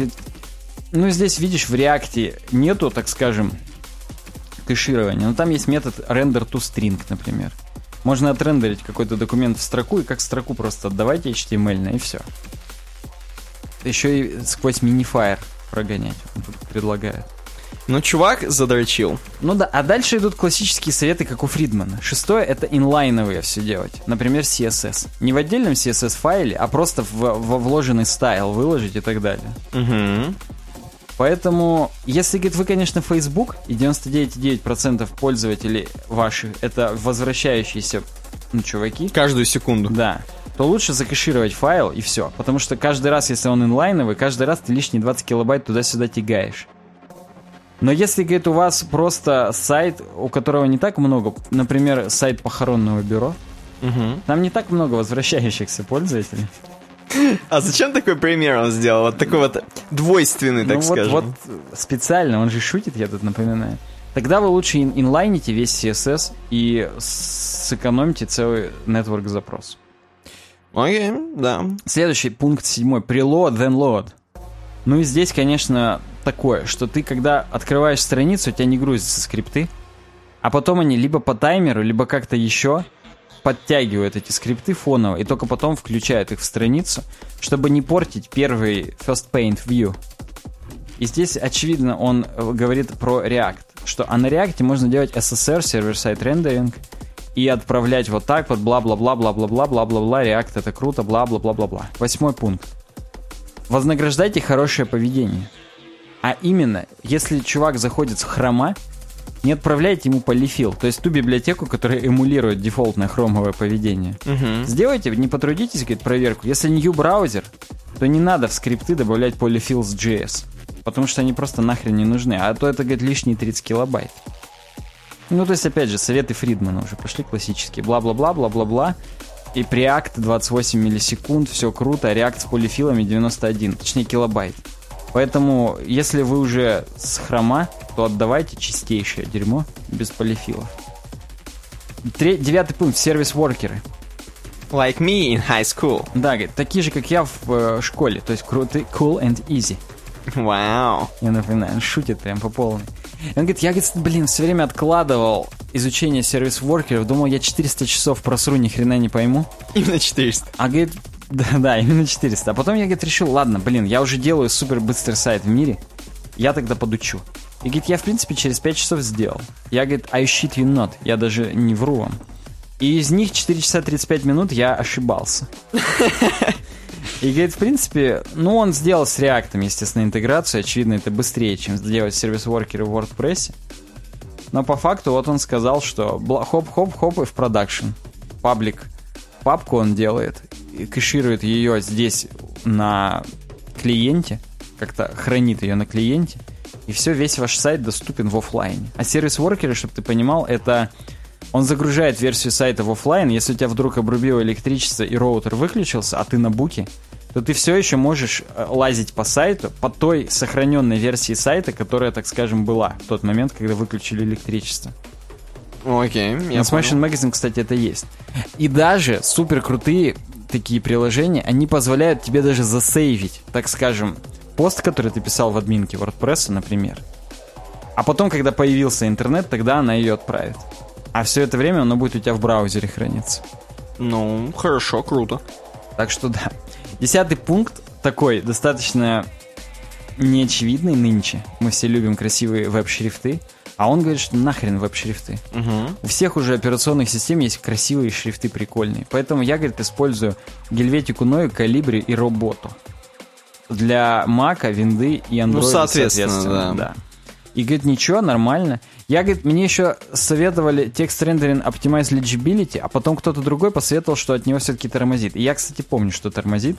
ну, здесь, видишь, в реакте нету, так скажем, кэширования. Но там есть метод render to string, например. Можно отрендерить какой-то документ в строку и как строку просто отдавайте HTML, и все. Еще и сквозь минифайр прогонять, он тут предлагает. Ну, чувак задрочил. Ну да, а дальше идут классические советы, как у Фридмана. Шестое — это инлайновые все делать. Например, CSS. Не в отдельном CSS-файле, а просто в, во вложенный стайл выложить и так далее. Угу. Поэтому, если, говорит, вы, конечно, Facebook, и 99,9% пользователей ваших — это возвращающиеся, ну, чуваки, Каждую секунду. да, то лучше закэшировать файл и все. Потому что каждый раз, если он инлайновый, каждый раз ты лишние 20 килобайт туда-сюда тягаешь. Но если, говорит, у вас просто сайт, у которого не так много, например, сайт похоронного бюро, Мгм. там не так много возвращающихся пользователей. А зачем такой пример он сделал? Вот такой вот двойственный, так ну вот, скажем. вот специально, он же шутит, я тут напоминаю. Тогда вы лучше ин- инлайните весь CSS и сэкономите целый network запрос. Окей, да. Следующий пункт седьмой. Preload, then load. Ну и здесь, конечно, такое, что ты, когда открываешь страницу, у тебя не грузятся скрипты, а потом они либо по таймеру, либо как-то еще подтягивают эти скрипты фоново и только потом включают их в страницу, чтобы не портить первый First Paint View. И здесь, очевидно, он э, говорит про React, что а на React можно делать SSR, Server-Side Rendering, и отправлять вот так вот, бла-бла-бла-бла-бла-бла-бла-бла-бла, React это круто, бла-бла-бла-бла-бла. Восьмой пункт. Вознаграждайте хорошее поведение. А именно, если чувак заходит с хрома, не отправляйте ему полифил, то есть ту библиотеку, которая эмулирует дефолтное хромовое поведение. Мгм. Сделайте, не потрудитесь, говорит, проверку. Если new браузер, то не надо в скрипты добавлять polyfills JS, потому что они просто нахрен не нужны, а то это, говорит, лишние 30 килобайт. Ну, то есть, опять же, советы Фридмана уже пошли классические. Бла-бла-бла, бла-бла-бла. И Preact 28 миллисекунд, все круто. React с полифилами 91, точнее килобайт. Поэтому, если вы уже с хрома, то отдавайте чистейшее дерьмо без полифилов. Тре- девятый пункт. Сервис-воркеры. Like me in high school. Да, говорит, такие же, как я в э, школе. То есть крутые, cool and easy. Вау. Я напоминаю, он шутит прям по полной. Он говорит, я, говорит, блин, все время откладывал изучение сервис-воркеров, думал, я 400 часов просру, ни хрена не пойму. Именно 400. А говорит, да, да, именно 400. А потом я, говорит, решил, ладно, блин, я уже делаю супер быстрый сайт в мире, я тогда подучу. И говорит, я, в принципе, через 5 часов сделал. Я, говорит, I shit you not, я даже не вру вам. И из них 4 часа 35 минут я ошибался. И говорит, в принципе, ну, он сделал с реактом, естественно, интеграцию. Очевидно, это быстрее, чем сделать сервис-воркеры в WordPress. Но по факту вот он сказал, что хоп-хоп-хоп и в продакшн. Паблик. Папку он делает, и кэширует ее здесь на клиенте, как-то хранит ее на клиенте, и все, весь ваш сайт доступен в оффлайне. А service worker ы, чтобы ты понимал, это он загружает версию сайта в оффлайн. Если у тебя вдруг обрубило электричество и роутер выключился, а ты на буке, то ты все еще можешь э, лазить по сайту по той сохраненной версии сайта, которая, так скажем, была в тот момент, когда выключили электричество. Окей, я На. Smashing Magazine, кстати, это есть. И даже супер крутые такие приложения, они позволяют тебе даже засейвить, так скажем, пост, который ты писал в админке WordPress, например. А потом, когда появился интернет, тогда она ее отправит. А все это время оно будет у тебя в браузере храниться. Ну, хорошо, круто. Так что да. Десятый пункт такой, достаточно неочевидный нынче. Мы все любим красивые веб-шрифты. А он говорит, что нахрен веб-шрифты. Угу. У всех уже операционных систем есть красивые шрифты прикольные. Поэтому я, говорит, использую Гельветику Ною, Калибри и Роботу. Для Мака, Винды и Android, Ну, соответственно, да. И говорит, ничего, нормально. Я, говорит, мне еще советовали текст рендеринг Optimize Legibility, а потом кто-то другой посоветовал, что от него все-таки тормозит. И я, кстати, помню, что тормозит.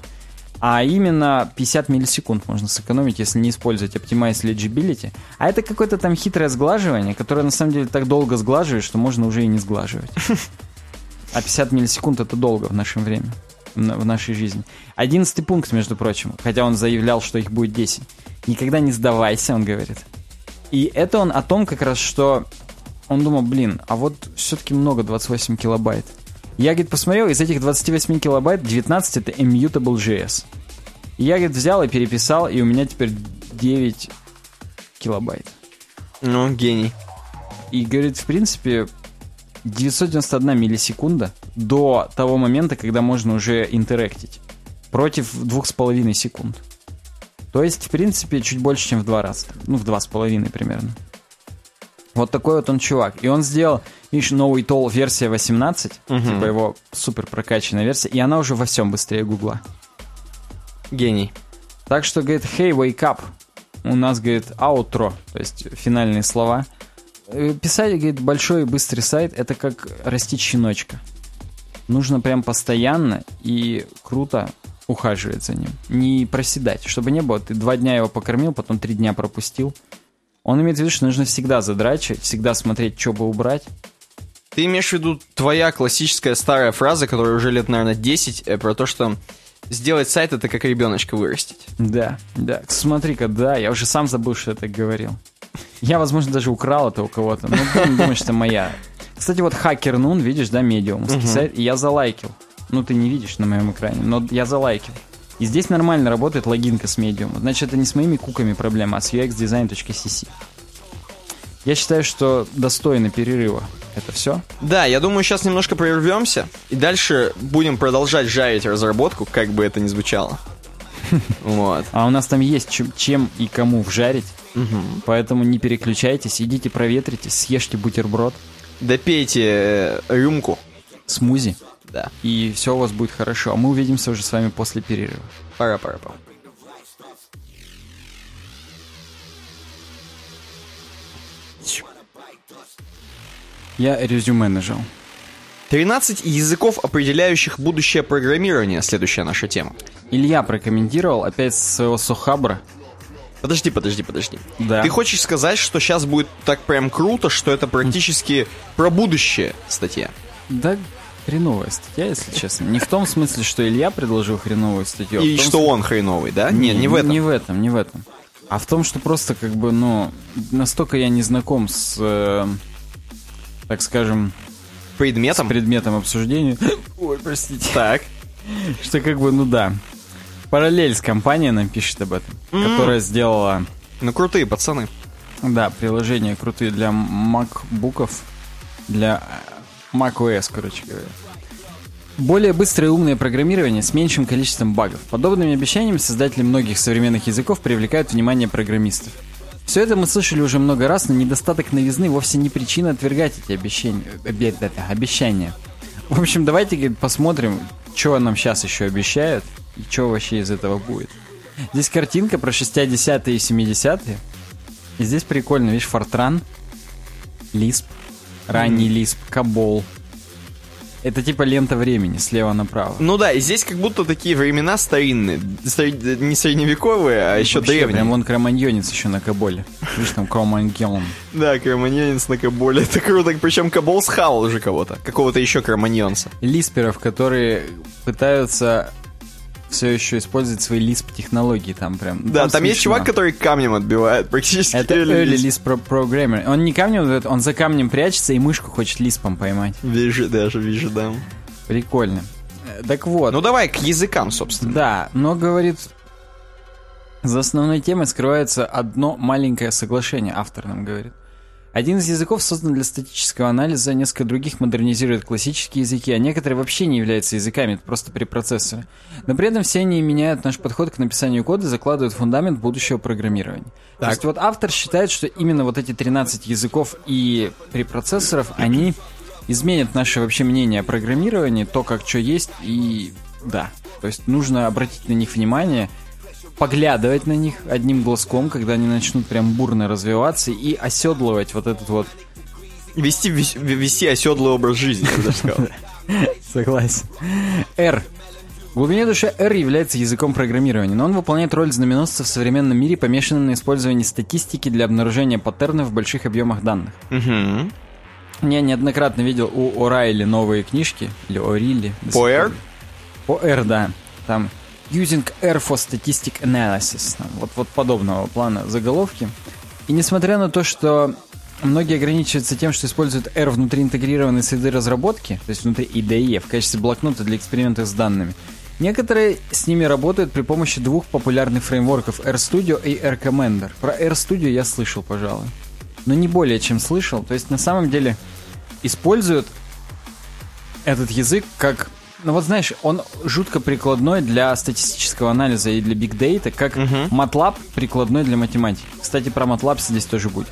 А именно 50 миллисекунд можно сэкономить, если не использовать Optimize Legibility. А это какое-то там хитрое сглаживание, которое на самом деле так долго сглаживает, что можно уже и не сглаживать. А 50 миллисекунд это долго в наше время, в нашей жизни. Одиннадцатый пункт, между прочим, хотя он заявлял, что их будет 10. Никогда не сдавайся, он говорит. И это он о том как раз, что он думал, блин, а вот все-таки много 28 килобайт. Я, говорит, посмотрел, из этих 28 килобайт 19 это Immutable.js. Я, говорит, взял и переписал, и у меня теперь 9 килобайт. Ну, гений. И, говорит, в принципе, 991 миллисекунда до того момента, когда можно уже интерактить. Против 2,5 секунд. То есть, в принципе, чуть больше, чем в два раза. Ну, в два с половиной примерно. Вот такой вот он чувак. И он сделал, видишь, новый тол версия 18, угу. типа его супер прокачанная версия, и она уже во всем быстрее Гугла. Гений. Так что, говорит, hey, wake up. У нас, говорит, outro, то есть финальные слова. Э, писать, говорит, большой и быстрый сайт, это как растить щеночка. Нужно прям постоянно и круто ухаживать за ним. Не проседать, чтобы не было, ты два дня его покормил, потом три дня пропустил. Он имеет в виду, что нужно всегда задрачивать, всегда смотреть, что бы убрать. Ты имеешь в виду твоя классическая старая фраза, которая уже лет, наверное, 10, э, про то, что сделать сайт это как ребеночка вырастить. Да, да. Смотри-ка, да, я уже сам забыл, что я так говорил. Я, возможно, даже украл это у кого-то. Ну, думаешь, это моя. Кстати, вот Хакер Нун, видишь, да, сайт, и я залайкил. Ну, ты не видишь на моем экране, но я залайкил. И здесь нормально работает логинка с медиум. Значит, это не с моими куками проблема, а с uxdesign.cc. Я считаю, что достойно перерыва. Это все? Да, я думаю, сейчас немножко прервемся, и дальше будем продолжать жарить разработку, как бы это ни звучало. Вот. А у нас там есть чем, чем и кому вжарить. Угу. Поэтому не переключайтесь, идите проветрите, съешьте бутерброд. Допейте э, рюмку. Смузи. Да. И все у вас будет хорошо. А мы увидимся уже с вами после перерыва. Пора, пора, пора. Я резюме нажал. 13 языков, определяющих будущее программирование. Следующая наша тема. Илья прокомментировал опять с своего сухабра. Подожди, подожди, подожди. Да. Ты хочешь сказать, что сейчас будет так прям круто, что это практически про будущее статья? Да, хреновая статья, если честно. Не в том смысле, что Илья предложил хреновую статью. А И что он хреновый, да? Не, не, не в этом. Не в этом, не в этом. А в том, что просто как бы, ну, настолько я не знаком с, э, так скажем... Предметом? С предметом обсуждения. Ой, простите. Так. Что как бы, ну да. Параллель с компанией нам пишет об этом, mm. которая сделала... Ну, крутые пацаны. Да, приложения крутые для макбуков, для macOS, короче говоря. Более быстрое и умное программирование с меньшим количеством багов. Подобными обещаниями создатели многих современных языков привлекают внимание программистов. Все это мы слышали уже много раз, но недостаток новизны вовсе не причина отвергать эти обещания. обещания. В общем, давайте посмотрим, что нам сейчас еще обещают и что вообще из этого будет. Здесь картинка про 60-е и 70-е. И здесь прикольно, видишь, Фортран, Лисп, ранний Лисп, Кабол, это типа лента времени, слева направо. Ну да, и здесь как будто такие времена старинные. Сред... Не средневековые, а еще Вообще, древние. Прям вон кроманьонец еще на Каболе. Видишь, там кроманьон. Да, кроманьонец на Каболе. Это круто. Причем Кабол схавал уже кого-то. Какого-то еще кроманьонца. Лисперов, которые пытаются все еще использует свои Lisp технологии там прям. Да, там, там есть чувак, который камнем отбивает практически. Это early Lisp, Lisp Programmer. Он не камнем, он за камнем прячется и мышку хочет Лиспом поймать. Вижу, даже вижу, да. Прикольно. Э, так вот. Ну давай к языкам, собственно. Да, но говорит, за основной темой скрывается одно маленькое соглашение, автор нам говорит. Один из языков создан для статического анализа, несколько других модернизируют классические языки, а некоторые вообще не являются языками, это просто препроцессоры. Но при этом все они меняют наш подход к написанию кода и закладывают фундамент будущего программирования. Так. То есть вот автор считает, что именно вот эти 13 языков и препроцессоров, они изменят наше вообще мнение о программировании, то, как что есть, и да. То есть нужно обратить на них внимание, поглядывать на них одним глазком, когда они начнут прям бурно развиваться и оседлывать вот этот вот... Вести, вес- вести оседлый образ жизни, я бы даже сказал. Согласен. R. В глубине души R является языком программирования, но он выполняет роль знаменосца в современном мире, помешанном на использовании статистики для обнаружения паттернов в больших объемах данных. Мгм. Я неоднократно видел у Орайли новые книжки, или Орилли. до По R? По R, да. Там Using R for Statistic Analysis. Вот, вот подобного плана заголовки. И несмотря на то, что многие ограничиваются тем, что используют R внутри интегрированной среды разработки, то есть внутри IDE, в качестве блокнота для экспериментов с данными, некоторые с ними работают при помощи двух популярных фреймворков RStudio и RCommander. Про RStudio я слышал, пожалуй. Но не более чем слышал. То есть на самом деле используют этот язык как... Ну вот знаешь, он жутко прикладной для статистического анализа и для Data, как MATLAB прикладной для математики. Кстати, про MATLAB здесь тоже будет.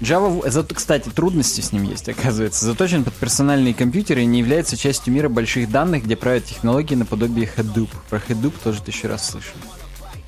Java, зато, кстати, трудности с ним есть, оказывается. Заточен под персональные компьютеры и не является частью мира больших данных, где правят технологии наподобие Hadoop. Про Hadoop тоже тысячу раз слышал.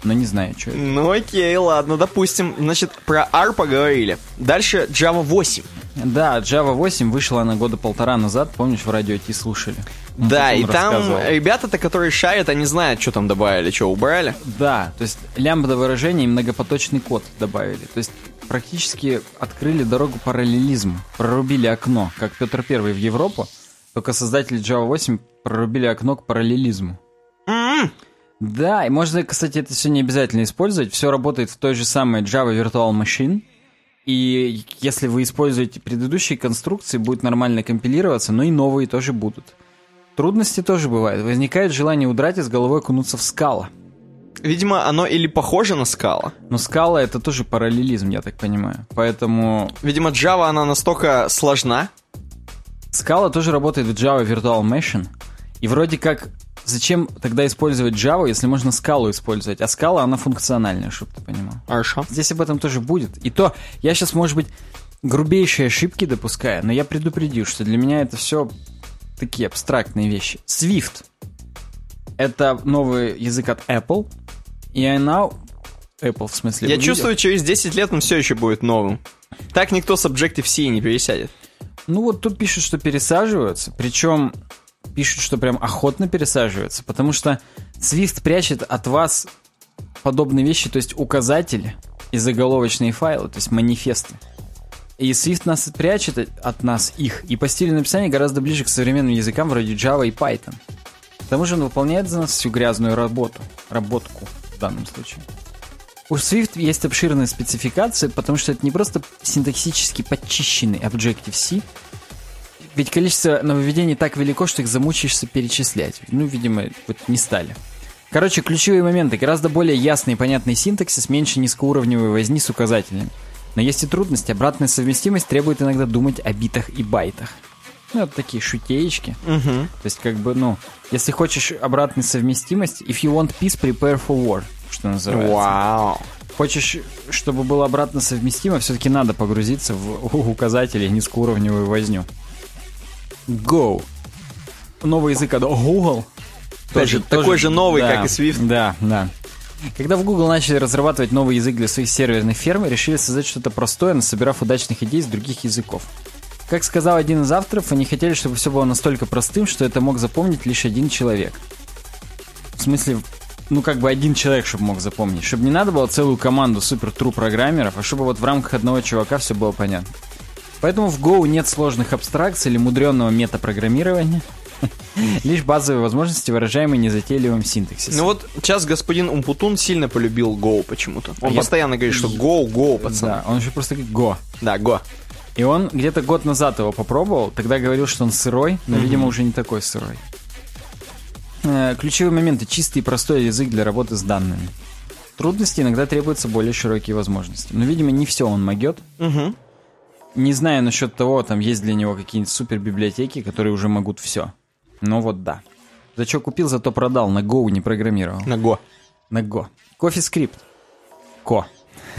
Но не знаю, что это. Ну окей, ладно, допустим. Значит, про R поговорили. Дальше Java 8. Да, Java 8 вышла она года полтора назад, помнишь, в радио Ти слушали? Он Да, и там рассказывал. ребята-то, которые шарят, они знают, что там добавили, что убрали. Да, то есть лямбда выражение и многопоточный код добавили. То есть практически открыли дорогу параллелизму, прорубили окно, как Петр Первый в Европу, только создатели Java 8 прорубили окно к параллелизму. М-м. Да, и можно, кстати, это все не обязательно использовать. Все работает в той же самой Java Virtual Machine. И если вы используете предыдущие конструкции, будет нормально компилироваться, но и новые тоже будут. Трудности тоже бывают. Возникает желание удрать и с головой окунуться в скала. Видимо, оно или похоже на скала. Но скала это тоже параллелизм, я так понимаю. Поэтому Видимо, Java, она настолько сложна. скала тоже работает в Java Virtual Machine. И вроде как, зачем тогда использовать Java, если можно скалу использовать? А скала, она функциональная, чтобы ты понимал. Хорошо. Здесь об этом тоже будет. И то, я сейчас, может быть, грубейшие ошибки допускаю, но я предупредил, что для меня это все такие абстрактные вещи. Swift. Это новый язык от Apple. И она... Apple, в смысле. Я чувствую, через 10 лет он все еще будет новым. Так никто с Objective-C не пересядет. Ну вот тут пишут, что пересаживаются, причем пишут, что прям охотно пересаживаются, потому что Swift прячет от вас подобные вещи, то есть указатели и заголовочные файлы, то есть манифесты. И Swift нас прячет от нас их, и по стилю написания гораздо ближе к современным языкам вроде Java и Python. К тому же он выполняет за нас всю грязную работу, работку в данном случае. У Swift есть обширная спецификация, потому что это не просто синтаксически подчищенный Objective-C, ведь количество нововведений так велико, что их замучаешься перечислять. Ну, видимо, вот не стали. Короче, ключевые моменты. Гораздо более ясный и понятный синтаксис, меньше низкоуровневой возни с указателями. Но есть и трудности. Обратная совместимость требует иногда думать о битах и байтах. Ну, это такие шутеечки. Угу. То есть, как бы, ну, если хочешь обратной совместимости, if you want peace, prepare for war, что называется. Вау. Хочешь, чтобы было обратно совместимо, все-таки надо погрузиться в указатели низкоуровневую возню. Go. Новый язык от Google. Опять же, такой же новый, как и Swift. Да, да. Когда в Google начали разрабатывать новый язык для своих серверных ферм, решили создать что-то простое, насобирав удачных идей с других языков. Как сказал один из авторов, они хотели, чтобы все было настолько простым, что это мог запомнить лишь один человек. В смысле, ну как бы один человек, чтобы мог запомнить. Чтобы не надо было целую команду супер-тру программеров, а чтобы вот в рамках одного чувака все было понятно. Поэтому в Go нет сложных абстракций или мудренного метапрограммирования. Лишь базовые возможности, выражаемые незатейливым синтаксисом. Ну вот сейчас господин Умпутун сильно полюбил Go почему-то. Он я- постоянно говорит, что Go, Go, пацан. Да, он еще просто как Go. Да, Go. И он где-то год назад его попробовал, тогда говорил, что он сырой, но, видимо, уже не такой сырой. Э, Ключевые моменты. Чистый и простой язык для работы с данными. Трудности иногда требуются более широкие возможности. Но, видимо, не все он могет. Угу. Не знаю насчет того, там есть для него какие-нибудь супер библиотеки, которые уже могут все. Но вот да. За что купил, зато продал. На Go не программировал. На Go. На Go. CoffeeScript. Ко.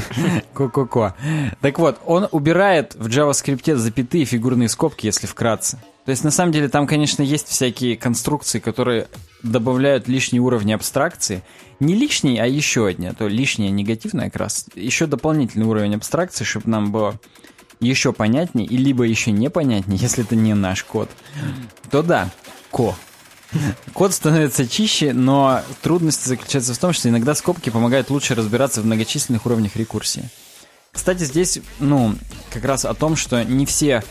Ко-ко-ко. Так вот, он убирает в JavaScript запятые фигурные скобки, если вкратце. То есть, на самом деле, там, конечно, есть всякие конструкции, которые добавляют лишние уровни абстракции. Не лишний, а еще одни, а то лишнее негативное как раз. Еще дополнительный уровень абстракции, чтобы нам было еще понятнее, и либо еще непонятнее, если это не наш код, то да, ко. Код становится чище, но трудность заключается в том, что иногда скобки помогают лучше разбираться в многочисленных уровнях рекурсии. Кстати, здесь, ну, как раз о том, что не все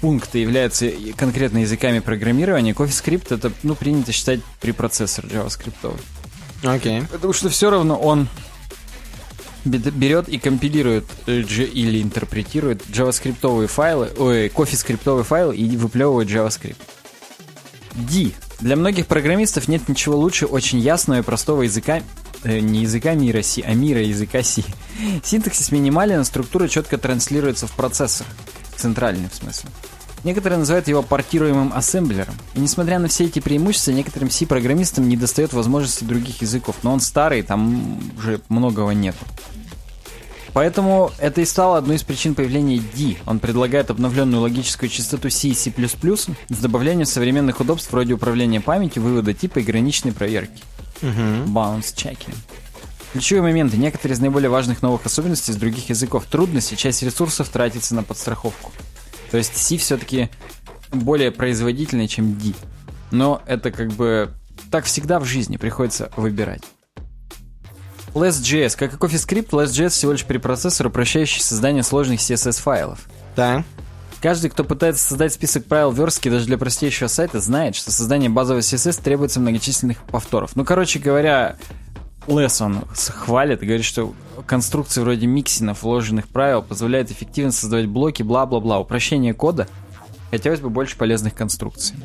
пункты являются конкретно языками программирования. CoffeeScript это, ну, принято считать препроцессор JavaScript. Окей. Потому что все равно он берет и компилирует э, или интерпретирует JavaScript файлы, ой, CoffeeScript файлы и выплевывает JavaScript. D. Для многих программистов нет ничего лучше очень ясного и простого языка, э, не языка мира C, а мира языка C. Синтаксис минимален, структура четко транслируется в процессор. Центральный, в смысле. Некоторые называют его портируемым ассемблером. И несмотря на все эти преимущества, некоторым C-программистам не достает возможности других языков. Но он старый, там уже многого нету. Поэтому это и стало одной из причин появления D. Он предлагает обновленную логическую частоту C и C++ с добавлением современных удобств вроде управления памятью, вывода типа и граничной проверки. Угу. Bounce checking. Ключевые моменты. Некоторые из наиболее важных новых особенностей из других языков. Трудности, часть ресурсов тратится на подстраховку. То есть C все-таки более производительный, чем D. Но это как бы так всегда в жизни приходится выбирать. Less.js. Как и CoffeeScript, Less.js всего лишь препроцессор, упрощающий создание сложных CSS-файлов. Да. Каждый, кто пытается создать список правил верстки даже для простейшего сайта, знает, что создание базового CSS требуется многочисленных повторов. Ну, короче говоря, Less он хвалит и говорит, что конструкции вроде миксинов, вложенных правил позволяют эффективно создавать блоки, бла-бла-бла. Упрощение кода. Хотелось бы больше полезных конструкций.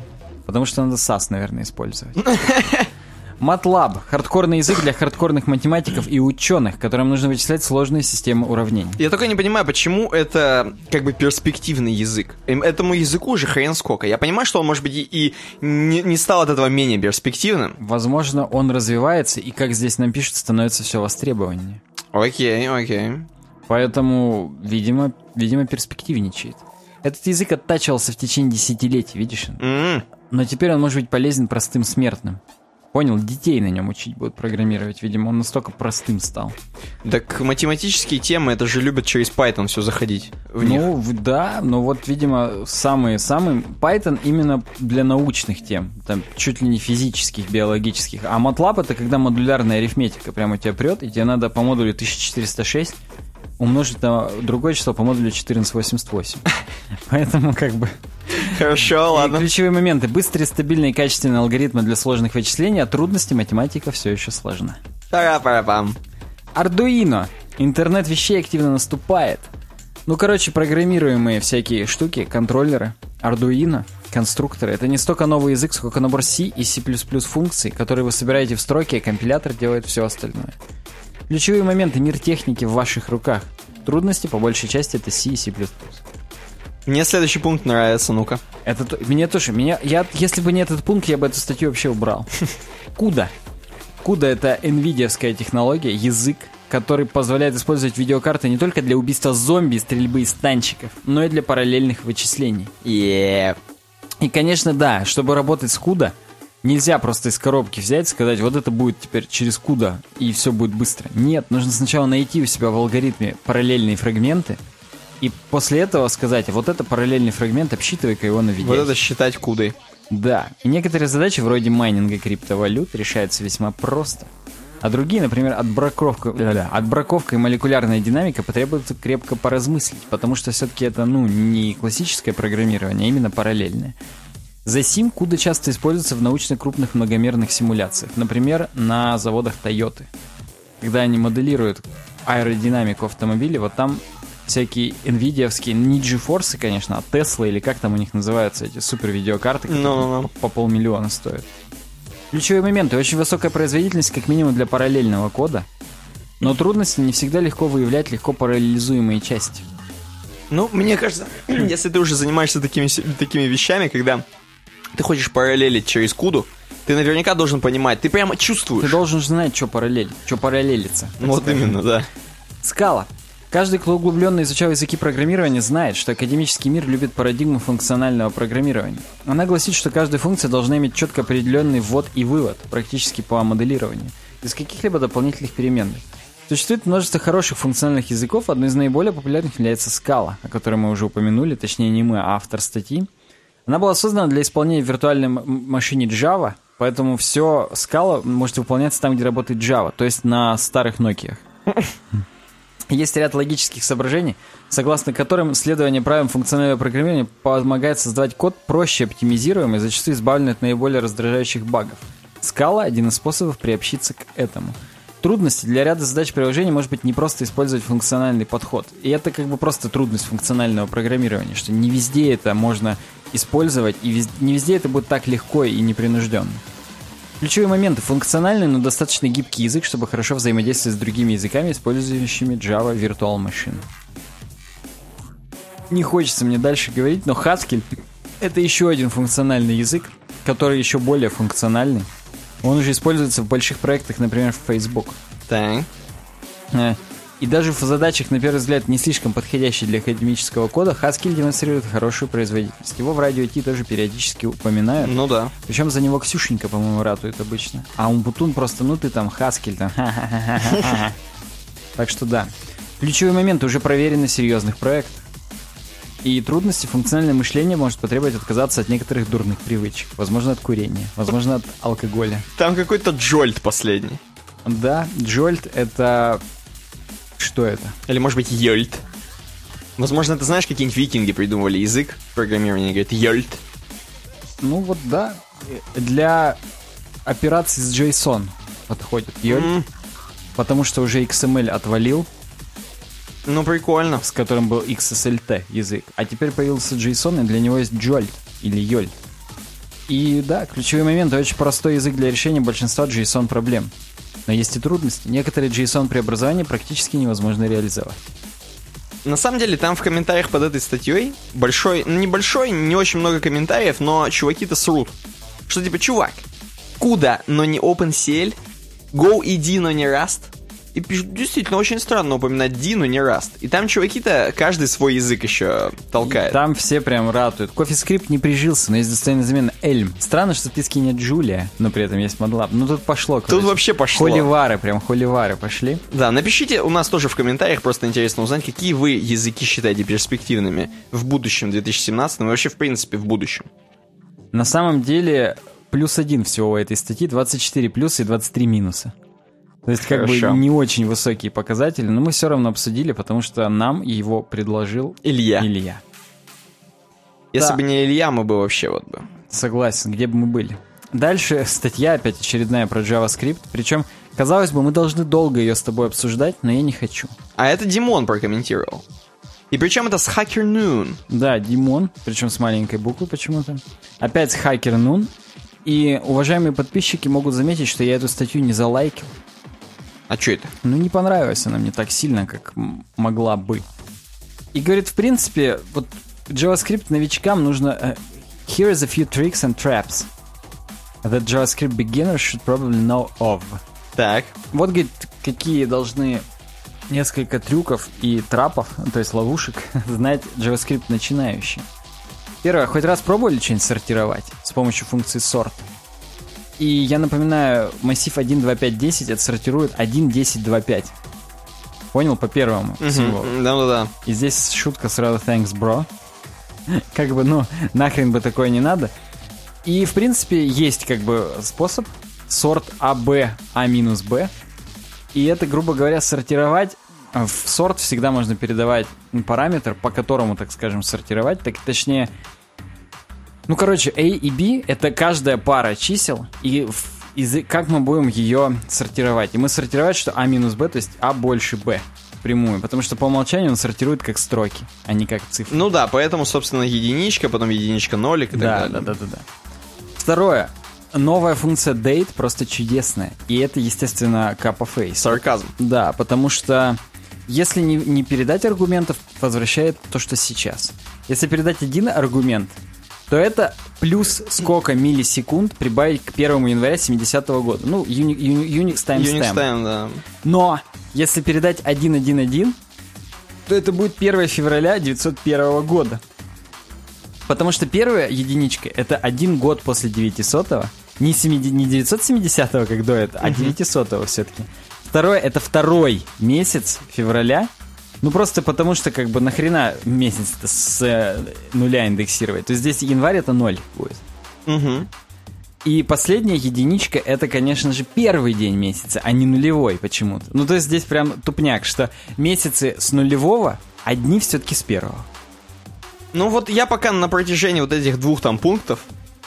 Потому что надо SAS, наверное, использовать. MATLAB – хардкорный язык для хардкорных математиков и ученых, которым нужно вычислять сложные системы уравнений. Я только не понимаю, почему это как бы перспективный язык. Этому языку уже хрен сколько. Я понимаю, что он, может быть, и, и не, не стал от этого менее перспективным. Возможно, он развивается, и, как здесь нам пишут, становится все востребованнее. Окей, окей. Поэтому, видимо, видимо, перспективничает. Этот язык оттачивался в течение десятилетий, видишь? Mm. Но теперь он может быть полезен простым смертным. Понял, детей на нем учить будут программировать, видимо, он настолько простым стал. Так математические темы, это же любят через Python все заходить в них. Ну, да, но вот, видимо, самые-самые... Python именно для научных тем, там, чуть ли не физических, биологических. А MATLAB это когда модулярная арифметика прямо у тебя прет, и тебе надо по модулю 1406 умножить на другое число по модулю 1488. Поэтому как бы... Хорошо, ладно. И ключевые моменты. Быстрые, стабильные и качественные алгоритмы для сложных вычислений, а трудности математика все еще сложна. Пара-пара-пам. Ардуино. Интернет вещей активно наступает. Ну, короче, программируемые всякие штуки, контроллеры, Arduino, конструкторы. Это не столько новый язык, сколько набор C и C++ функций, которые вы собираете в строке, а компилятор делает все остальное. Ключевые моменты мир техники в ваших руках. Трудности, по большей части, это C и C++. Мне следующий пункт нравится, ну-ка. Это мне тоже. Меня, я, если бы не этот пункт, я бы эту статью вообще убрал. Куда? Куда это NVIDIA технология, язык, который позволяет использовать видеокарты не только для убийства зомби, стрельбы из танчиков, но и для параллельных вычислений. Yeah. И, конечно, да, чтобы работать с CUDA, нельзя просто из коробки взять и сказать, вот это будет теперь через CUDA, и все будет быстро. Нет, нужно сначала найти у себя в алгоритме параллельные фрагменты, и после этого сказать, вот это параллельный фрагмент, обсчитывай-ка его на видео. Вот это считать кудой. Да. И некоторые задачи вроде майнинга криптовалют решаются весьма просто. А другие, например, отбраковка, отбраковка и молекулярная динамика потребуется крепко поразмыслить, потому что все-таки это, ну, не классическое программирование, а именно параллельное. За сим CUDA часто используется в научно-крупных многомерных симуляциях, например, на заводах Toyota. Когда они моделируют аэродинамику автомобиля, вот там всякие NVIDIA-вские, не GeForce, конечно, а Tesla или как там у них называются эти супер видеокарты, которые no, no, no. по полмиллиона стоят. Ключевые моменты. Очень высокая производительность, как минимум для параллельного кода. Но трудности не всегда легко выявлять легко параллелизуемые части. Ну, мне кажется, если ты уже занимаешься такими, такими вещами, когда ты хочешь параллелить через куду, ты наверняка должен понимать, ты прямо чувствуешь. Ты должен знать, что параллель, что параллелится. Вот именно, да. Скала. Каждый, кто углубленно изучал языки программирования, знает, что академический мир любит парадигму функционального программирования. Она гласит, что каждая функция должна иметь четко определенный ввод и вывод, практически по моделированию, без каких-либо дополнительных переменных. Существует множество хороших функциональных языков, одной из наиболее популярных является Scala, о которой мы уже упомянули, точнее не мы, а автор статьи. Она была создана для исполнения в виртуальной машине Java, поэтому все Scala может выполняться там, где работает Java, то есть на старых Nokia. Есть ряд логических соображений, согласно которым следование правилам функционального программирования помогает создавать код проще оптимизируемый, зачастую избавленный от наиболее раздражающих багов. Скала – один из способов приобщиться к этому. Трудности для ряда задач приложения может быть не просто использовать функциональный подход. И это как бы просто трудность функционального программирования, что не везде это можно использовать, и не везде это будет так легко и непринужденно. Ключевые моменты. Функциональный, но достаточно гибкий язык, чтобы хорошо взаимодействовать с другими языками, использующими Java Virtual Machine. Не хочется мне дальше говорить, но Haskell — это еще один функциональный язык, который еще более функциональный. Он уже используется в больших проектах, например, в Facebook. Так. И даже в задачах, на первый взгляд, не слишком подходящие для академического кода, Haskell демонстрирует хорошую производительность. Его в радио Ти тоже периодически упоминают. Ну да. Причем за него Ксюшенька, по-моему, ратует обычно. А Умбутун просто, ну ты там, Haskell там. Так что да. Ключевые моменты уже проверены в серьезных проектах. И трудности функциональное мышление может потребовать отказаться от некоторых дурных привычек. Возможно, от курения, возможно, от алкоголя. Там какой-то джольт последний. Да, джольт — это что это? Или, может быть, Йольт. Возможно, ты знаешь, какие-нибудь викинги придумывали язык программирования, говорят Йольт. Ну вот да, для операций с JSON подходит Йольт, mm. потому что уже XML отвалил. Ну, прикольно. С которым был XSLT язык. А теперь появился JSON, и для него есть Jolt или Йольт. И да, ключевой момент, очень простой язык для решения большинства JSON проблем. Но есть и трудности. Некоторые JSON преобразования практически невозможно реализовать. На самом деле, там в комментариях под этой статьей большой, ну небольшой, не очень много комментариев, но чуваки-то срут. Что типа, чувак, куда, но не OpenCL? Go иди, но не Rust? И пишут, действительно, очень странно упоминать Дину, не Раст. И там чуваки-то каждый свой язык еще толкает. И там все прям ратуют. CoffeeScript не прижился, но есть достойная замена Эльм. Странно, что в списке нет Джулия, но при этом есть ModLab. Ну тут пошло, короче. Тут вообще пошло. Холивары, прям холивары пошли. Да, напишите у нас тоже в комментариях, просто интересно узнать, какие вы языки считаете перспективными в будущем 2017 и вообще, в принципе, в будущем. На самом деле, плюс один всего у этой статьи, 24 плюса и 23 минуса. То есть как Хорошо. бы не очень высокие показатели, но мы все равно обсудили, потому что нам его предложил Илья. Илья. Если да. бы не Илья, мы бы вообще вот бы. Согласен, где бы мы были. Дальше статья опять очередная про JavaScript. Причем, казалось бы, мы должны долго ее с тобой обсуждать, но я не хочу. А это Димон прокомментировал. И причем это с Hacker Noon. Да, Димон, причем с маленькой буквы почему-то. Опять с Hacker Noon. И уважаемые подписчики могут заметить, что я эту статью не залайкил. А что это? Ну, не понравилась она мне так сильно, как могла бы. И говорит, в принципе, вот JavaScript новичкам нужно... Uh, here is a few tricks and traps that JavaScript beginners should probably know of. Так. Вот, говорит, какие должны несколько трюков и трапов, то есть ловушек, знать JavaScript начинающие. Первое, хоть раз пробовали что-нибудь сортировать с помощью функции sort? И я напоминаю, массив 1, 2, 5, 10 отсортирует 1, 10, 2, 5. Понял? По первому символу. Да-да-да. И здесь шутка сразу thanks, bro. как бы, ну, нахрен бы такое не надо. И, в принципе, есть как бы способ сорт АБ, А минус Б. И это, грубо говоря, сортировать в сорт всегда можно передавать параметр, по которому, так скажем, сортировать, так точнее, ну, короче, A и B — это каждая пара чисел, и из, как мы будем ее сортировать. И мы сортировать, что А минус Б, то есть А больше Б прямую, потому что по умолчанию он сортирует как строки, а не как цифры. Ну да, поэтому, собственно, единичка, потом единичка нолик и так да, далее. Да, да, да, да. Второе. Новая функция date просто чудесная. И это, естественно, kappa face. Сарказм. Да, потому что если не, не передать аргументов, возвращает то, что сейчас. Если передать один аргумент, то это плюс сколько миллисекунд прибавить к 1 января 70 -го года. Ну, Unix, Unix timestamp. Unix time, да. Но если передать 1.1.1, то это будет 1 февраля 901 года. Потому что первая единичка — это один год после 900-го. Не, 70, не 970-го, как до этого, а 900-го все-таки. Второе — это второй месяц февраля. Ну, просто потому что, как бы, нахрена месяц с э, нуля индексировать? То есть здесь январь — это ноль будет. Угу. И последняя единичка — это, конечно же, первый день месяца, а не нулевой почему-то. Ну, то есть здесь прям тупняк, что месяцы с нулевого, а дни все-таки с первого. Ну вот я пока на протяжении вот этих двух там пунктов,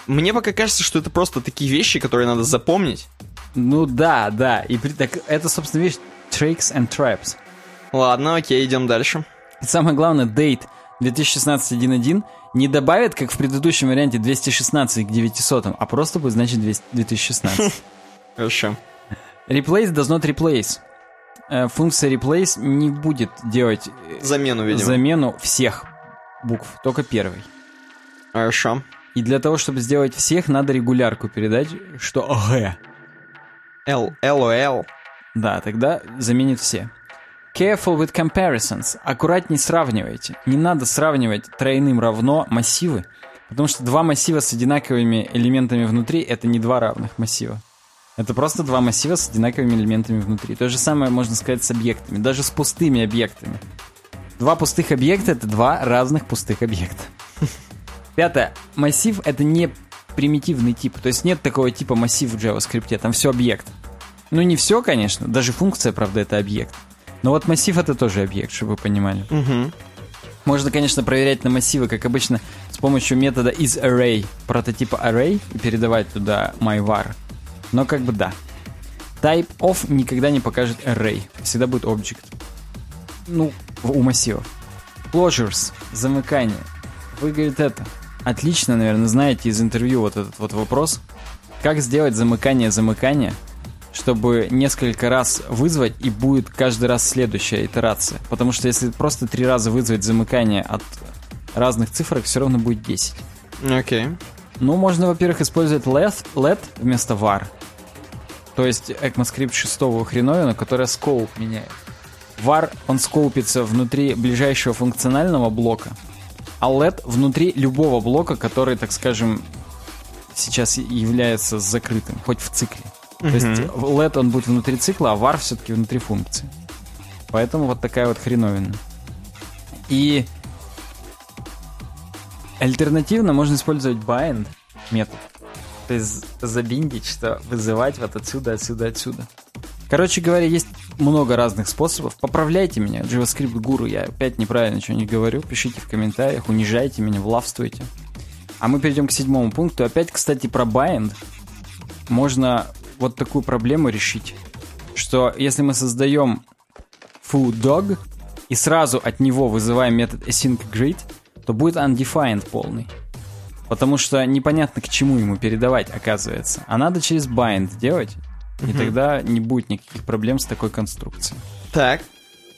мне пока кажется, что это просто такие вещи, которые надо запомнить. Ну да, да. И при- так, это, собственно, видишь, tricks and traps. Ладно, окей, идем дальше. Самое главное, date 2016.1.1 не добавит, как в предыдущем варианте, 216 к 900, а просто будет значит 200 2016. Хорошо. Replace does not replace. Э, Функция replace не будет делать э, Замену, видимо. замену всех букв, только первой. Хорошо. И для того, чтобы сделать всех, надо регулярку передать, что Г. Л, LOL. Да, тогда заменит все. Careful with comparisons. Аккуратней сравнивайте. Не надо сравнивать тройным равно массивы, потому что два массива с одинаковыми элементами внутри — это не два равных массива. Это просто два массива с одинаковыми элементами внутри. То же самое можно сказать с объектами, даже с пустыми объектами. Два пустых объекта — это два разных пустых объекта. Пятое. Массив — это не примитивный тип. То есть нет такого типа массив в JavaScript, там все объект. Ну, не все, конечно. Даже функция, правда, это объект. Но вот массив это тоже объект, чтобы вы понимали. Угу. Можно, конечно, проверять на массивы, как обычно, с помощью метода isArray, прототипа array, и передавать туда myvar. Но как бы да. Type of никогда не покажет array. Всегда будет object. Ну, у массивов. Closures, замыкание. Вы, говорит, это. Отлично, наверное, знаете из интервью вот этот вот вопрос. Как сделать замыкание замыкания, чтобы несколько раз вызвать и будет каждый раз следующая итерация. Потому что если просто три раза вызвать замыкание от разных цифрок, все равно будет 10. Окей. Ну, можно, во-первых, использовать let, let вместо var. То есть ECMAScript 6 хреновина, которая scope меняет. var, он скоупится внутри ближайшего функционального блока, а let внутри любого блока, который, так скажем, сейчас является закрытым, хоть в цикле. То есть let он будет внутри цикла, а var все-таки внутри функции. Поэтому вот такая вот хреновина. И альтернативно можно использовать bind метод. То есть забиндить, что вызывать вот отсюда, отсюда, отсюда. Короче говоря, есть много разных способов. Поправляйте меня, JavaScript гуру, я опять неправильно не говорю. Пишите в комментариях, унижайте меня, влавствуйте. А мы перейдем к седьмому пункту. Опять, кстати, про bind. Можно вот такую проблему решить, что если мы создаем foo dog и сразу от него вызываем метод asyncGreet, то будет undefined полный. Потому что непонятно, к чему ему передавать, оказывается. А надо через bind делать, и тогда не будет никаких проблем с такой конструкцией. Так,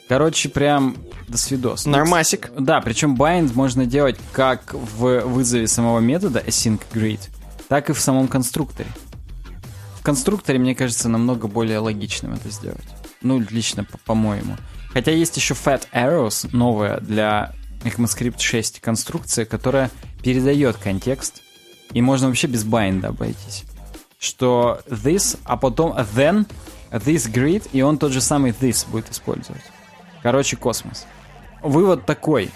Короче, прям до свидос. Нормасик. Да, причем bind можно делать как в вызове самого метода asyncGreet, так и в самом конструкторе. Конструкторе, мне кажется, намного более логичным это сделать. Ну, лично по- по-моему. Хотя есть еще Fat Arrows, новая для ECMAScript 6 конструкция, которая передает контекст, и можно вообще без bind обойтись. Что this, а потом then, this grid, и он тот же самый this будет использовать. Короче, космос. Вывод такой.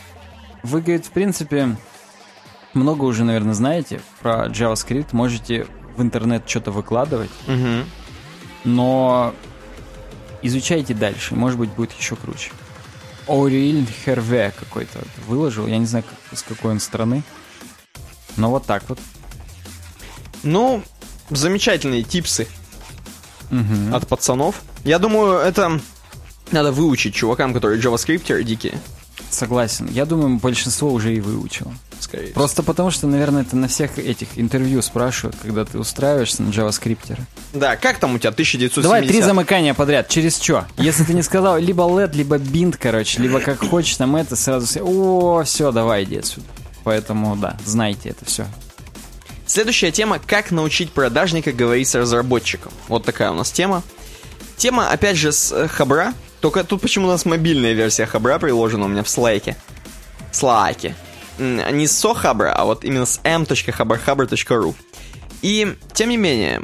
Вы, говорит, в принципе, много уже, наверное, знаете про JavaScript. Можете в интернет что-то выкладывать, Угу. но изучайте дальше. Может быть, будет еще круче. Ориль Херве какой-то выложил. Я не знаю, как- с какой он страны. Но вот так вот. Ну, замечательные типсы Мгм. от пацанов. Я думаю, это надо выучить чувакам, которые JavaScript дикие. Согласен. Я думаю, большинство уже и выучило. Скорее. всего. Просто потому, что, наверное, это на всех этих интервью спрашивают, когда ты устраиваешься на JavaScript. Да, как там у тебя 1970? Давай три замыкания подряд. Через что? Если ты не сказал либо LED, либо бинд, короче, либо как хочешь, там это сразу все. О, все, давай иди отсюда. Поэтому да, знайте это все. Следующая тема «Как научить продажника говорить с разработчиком». Вот такая у нас тема. Тема, опять же, с э, Хабра. Только тут почему у нас мобильная версия Хабра приложена у меня в слайке. Слайке. Не с сохабра, а вот именно с m.habarhabra.ru. И, тем не менее,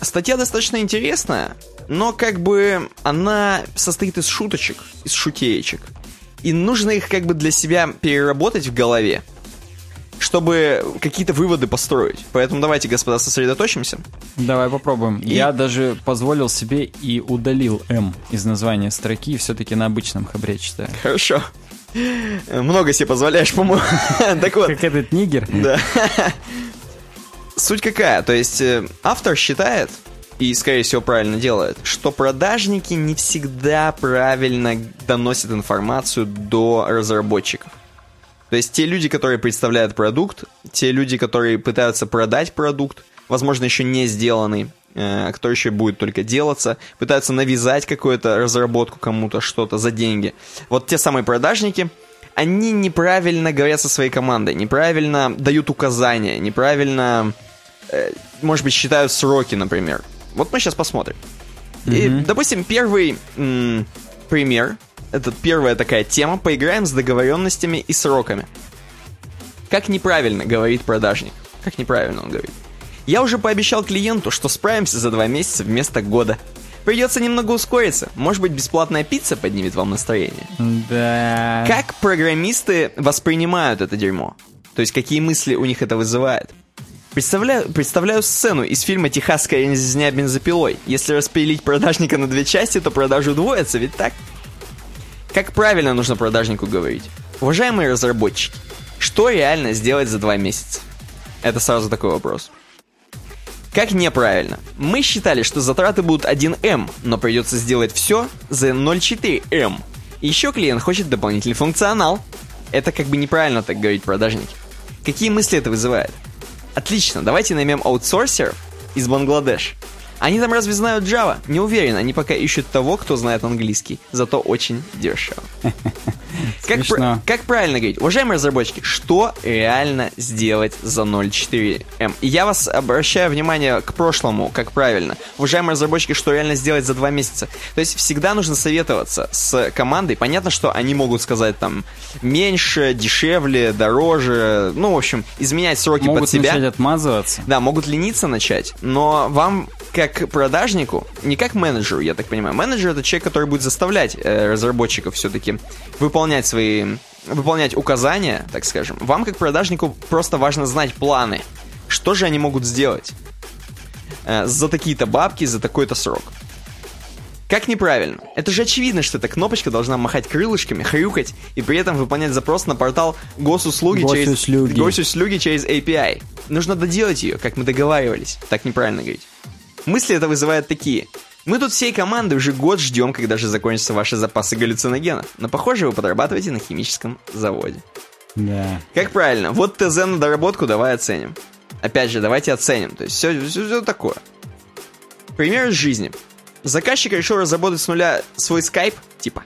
статья достаточно интересная, но как бы она состоит из шуточек, из шутеечек. И нужно их как бы для себя переработать в голове, чтобы какие-то выводы построить. Поэтому давайте, господа, сосредоточимся. Давай попробуем. И- Я даже позволил себе и удалил М из названия строки, все-таки на обычном хабре читаю. Хорошо. Много себе позволяешь, по-моему. Так вот, Как этот нигер. Да. Суть какая? То есть э, автор считает, и, скорее всего, правильно делает, что продажники не всегда правильно доносят информацию до разработчиков. То есть те люди, которые представляют продукт, те люди, которые пытаются продать продукт, возможно, еще не сделанный, э, который еще будет только делаться, пытаются навязать какую-то разработку кому-то, что-то за деньги. Вот те самые продажники, они неправильно говорят со своей командой, неправильно дают указания, неправильно, э, может быть, считают сроки, например. Вот мы сейчас посмотрим. И, допустим, первый м, пример, это первая такая тема, поиграем с договоренностями и сроками. Как неправильно говорит продажник. Как неправильно он говорит. Я уже пообещал клиенту, что справимся за два месяца вместо года. Придется немного ускориться. Может быть, бесплатная пицца поднимет вам настроение. Да. Как программисты воспринимают это дерьмо? То есть, какие мысли у них это вызывает? Представляю, представляю сцену из фильма «Техасская резня бензопилой». Если распилить продажника на две части, то продажи удвоятся, ведь так? Как правильно нужно продажнику говорить? Уважаемые разработчики, что реально сделать за два месяца? Это сразу такой вопрос. Как неправильно? Мы считали, что затраты будут 1М, но придется сделать все за 0,4М. И еще клиент хочет дополнительный функционал. Это как бы неправильно так говорить продажники. Какие мысли это вызывает? Отлично, давайте наймем аутсорсеров из Бангладеш. Они там разве знают Java? Не уверен, они пока ищут того, кто знает английский. Зато очень дешево. Как, пра- как правильно говорить? Уважаемые разработчики, что реально сделать за 0.4М? И я вас обращаю внимание к прошлому, как правильно. Уважаемые разработчики, что реально сделать за два месяца? То есть всегда нужно советоваться с командой. Понятно, что они могут сказать там меньше, дешевле, дороже. Ну, в общем, изменять сроки Могут под себя. начать отмазываться. Да, могут лениться начать, но вам, как продажнику, не как менеджеру, я так понимаю. Менеджер это человек, который будет заставлять э, разработчиков все-таки выполнять свои выполнять указания, так скажем. Вам, как продажнику, просто важно знать планы. Что же они могут сделать э, за такие-то бабки, за такой-то срок. Как неправильно? Это же очевидно, что эта кнопочка должна махать крылышками, хрюкать и при этом выполнять запрос на портал госуслуги, Госуслуги. через госуслуги через API. Нужно доделать ее, как мы договаривались. Так неправильно говорить. Мысли это вызывает такие. Мы тут всей командой уже год ждем, когда же закончатся ваши запасы галлюциногенов. Но похоже, вы подрабатываете на химическом заводе. Да. Как правильно? Вот ТЗ на доработку давай оценим. Опять же, давайте оценим. То есть все, все, такое. Пример из жизни. Заказчик решил разработать с нуля свой скайп, типа.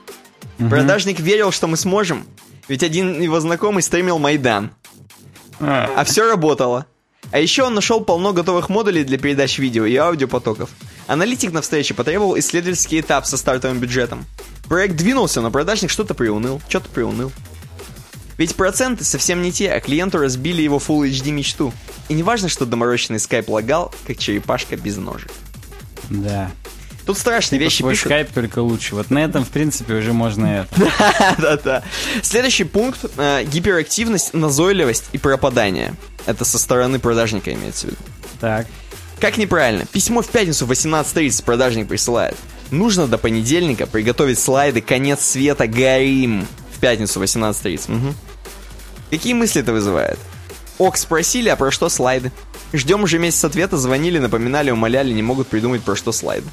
Продажник верил, что мы сможем, ведь один его знакомый стримил Майдан. А все работало. А еще он нашел полно готовых модулей для передач видео и аудиопотоков. Аналитик на встрече потребовал исследовательский этап со стартовым бюджетом. Проект двинулся, но продажник что-то приуныл, что-то приуныл. Ведь проценты совсем не те, а клиенту разбили его Full HD мечту. И не важно, что доморощенный скайп лагал, как черепашка без ножек. Да. Тут страшные вещи Твой пишут. скайп только лучше. Вот на этом, в принципе, уже можно это. Да-да. Следующий пункт э, гиперактивность, назойливость и пропадание. Это со стороны продажника имеется в виду. Так. Как неправильно? Письмо в пятницу в 18.30 продажник присылает. Нужно до понедельника приготовить слайды «Конец света горим» в пятницу в 18.30. Мгм. Какие мысли это вызывает? Ок, спросили, а про что слайды? Ждем уже месяц ответа, звонили, напоминали, умоляли, не могут придумать про что слайды.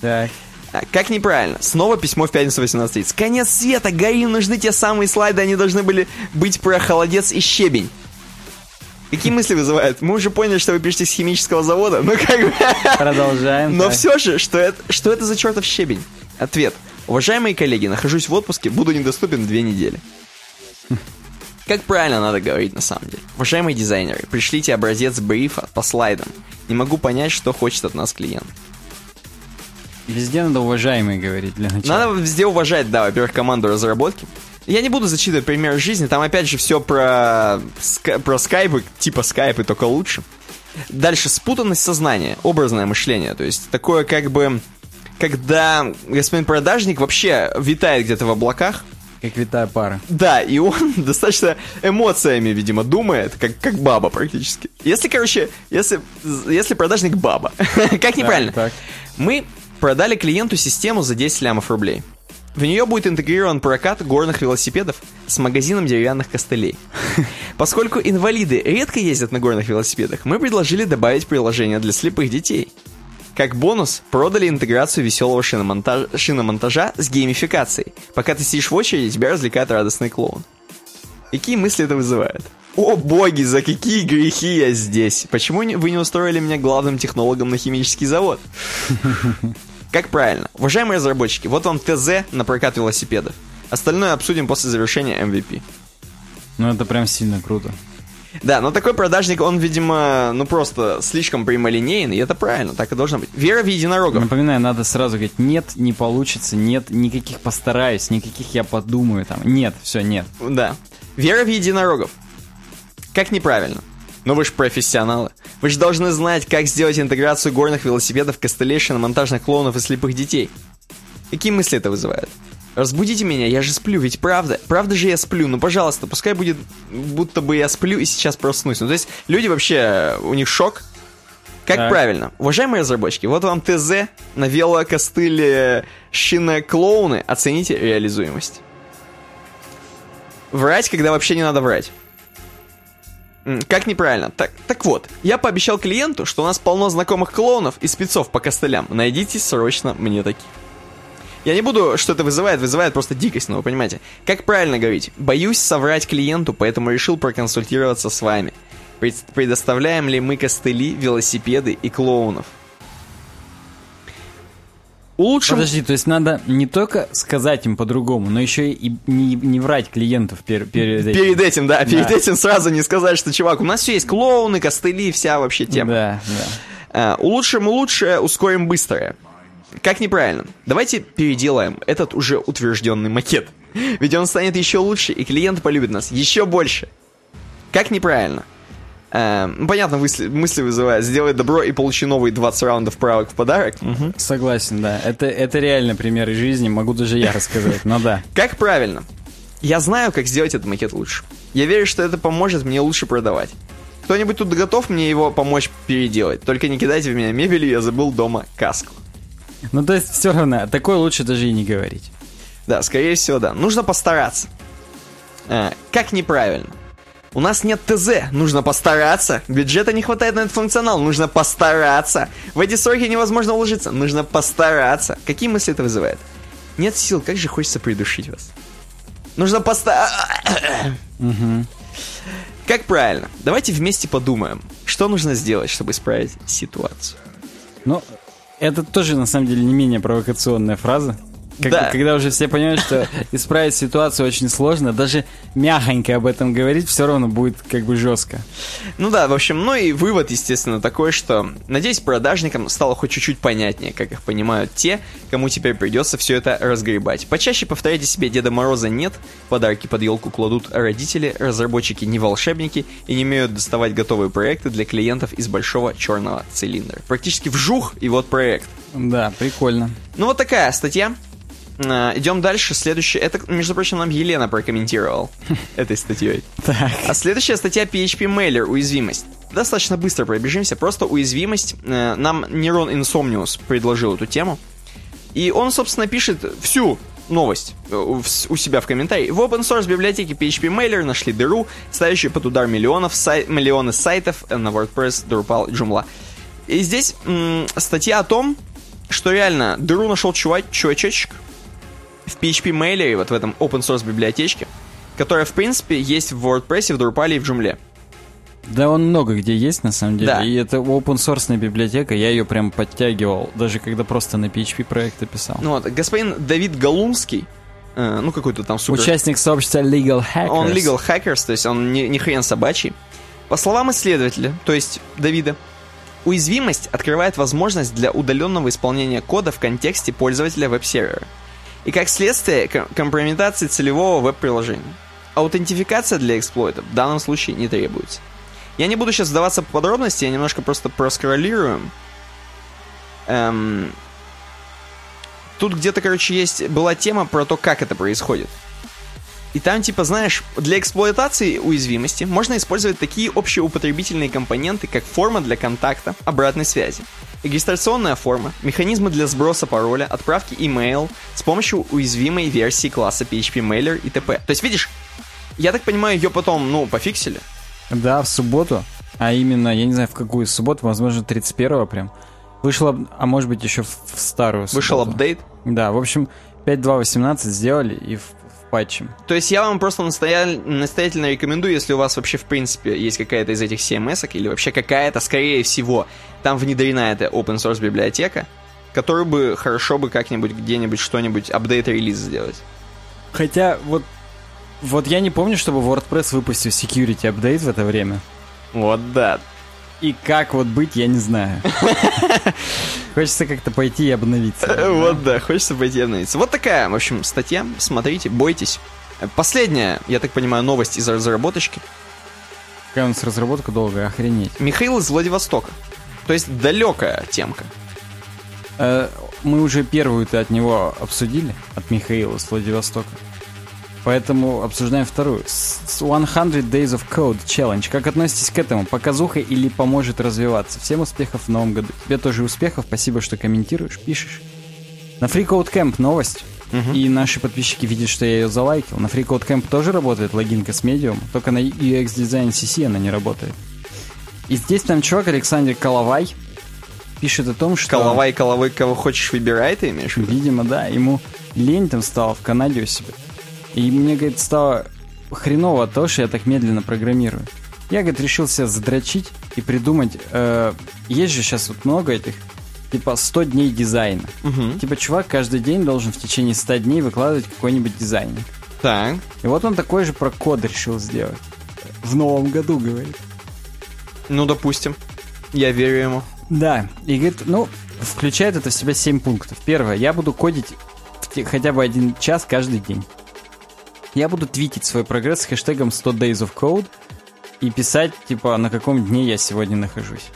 Так. А, Как неправильно? Снова письмо в пятницу 18.30. Конец света, горим, нужны те самые слайды, они должны были быть про холодец и щебень. Какие мысли вызывают? Мы уже поняли, что вы пишете с химического завода, но как бы... Продолжаем. Но все же, что это, что это за чертов щебень? Ответ. Уважаемые коллеги, нахожусь в отпуске, буду недоступен две недели. Как правильно надо говорить на самом деле? Уважаемые дизайнеры, пришлите образец брифа по слайдам. Не могу понять, что хочет от нас клиент. Везде надо уважаемые говорить для начала. Надо везде уважать, да, во-первых, команду разработки. Я не буду зачитывать пример жизни, там опять же все про, ска- про скайпы, типа скайпы, только лучше. Дальше, спутанность сознания, образное мышление, то есть такое как бы, когда господин продажник вообще витает где-то в облаках, Как витая пара. да, и он достаточно эмоциями, видимо, думает, как, как баба практически. Если, короче, если, если продажник баба, как неправильно? Мы продали клиенту систему за 10 лямов рублей. В нее будет интегрирован прокат горных велосипедов с магазином деревянных костылей. Поскольку инвалиды редко ездят на горных велосипедах, мы предложили добавить приложение для слепых детей. Как бонус, продали интеграцию веселого шиномонтажа, шиномонтажа с геймификацией. Пока ты сидишь в очереди, тебя развлекает радостный клоун. Какие мысли это вызывает? О боги, за какие грехи я здесь? Почему вы не устроили меня главным технологом на химический завод? Как правильно? Уважаемые разработчики, вот вам ТЗ на прокат велосипедов. Остальное обсудим после завершения MVP. Ну, это прям сильно круто. Да, но такой продажник, он, видимо, ну просто слишком прямолинейный, и это правильно, так и должно быть. Вера в единорогов. Напоминаю, надо сразу говорить, нет, не получится, нет, никаких постараюсь, никаких я подумаю там. Нет, все, нет. Да. Вера в единорогов. Как неправильно? Но вы же профессионалы. Вы же должны знать, как сделать интеграцию горных велосипедов, костылей, монтажных клоунов и слепых детей. Какие мысли это вызывает? Разбудите меня, я же сплю, ведь правда, правда же я сплю, ну пожалуйста, пускай будет, будто бы я сплю и сейчас проснусь. Ну то есть люди вообще, у них шок. Как Так. правильно? Уважаемые разработчики, вот вам ТЗ на велокостыле клоуны, оцените реализуемость. Врать, когда вообще не надо врать. Как неправильно? Так, так вот, я пообещал клиенту, что у нас полно знакомых клоунов и спецов по костылям. Найдите срочно мне таких. Я не буду, что это вызывает, вызывает просто дикость, ну вы понимаете. Как правильно говорить? Боюсь соврать клиенту, поэтому решил проконсультироваться с вами. Пред- Предоставляем ли мы костыли, велосипеды и клоунов? Улучшим... Подожди, то есть надо не только сказать им по-другому, но еще и не, не врать клиентов пер- перед этим. Перед этим, да, перед Да. этим сразу не сказать, что, чувак, у нас все есть клоуны, костыли, вся вообще тема. Да, да. А, улучшим лучшее, ускорим быстрое. Как неправильно? Давайте переделаем этот уже утвержденный макет. Ведь он станет еще лучше, и клиент полюбит нас еще больше. Как неправильно? А, ну, понятно, мысли, мысли вызывает. Сделай добро и получи новые 20 раундов правок в подарок. Мгм. Согласен, да. Это, это реально пример из жизни, могу даже я рассказать, но да. Как правильно? Я знаю, как сделать этот макет лучше. Я верю, что это поможет мне лучше продавать. Кто-нибудь тут готов мне его помочь переделать? Только не кидайте в меня мебелью, я забыл дома каску. Ну, то есть, все равно, такое лучше даже и не говорить. Да, скорее всего, да. Нужно постараться. А, как неправильно? У нас нет ТЗ, нужно постараться. Бюджета не хватает на этот функционал, нужно постараться. В эти сроки невозможно уложиться, нужно постараться. Какие мысли это вызывает? Нет сил, как же хочется придушить вас. Нужно постараться. Как правильно? Давайте вместе подумаем, что нужно сделать, чтобы исправить ситуацию. Ну, это тоже, на самом деле, не менее провокационная фраза. Как- Да. Когда уже все понимают, что исправить ситуацию очень сложно, даже мягонько об этом говорить все равно будет как бы жестко. Ну да, в общем, ну и вывод, естественно, такой, что, надеюсь, продажникам стало хоть чуть-чуть понятнее, как их понимают те, кому теперь придется все это разгребать. Почаще повторяйте себе, Деда Мороза нет, подарки под елку кладут родители, разработчики не волшебники и не умеют доставать готовые проекты для клиентов из большого черного цилиндра. Практически вжух, и вот проект. Да, прикольно. Ну вот такая статья. А, Идем дальше. Следующая. Это, между прочим, нам Елена прокомментировал этой статьей. Так. А следующая статья PHP Mailer уязвимость. Достаточно быстро пробежимся. Просто уязвимость. Э, Нам Нейрон Insomnius предложил эту тему. И он, собственно, пишет всю новость э, у себя в комментарии. В open source библиотеке PHP Mailer нашли дыру, ставящую под удар миллионов сай- миллионы сайтов э, на WordPress, Drupal, Joomla. И здесь статья о том, что реально дыру нашел чувак, чувачочек в PHP Mailer, вот в этом open source библиотечке, которая, в принципе, есть в WordPress, в Drupal и в Joomla. Да он много где есть, на самом деле. Да. И это open source библиотека, я ее прям подтягивал, даже когда просто на PHP проекты писал. Ну вот, господин Давид Галунский, э, ну какой-то там супер... Участник сообщества Legal Hackers. Он legal hackers, то есть он не, не хрен собачий. По словам исследователя, то есть Давида, Уязвимость открывает возможность для удаленного исполнения кода в контексте пользователя веб-сервера. И как следствие ком- компрометации целевого веб-приложения. Аутентификация для эксплойта в данном случае не требуется. Я не буду сейчас вдаваться в подробности, я немножко просто проскроллирую. Эм, Тут где-то, короче, есть была тема про то, как это происходит. И там, типа, знаешь, для эксплуатации уязвимости можно использовать такие общеупотребительные компоненты, как форма для контакта, обратной связи, регистрационная форма, механизмы для сброса пароля, отправки email с помощью уязвимой версии класса PHP Mailer и т.п. То есть, видишь, я так понимаю, ее потом, ну, пофиксили. Да, в субботу, а именно, я не знаю, в какую субботу, возможно, 31-го прям, вышла, а может быть, еще в в старую субботу. Вышел апдейт. Да, в общем, 5.2.18 сделали и в патчем. То есть я вам просто настоя- настоятельно рекомендую, если у вас вообще в принципе есть какая-то из этих CMS или вообще какая-то, скорее всего, там внедрена эта open source библиотека, которую бы хорошо бы как-нибудь где-нибудь что-нибудь апдейт релиз сделать. Хотя, вот, вот я не помню, чтобы WordPress выпустил security апдейт в это время. Вот да. И как вот быть, я не знаю. Хочется как-то пойти и обновиться. Э, Вот да, хочется пойти обновиться. Вот такая, в общем, статья. Смотрите, бойтесь. Последняя, я так понимаю, новость из разработочки. Какая у нас разработка долгая, охренеть. Михаил из Владивостока. То есть далекая темка. Э, Мы уже первую-то от него обсудили, от Михаила с Владивостока. Поэтому обсуждаем вторую. С с 100 Days of Code Challenge. Как относитесь к этому? Показуха или поможет развиваться? Всем успехов в новом году. Тебе тоже успехов. Спасибо, что комментируешь, пишешь. На Free Code Camp новость. И наши подписчики видят, что я ее залайкил. На Free Code Camp тоже работает логинка с Medium, только на UX Design CC она не работает. И здесь там чувак Александр Коловай пишет о том, что... Коловай, коловой, кого хочешь, выбирай, ты имеешь в виду? Видимо, да. Ему лень там стало в Канаде у себя. И мне, говорит, стало хреново того, что я так медленно программирую. Я, говорит, решил себя задрочить и придумать... э, есть же сейчас вот много этих, типа 100 дней дизайна. Мгм. Типа чувак каждый день должен в течение 100 дней выкладывать какой-нибудь дизайн. Так. И вот он такой же про код решил сделать. В новом году, говорит. Ну, допустим. Я верю ему. Да, и говорит, ну, включает это в себя 7 пунктов. Первое, я буду кодить хотя бы один час каждый день. Я буду твитить свой прогресс с хэштегом 100 days of code и писать, типа, на каком дне я сегодня нахожусь.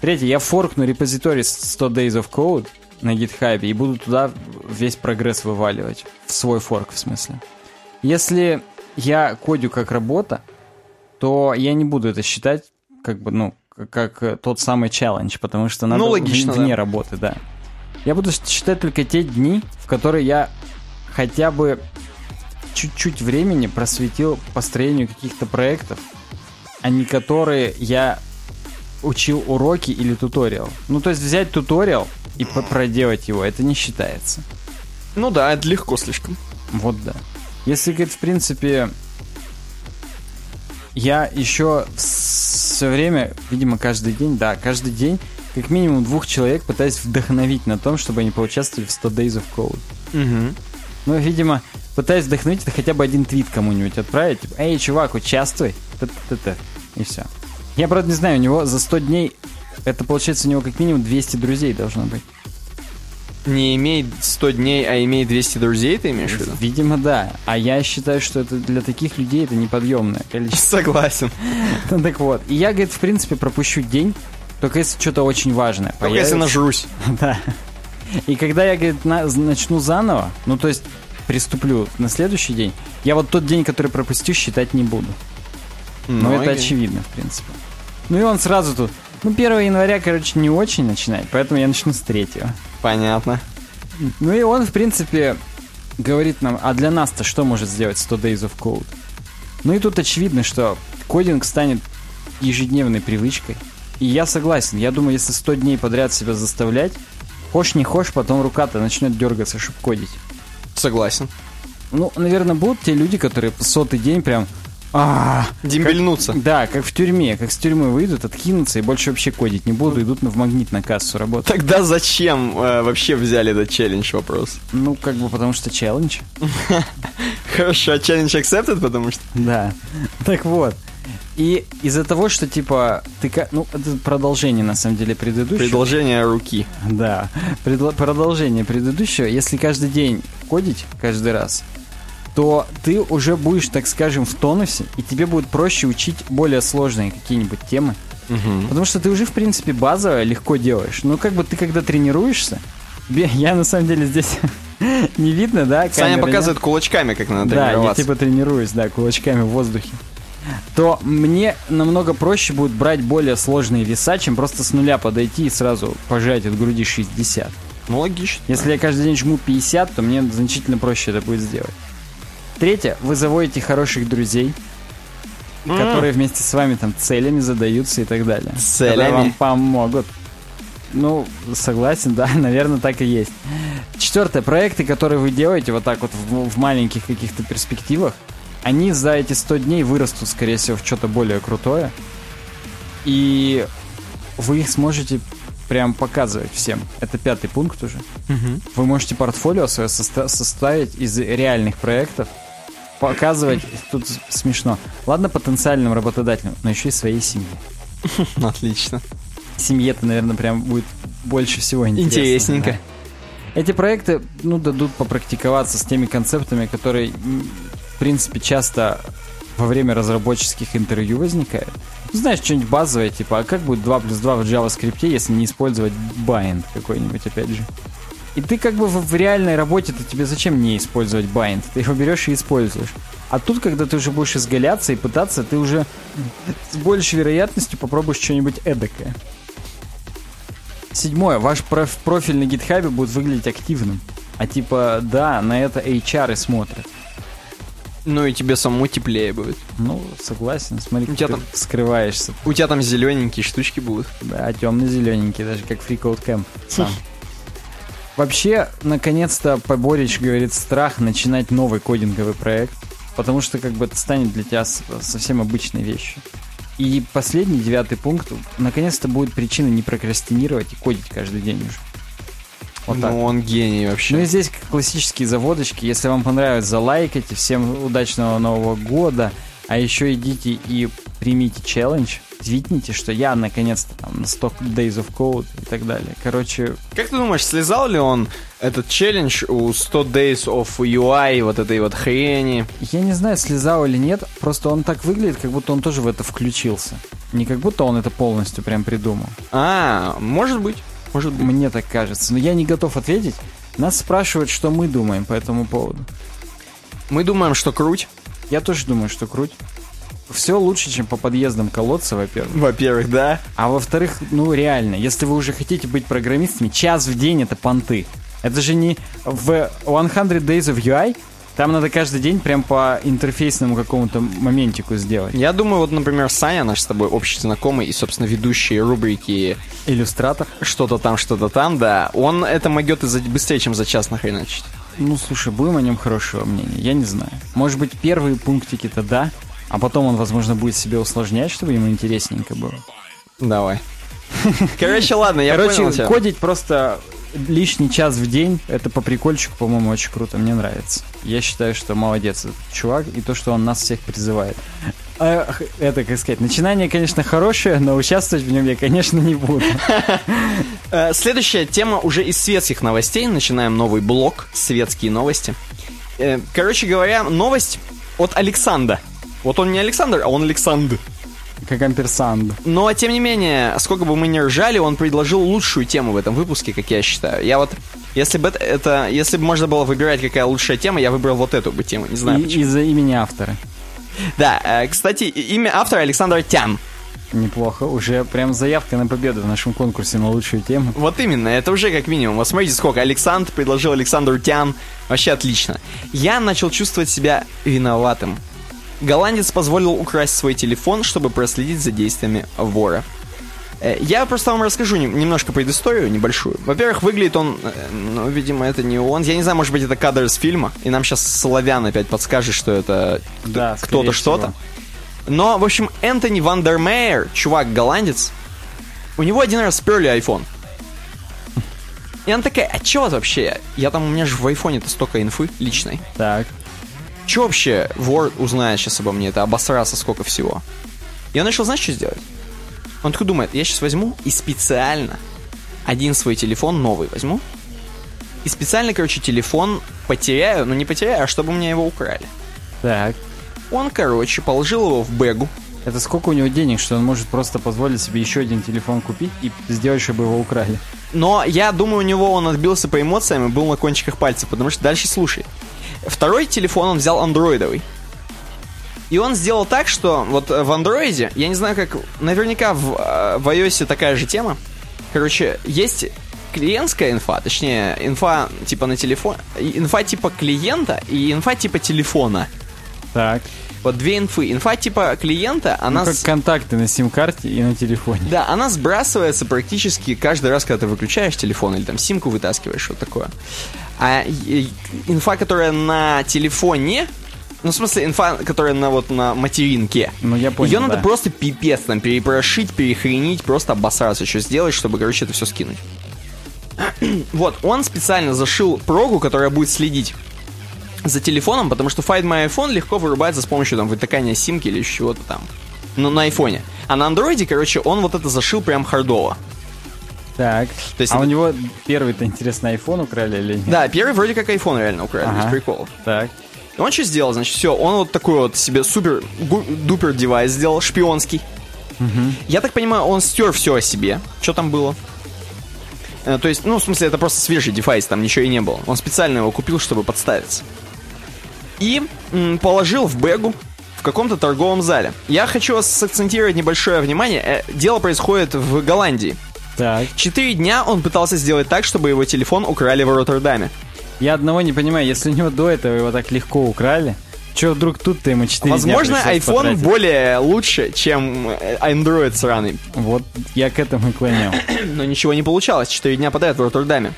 Третье, я форкну репозиторий с 100 days of code на GitHub и буду туда весь прогресс вываливать. В свой форк, в смысле. Если я кодю как работа, то я не буду это считать как бы, ну, как, э, тот самый челлендж, потому что надо Ну, логично, вне да. работы, да. Я буду считать только те дни, в которые я хотя бы чуть-чуть времени просветил построению каких-то проектов, а не которые я учил уроки или туториал. Ну, то есть взять туториал и проделать его, это не считается. Ну да, это легко слишком. Вот да. Если, говорит, в принципе, я еще все время, видимо, каждый день, да, каждый день, как минимум двух человек пытаюсь вдохновить на том, чтобы они поучаствовали в 100 Days of Code. Угу. Ну, видимо, пытаюсь вдохновить, это хотя бы один твит кому-нибудь отправить. Типа, эй, чувак, участвуй. Т-т-т-т. И все. Я, правда, не знаю, у него за 100 дней, это получается у него как минимум 200 друзей должно быть. Не имеет 100 дней, а имеет 200 друзей, ты имеешь в виду? Видимо, да. А я считаю, что это для таких людей это неподъемное количество. Согласен. Ну, так вот. И я, говорит, в принципе, пропущу день, только если что-то очень важное Только если нажрусь. Да. И когда я, говорит, на- начну заново, ну, то есть приступлю на следующий день, я вот тот день, который пропустил, считать не буду. Ну, это окей. очевидно, в принципе. Ну, и он сразу тут, ну, 1 января, короче, не очень начинает, поэтому я начну с 3. Понятно. Ну, и он, в принципе, говорит нам, а для нас-то что может сделать 100 Days of Code? Ну, и тут очевидно, что кодинг станет ежедневной привычкой. И я согласен, я думаю, если 100 дней подряд себя заставлять, хошь не хошь, потом рука-то начнет дергаться, чтобы кодить. Согласен. Ну, наверное, будут те люди, которые сотый день прям... а. Да, как в тюрьме, как с тюрьмы выйдут, откинутся и больше вообще кодить не будут, идут на- в магнит на кассу работать. Тогда зачем э, вообще взяли этот челлендж вопрос? Ну, как бы потому что челлендж. Хорошо, челлендж accepted, потому что... Да. Так вот. И из-за того, что, типа, ты... Ну, это продолжение, на самом деле, предыдущего. Предложение руки. Да. Предло- продолжение предыдущего. Если каждый день кодить, каждый раз, то ты уже будешь, так скажем, в тонусе, и тебе будет проще учить более сложные какие-нибудь темы. Потому что ты уже, в принципе, базовое легко делаешь. Но как бы ты, когда тренируешься, тебе- я на самом деле здесь не видно, да? Саня камеры, нет? показывает кулачками, как надо Да, я тренироваться. типа тренируюсь, да, кулачками в воздухе. То мне намного проще будет брать более сложные веса, чем просто с нуля подойти и сразу пожать от груди 60. Ну, логично. Если я каждый день жму 50, то мне значительно проще это будет сделать. Третье, вы заводите хороших друзей, которые вместе с вами там целями задаются и так далее. Целями? Которые вам помогут. Ну, согласен, да, наверное, так и есть. Четвертое, проекты, которые вы делаете вот так вот в, в маленьких каких-то перспективах, они за эти 100 дней вырастут, скорее всего, в что-то более крутое. И вы их сможете прям показывать всем. Это пятый пункт уже. Вы можете портфолио свое соста- составить из реальных проектов, показывать, тут смешно, ладно потенциальным работодателям, но еще и своей семье. Отлично. Семье-то, наверное, прям будет больше всего интересно. Интересненько. да. Эти проекты, ну, дадут попрактиковаться с теми концептами, которые, в принципе, часто во время разработческих интервью возникают. Ну, Знаешь, что-нибудь базовое, типа, а как будет 2 плюс 2 в JavaScript, если не использовать bind какой-нибудь, опять же? И ты как бы в, в реальной работе, то тебе зачем не использовать bind? Ты его берешь и используешь. А тут, когда ты уже будешь изгаляться и пытаться, ты уже с большей вероятностью попробуешь что-нибудь эдакое. Седьмое. Ваш проф- профиль на гитхабе будет выглядеть активным. А типа, да, на это HR и смотрят. Ну и тебе самому теплее будет. Ну, согласен. Смотри, У как тебя ты там- скрываешься. У тебя там зелененькие штучки будут. Да, темно-зелененький, даже как Freecode Camp сам. Вообще, наконец-то поборич, говорит, страх начинать новый кодинговый проект, потому что как бы это станет для тебя совсем обычной вещью. И последний, девятый пункт, наконец-то будет причина не прокрастинировать и кодить каждый день уже. Вот так. ну, он гений вообще. Ну и здесь классические заводочки. Если вам понравится, залайкайте. Всем удачного Нового года. А еще идите и примите челлендж. Твитните, что я наконец-то там на 100 Days of Code и так далее. Короче, Как ты думаешь, слезал ли он этот челлендж у 100 Days of UI, вот этой вот хрени? я не знаю, слезал или нет. Просто он так выглядит, как будто он тоже в это включился. Не как будто он это полностью прям придумал. А, может быть, может быть. Мне так кажется. Но я не готов ответить. Нас спрашивают, что мы думаем по этому поводу. Мы думаем, что круть. Я тоже думаю, что круть. Все лучше, чем по подъездам колодца, во-первых. Во-первых, да. А во-вторых, ну реально, если вы уже хотите быть программистами, час в день это понты. Это же не в 100 Days of UI, там надо каждый день прям по интерфейсному какому-то моментику сделать. Я думаю, вот, например, Саня, наш с тобой общий знакомый и, собственно, ведущий рубрики Иллюстратор. что-то там, что-то там, да, он это могет за- быстрее, чем за час нахреначить. Ну, слушай, будем о нем хорошего мнения, я не знаю. Может быть, первые пунктики-то да, а потом он, возможно, будет себе усложнять, чтобы ему интересненько было. Давай. Короче, ладно, я Короче, понял тебя. кодить просто лишний час в день, это по прикольчику, по-моему, очень круто, мне нравится. Я считаю, что молодец этот чувак, и то, что он нас всех призывает. А, это, как сказать, начинание, конечно, хорошее, но участвовать в нем я, конечно, не буду. Э, Следующая тема уже из светских новостей. Начинаем новый блок «Светские новости». Э, Короче говоря, новость от Александра. Вот он не Александр, а он Александр. Как амперсанд. Но, тем не менее, сколько бы мы ни ржали, он предложил лучшую тему в этом выпуске, как я считаю. Я вот, если бы это, если бы можно было выбирать, какая лучшая тема, я выбрал вот эту бы тему, не знаю И- почему. Из-за имени автора. Да, э, кстати, имя автора Александр Тян. Неплохо. Уже прям заявка на победу в нашем конкурсе на лучшую тему. Вот именно, это уже как минимум. Вот смотрите, сколько. Александр предложил Александр Тян. Вообще отлично. Я начал чувствовать себя виноватым. Голландец позволил украсть свой телефон, чтобы проследить за действиями вора. Э, Я просто вам расскажу нем- немножко предысторию небольшую. Во-первых, выглядит он, э, ну, видимо, это не он. Я не знаю, может быть, это кадр из фильма, и нам сейчас Славян опять подскажет, что это Да, кто-то что-то. Но, в общем, Энтони Вандермейер, чувак голландец, у него один раз сперли iPhone. И она такая, а чё вообще? Я там, у меня же в айфоне-то столько инфы личной. Так. Чё вообще вор узнает сейчас обо мне? Это обосраться сколько всего. И он решил, знаешь, что сделать? Он такой думает, я сейчас возьму и специально один свой телефон новый возьму. И специально, короче, телефон потеряю, ну не потеряю, а чтобы у меня его украли. Так. Он, короче, положил его в бэгу. Это сколько у него денег, что он может просто позволить себе еще один телефон купить и сделать, чтобы его украли? Но я думаю, у него он отбился по эмоциям и был на кончиках пальцев, потому что дальше слушай. Второй телефон он взял андроидовый. И он сделал так, что вот в андроиде, я не знаю как, наверняка в, э, в iOS такая же тема. Короче, есть клиентская инфа, точнее, инфа типа на телефон, инфа типа клиента и инфа типа телефона. Так. Вот две инфы. Инфа типа клиента, она... Ну, как с- контакты на сим-карте и на телефоне. Да, она сбрасывается практически каждый раз, когда ты выключаешь телефон или там симку вытаскиваешь, вот такое. А инфа, которая на телефоне, ну, в смысле, инфа, которая на вот на материнке, Ну, я понял, ее надо да. просто пипец там перепрошить, перехренить, просто обосраться, что сделать, чтобы, короче, это все скинуть. вот, он специально зашил прогу, которая будет следить за телефоном, потому что Find My iPhone легко вырубается с помощью там вытыкания симки или чего-то там. Ну, на айфоне. А на андроиде, короче, он вот это зашил прям хардово. Так. То есть а это- у него первый-то, интересно, iPhone украли или нет? Да, первый вроде как iPhone реально украли, Ага. без приколов. Так. И он что сделал? Значит, все, он вот такой вот себе супер гу- дупер девайс сделал, шпионский. Я так понимаю, он стер все о себе. Что там было? Э, То есть, ну, в смысле, это просто свежий девайс, там ничего и не было. Он специально его купил, чтобы подставиться. И положил в бэгу в каком-то торговом зале. Я хочу сакцентировать небольшое внимание. Э, Дело происходит в Голландии. Так. Четыре дня он пытался сделать так, чтобы его телефон украли в Роттердаме. Я одного не понимаю, если у него до этого его так легко украли, что вдруг тут-то ему 4 Возможно, дня iPhone потратить? более лучше, чем э, Android сраный. Вот я к этому и клонил. Но ничего не получалось. Четыре дня подряд в Роттердаме.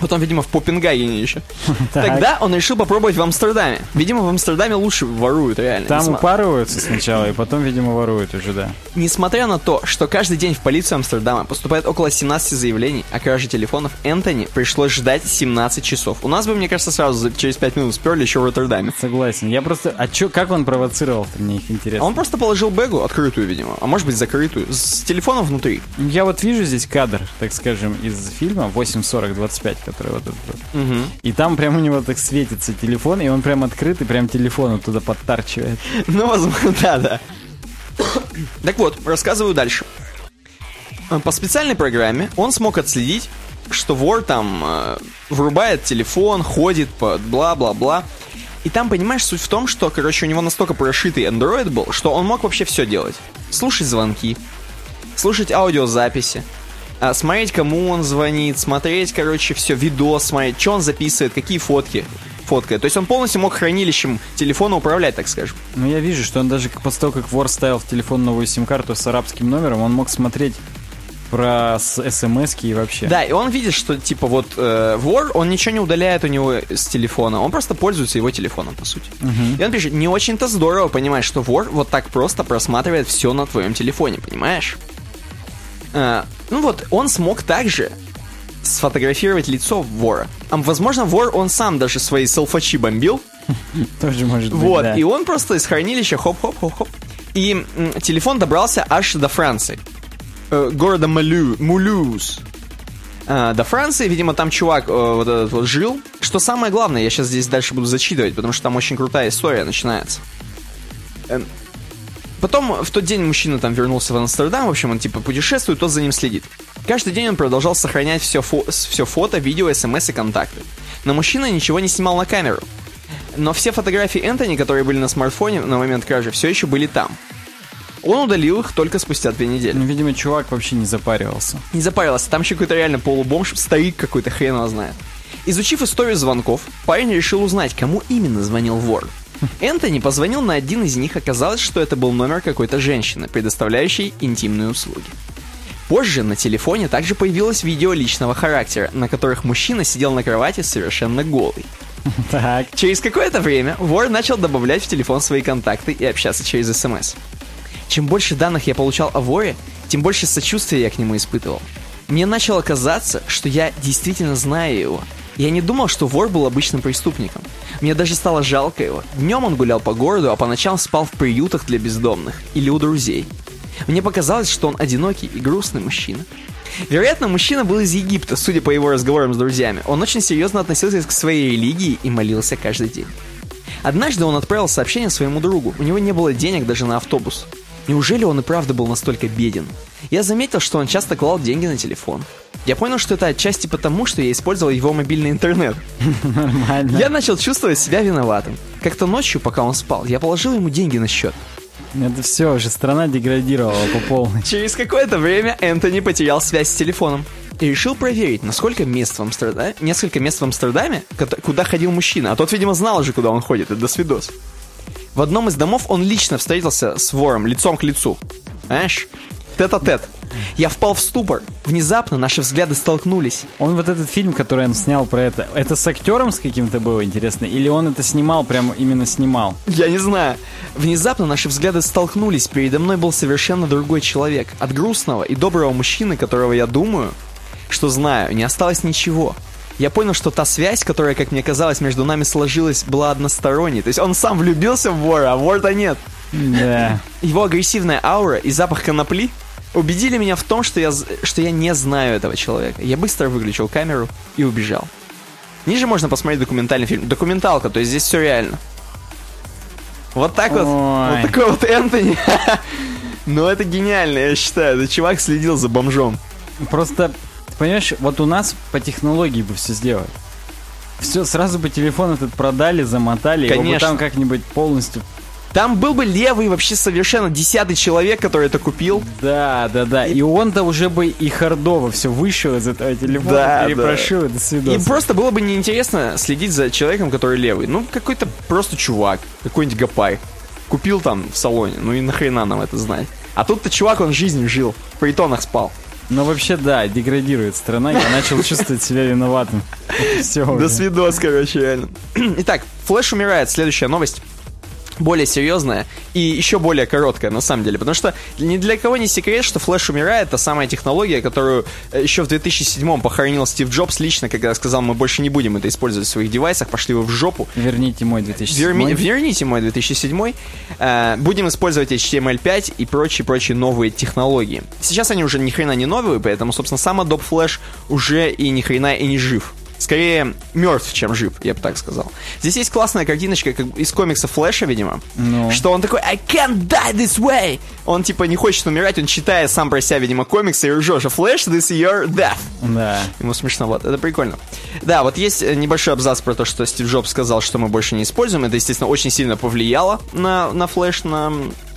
Потом, видимо, в Попенгагене еще. Тогда он решил попробовать в Амстердаме. Видимо, в Амстердаме лучше воруют, реально. Там упарываются сначала, и потом, видимо, воруют уже, да. Несмотря на то, что каждый день в полицию Амстердама поступает около 17 заявлений о краже телефонов, Энтони пришлось ждать 17 часов. У нас бы, мне кажется, сразу через 5 минут сперли еще в Роттердаме. Согласен. Я просто... А чё, как он провоцировал-то, мне их интересно. он просто положил бэгу, открытую, видимо, а может быть закрытую, с телефоном внутри. Я вот вижу здесь кадр, так скажем, из фильма 8.40-25, который вот этот вот. И там прям у него так светится телефон, и он прям открыт, и прям телефон оттуда подтарчивает. Ну, возможно, да, да. Так вот, рассказываю дальше. Э, По специальной программе он смог отследить, что вор там э, врубает телефон, ходит по бла-бла-бла. И там, понимаешь, суть в том, что, короче, у него настолько прошитый Android был, что он мог вообще все делать. Слушать звонки, слушать аудиозаписи, а, смотреть, кому он звонит, смотреть, короче, все, видос смотреть, что он записывает, какие фотки фоткает. То есть он полностью мог хранилищем телефона управлять, так скажем. Ну, я вижу, что он даже после того, как вор ставил в телефон новую сим-карту с арабским номером, он мог смотреть про смс и вообще. Да, и он видит, что типа вот э, вор, он ничего не удаляет у него с телефона, он просто пользуется его телефоном, по сути. И он пишет, не очень-то здорово понимать, что вор вот так просто просматривает все на твоем телефоне, понимаешь? Э, ну вот, он смог также сфотографировать лицо вора. А, возможно, вор, он сам даже свои селфачи бомбил, Тоже может быть, вот, да. и он просто из хранилища хоп-хоп-хоп-хоп. И м, телефон добрался аж до Франции. Э, города Малю, Мулюз. А, до Франции, видимо, там чувак э, вот этот вот жил. Что самое главное, я сейчас здесь дальше буду зачитывать, потому что там очень крутая история начинается. Потом в тот день мужчина там вернулся в Амстердам, в общем, он типа путешествует, тот за ним следит. Каждый день он продолжал сохранять все, фо- все фото, видео, смс и контакты. Но мужчина ничего не снимал на камеру. Но все фотографии Энтони, которые были на смартфоне на момент кражи, все еще были там. Он удалил их только спустя две недели. Ну, видимо, чувак вообще не запаривался. Не запарился, там еще какой-то реально полубомж, старик какой-то, хрен его знает. Изучив историю звонков, парень решил узнать, кому именно звонил вор. Энтони позвонил на один из них, оказалось, что это был номер какой-то женщины, предоставляющей интимные услуги. Позже на телефоне также появилось видео личного характера, на которых мужчина сидел на кровати совершенно голый. Так. Через какое-то время вор начал добавлять в телефон свои контакты и общаться через СМС. Чем больше данных я получал о воре, тем больше сочувствия я к нему испытывал. Мне начало казаться, что я действительно знаю его. Я не думал, что вор был обычным преступником. Мне даже стало жалко его. Днем он гулял по городу, а по ночам спал в приютах для бездомных или у друзей. Мне показалось, что он одинокий и грустный мужчина. Вероятно, мужчина был из Египта, судя по его разговорам с друзьями. Он очень серьезно относился к своей религии и молился каждый день. Однажды он отправил сообщение своему другу. У него не было денег даже на автобус. Неужели он и правда был настолько беден? Я заметил, что он часто клал деньги на телефон. Я понял, что это отчасти потому, что я использовал его мобильный интернет. Нормально. Я начал чувствовать себя виноватым. Как-то ночью, пока он спал, я положил ему деньги на счет. Это все, уже страна деградировала по полной. Через какое-то время Энтони потерял связь с телефоном и решил проверить, насколько мест в Амстердаме, несколько мест в Амстердаме, куда- ходил мужчина. А тот, видимо, знал уже, куда он ходит. Это до свидос. В одном из домов он лично встретился с вором лицом к лицу. Знаешь? Тет-а-тет. Я впал в ступор. Внезапно наши взгляды столкнулись. Он вот этот фильм, который он снял про это, это с актером с каким-то было интересно? Или он это снимал, прям именно снимал? Я не знаю. Внезапно наши взгляды столкнулись. Передо мной был совершенно другой человек. От грустного и доброго мужчины, которого я думаю, что знаю, не осталось ничего. Я понял, что та связь, которая, как мне казалось, между нами сложилась, была односторонней. То есть он сам влюбился в вора, а вора нет. Да. Его агрессивная аура и запах конопли убедили меня в том, что я, что я не знаю этого человека. Я быстро выключил камеру и убежал. Ниже можно посмотреть документальный фильм. Документалка, то есть здесь все реально. Вот так вот. Ой. Вот такой вот Энтони. Ну, это гениально, я считаю. Этот чувак следил за бомжом. Просто, ты понимаешь, вот у нас по технологии бы все сделали. Все, сразу бы телефон этот продали, замотали, его бы Конечно. там как-нибудь полностью... Там был бы левый вообще совершенно десятый человек, который это купил. Да, да, да. И он-то уже бы и хардово все вышел из этого телефона, Да, перепрошил, и до И свидания. просто было бы неинтересно следить за человеком, который левый. Ну, какой-то просто чувак, какой-нибудь гапай. Купил там в салоне, ну и нахрена нам это знать. А тут-то чувак, он жизнью жил, в притонах спал. Но вообще, да, деградирует страна, я начал чувствовать себя виноватым. Все До свидос, короче, реально. Итак, Флэш умирает. Следующая новость. Более серьезная и еще более короткая, на самом деле. Потому что ни для кого не секрет, что Флэш умирает. Это самая технология, которую э, еще в 2007 похоронил Стив Джобс лично, когда сказал, мы больше не будем это использовать в своих девайсах, пошли вы в жопу. Верните мой 2007. Верми- верните мой 2007. Э, будем использовать HTML5 и прочие-прочие новые технологии. Сейчас они уже ни хрена не новые, поэтому, собственно, сам Adobe Flash уже и ни хрена и не жив. Скорее, мертв, чем жив, я бы так сказал. Здесь есть классная картиночка как из комикса Флэша, видимо. Ну. Что он такой, I can't die this way! Он, типа, не хочет умирать, он читает сам про себя, видимо, комиксы и что Flash, this is your death. Да. Ему смешно, вот, это прикольно. Да, вот есть э, небольшой абзац про то, что Стив Джобс сказал, что мы больше не используем. Это, естественно, очень сильно повлияло на, на флеш, на,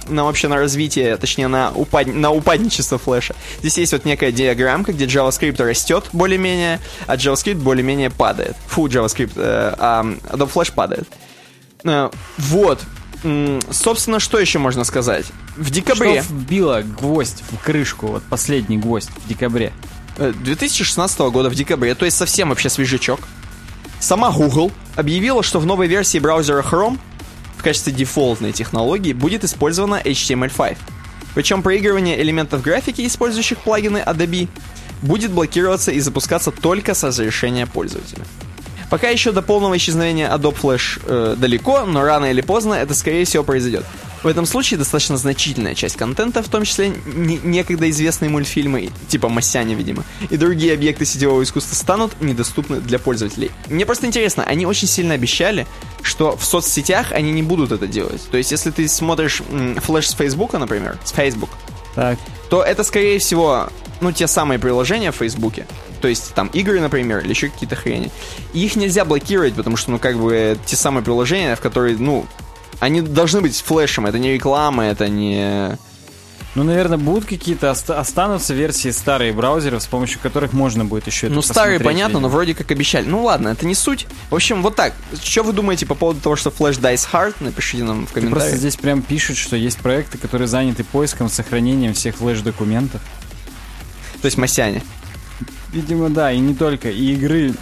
на вообще на развитие, точнее, на, упад, на упадничество флеша. Здесь есть вот некая диаграммка, где JavaScript растет более-менее, а JavaScript более-менее падает. Фу, JavaScript, э, а Adobe Flash падает. Э, вот. Собственно, что еще можно сказать? В декабре... Что вбило гвоздь в крышку, вот последний гвоздь в декабре? Э, 2016 года в декабре, то есть совсем вообще свежачок, сама Google объявила, что в новой версии браузера Chrome в качестве дефолтной технологии будет использована HTML5. Причем проигрывание элементов графики, использующих плагины Adobe, будет блокироваться и запускаться только с разрешения пользователя. Пока еще до полного исчезновения Adobe Flash э, далеко, но рано или поздно это скорее всего произойдет. В этом случае достаточно значительная часть контента, в том числе не- некогда известные мультфильмы, типа Масяня, видимо, и другие объекты сетевого искусства станут недоступны для пользователей. Мне просто интересно, они очень сильно обещали, что в соцсетях они не будут это делать. То есть, если ты смотришь м, флеш с Фейсбука, например, с Facebook, Так. то это, скорее всего, ну, те самые приложения в Фейсбуке. То есть, там, игры, например, или еще какие-то хрени. И их нельзя блокировать, потому что, ну, как бы, те самые приложения, в которые, ну, они должны быть флешем. Это не реклама, это не... Ну, наверное, будут какие-то, оста- останутся версии старые браузеров, с помощью которых можно будет еще это Ну, старые, понятно, но видимо. вроде как обещали. Ну, ладно, это не суть. В общем, вот так. Что вы думаете по поводу того, что Flash dies hard? Напишите нам в Ты комментариях. просто здесь прям пишут, что есть проекты, которые заняты поиском, сохранением всех флеш-документов. То есть, Масяне. Видимо, да, и не только. И игры...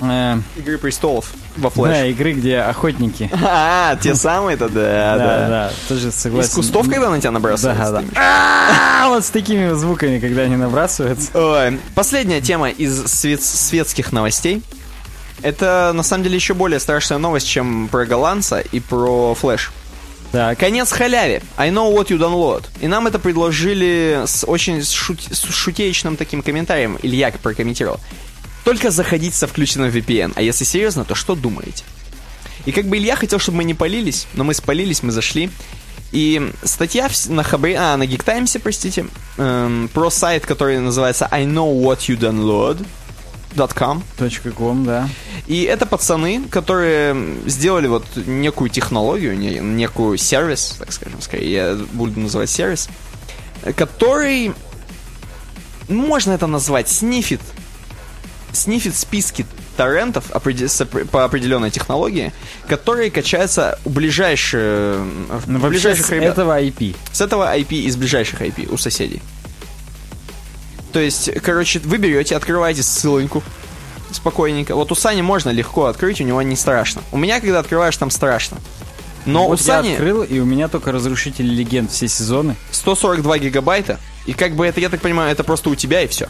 э, Игры престолов. Во флеш. Да, игры, где охотники. А, те самые-то, да, Да, да. да, тоже согласен. Из кустов, когда на тебя набрасываются? Да, да. А, Вот с такими звуками, когда они набрасываются. Ой, Последняя тема из свет- светских новостей. Это, на самом деле, еще более страшная новость, чем про голландца и про флеш. Так, Конец халяве. I know what you download. И нам это предложили с очень шут- с шутеечным таким комментарием. Илья прокомментировал. Только заходить со включенным VPN. А если серьезно, то что думаете? И как бы Илья хотел, чтобы мы не полились, но мы спалились, мы зашли. И статья на Хабре, а, на Times, простите, эм, про сайт, который называется I know what you download. .com. ком, да. И это пацаны, которые сделали вот некую технологию, не- некую сервис, так скажем, скорее, я буду называть сервис, который, можно это назвать, снифит, снифит списки торрентов по определенной технологии, которые качаются у ближайших, Ну, вообще, ближайших с ребят. этого IP. С этого IP из ближайших IP у соседей. То есть, короче, вы берете, открываете ссылоньку спокойненько. Вот у Сани можно легко открыть, у него не страшно. У меня, когда открываешь, там страшно. Но вот у я Сани открыл, и у меня только Разрушители Легенд все сезоны. 142 гигабайта, и как бы это, я так понимаю, это просто у тебя и все.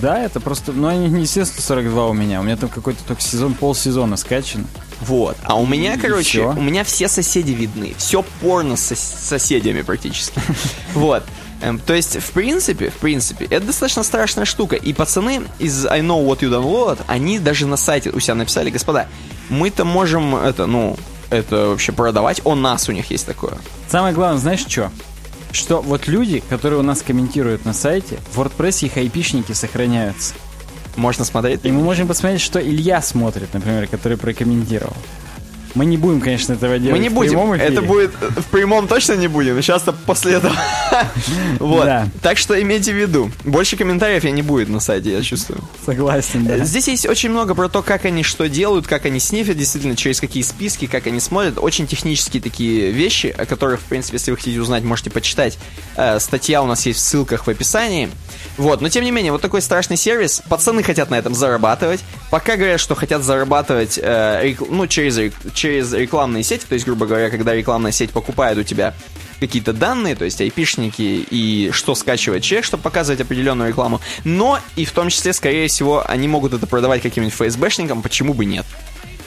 Да, это просто... Ну, они не все 142 у меня. У меня там какой-то только сезон, полсезона скачан. Вот. А у меня, И короче, всё? у меня все соседи видны. Все порно с сос- соседями практически. Вот. Эм, То есть, в принципе, в принципе, это достаточно страшная штука. И пацаны из I Know What You Download, они даже на сайте у себя написали, господа, мы-то можем это, ну, это вообще продавать. У нас у них есть такое. Самое главное, знаешь что? Что вот люди, которые у нас комментируют на сайте, в WordPress их айпишники сохраняются. Можно смотреть. И мы можем посмотреть, что Илья смотрит, например, который прокомментировал. Мы не будем, конечно, этого делать Мы не будем. Это будет в прямом точно не будем. Сейчас-то после этого. Вот. Да. Так что имейте в виду. Больше комментариев я не будет на сайте, я чувствую. Согласен, да. Здесь есть очень много про то, как они что делают, как они снифят, действительно, через какие списки, как они смотрят. Очень технические такие вещи, о которых, в принципе, если вы хотите узнать, можете почитать. Э, статья у нас есть в ссылках в описании. Вот, но тем не менее, вот такой страшный сервис. Пацаны хотят на этом зарабатывать. Пока говорят, что хотят зарабатывать э, рек- ну, через, через рекламные сети, то есть, грубо говоря, когда рекламная сеть покупает у тебя какие-то данные, то есть айпишники и что скачивать человек, чтобы показывать определенную рекламу. Но и в том числе, скорее всего, они могут это продавать каким-нибудь ФСБшникам, почему бы нет.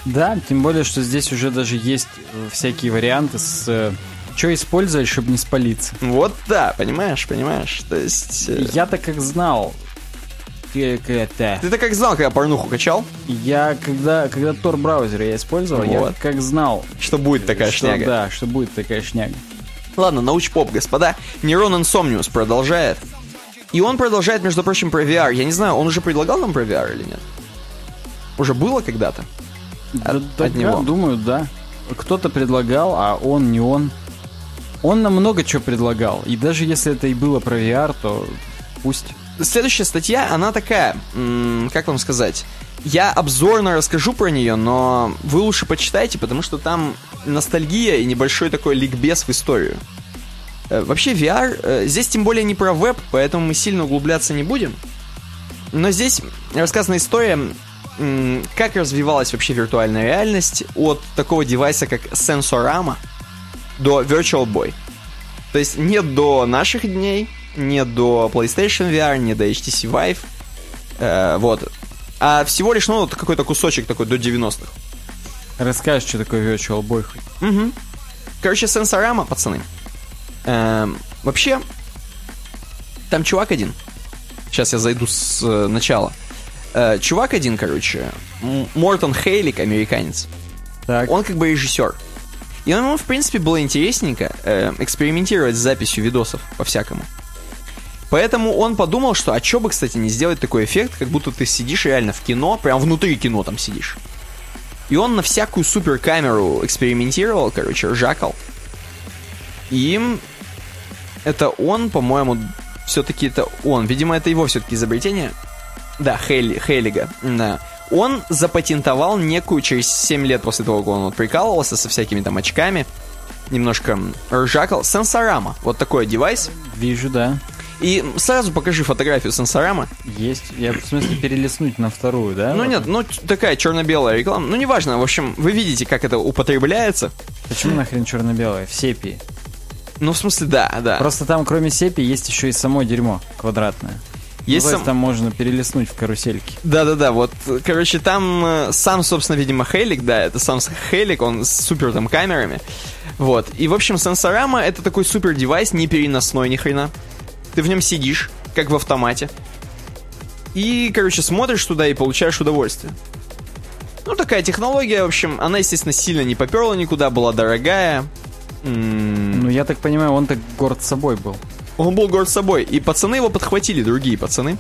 Да, тем более, что здесь уже даже есть э, всякие варианты с... что использовать, чтобы не спалиться. Вот да, понимаешь, понимаешь. То есть... э, Я-то как знал, как это... Ты-то как знал, когда порнуху качал, Я когда, когда Tor браузер я использовал, я Вот. как знал, что будет такая что, шняга? да, что будет такая шняга. Ладно, научпоп, господа. Нейрон Insomnius продолжает. И он продолжает, между прочим, про VR. Я не знаю, он уже предлагал нам про VR или нет? Уже было когда-то? Да, от да, него. Думаю, да. Кто-то предлагал, а он не он. Он нам много чего предлагал. И даже если это и было про VR, то пусть. Следующая статья, она такая, как вам сказать, я обзорно расскажу про нее, но вы лучше почитайте, потому что там ностальгия и небольшой такой ликбез в историю. Э, Вообще VR, э, здесь тем более не про веб, поэтому мы сильно углубляться не будем. Но здесь рассказана история, как развивалась вообще виртуальная реальность от такого девайса, как Sensorama, до Virtual Boy. То есть нет до наших дней, нет до PlayStation VR, нет до HTC Vive. Э, вот. А всего лишь, ну, вот какой-то кусочек такой до 90-х. Расскажешь, что такое Virtual Boy хоть. Угу. Короче, сенсорама, пацаны. Эм, вообще, там чувак один. Сейчас я зайду с э, начала. Э, чувак один, короче, Мортон Хейлик, американец. Так. Он как бы режиссер. И ему, в принципе, было интересненько э, экспериментировать с записью видосов по-всякому. Поэтому он подумал, что а чё бы, кстати, не сделать такой эффект, как будто ты сидишь реально в кино, прям внутри кино там сидишь. И он на всякую суперкамеру экспериментировал, короче, ржакал. Им это он, по-моему, все-таки это он. Видимо, это его все-таки изобретение. Да, Хейли, Хейлига. Да. Он запатентовал некую через 7 лет после того, как он вот прикалывался со всякими там очками, немножко ржакал, сенсорама. Вот такой девайс. Вижу, да. И сразу покажи фотографию сенсорама. Есть. Я в смысле перелистнуть на вторую, да? Ну Вот. нет, ну такая черно-белая реклама. Ну неважно, в общем, вы видите, как это употребляется. Почему нахрен черно-белое? В сепии. Ну, в смысле, да, да. Просто там, кроме сепии, есть еще и само дерьмо квадратное. Есть сам- там можно перелистнуть в карусельке. Да-да-да, вот, короче, там э, сам, собственно, видимо, Хейлик, да, это сам Хейлик, он с супер там камерами. Вот. И, в общем, сенсорама это такой супер девайс, не переносной ни хрена. Ты в нем сидишь, как в автомате. И, короче, смотришь туда и получаешь удовольствие. Ну, такая технология, в общем, она, естественно, сильно не поперла никуда, была дорогая. Ну, я так понимаю, он так горд собой был. Он был горд собой. И пацаны его подхватили, другие пацаны.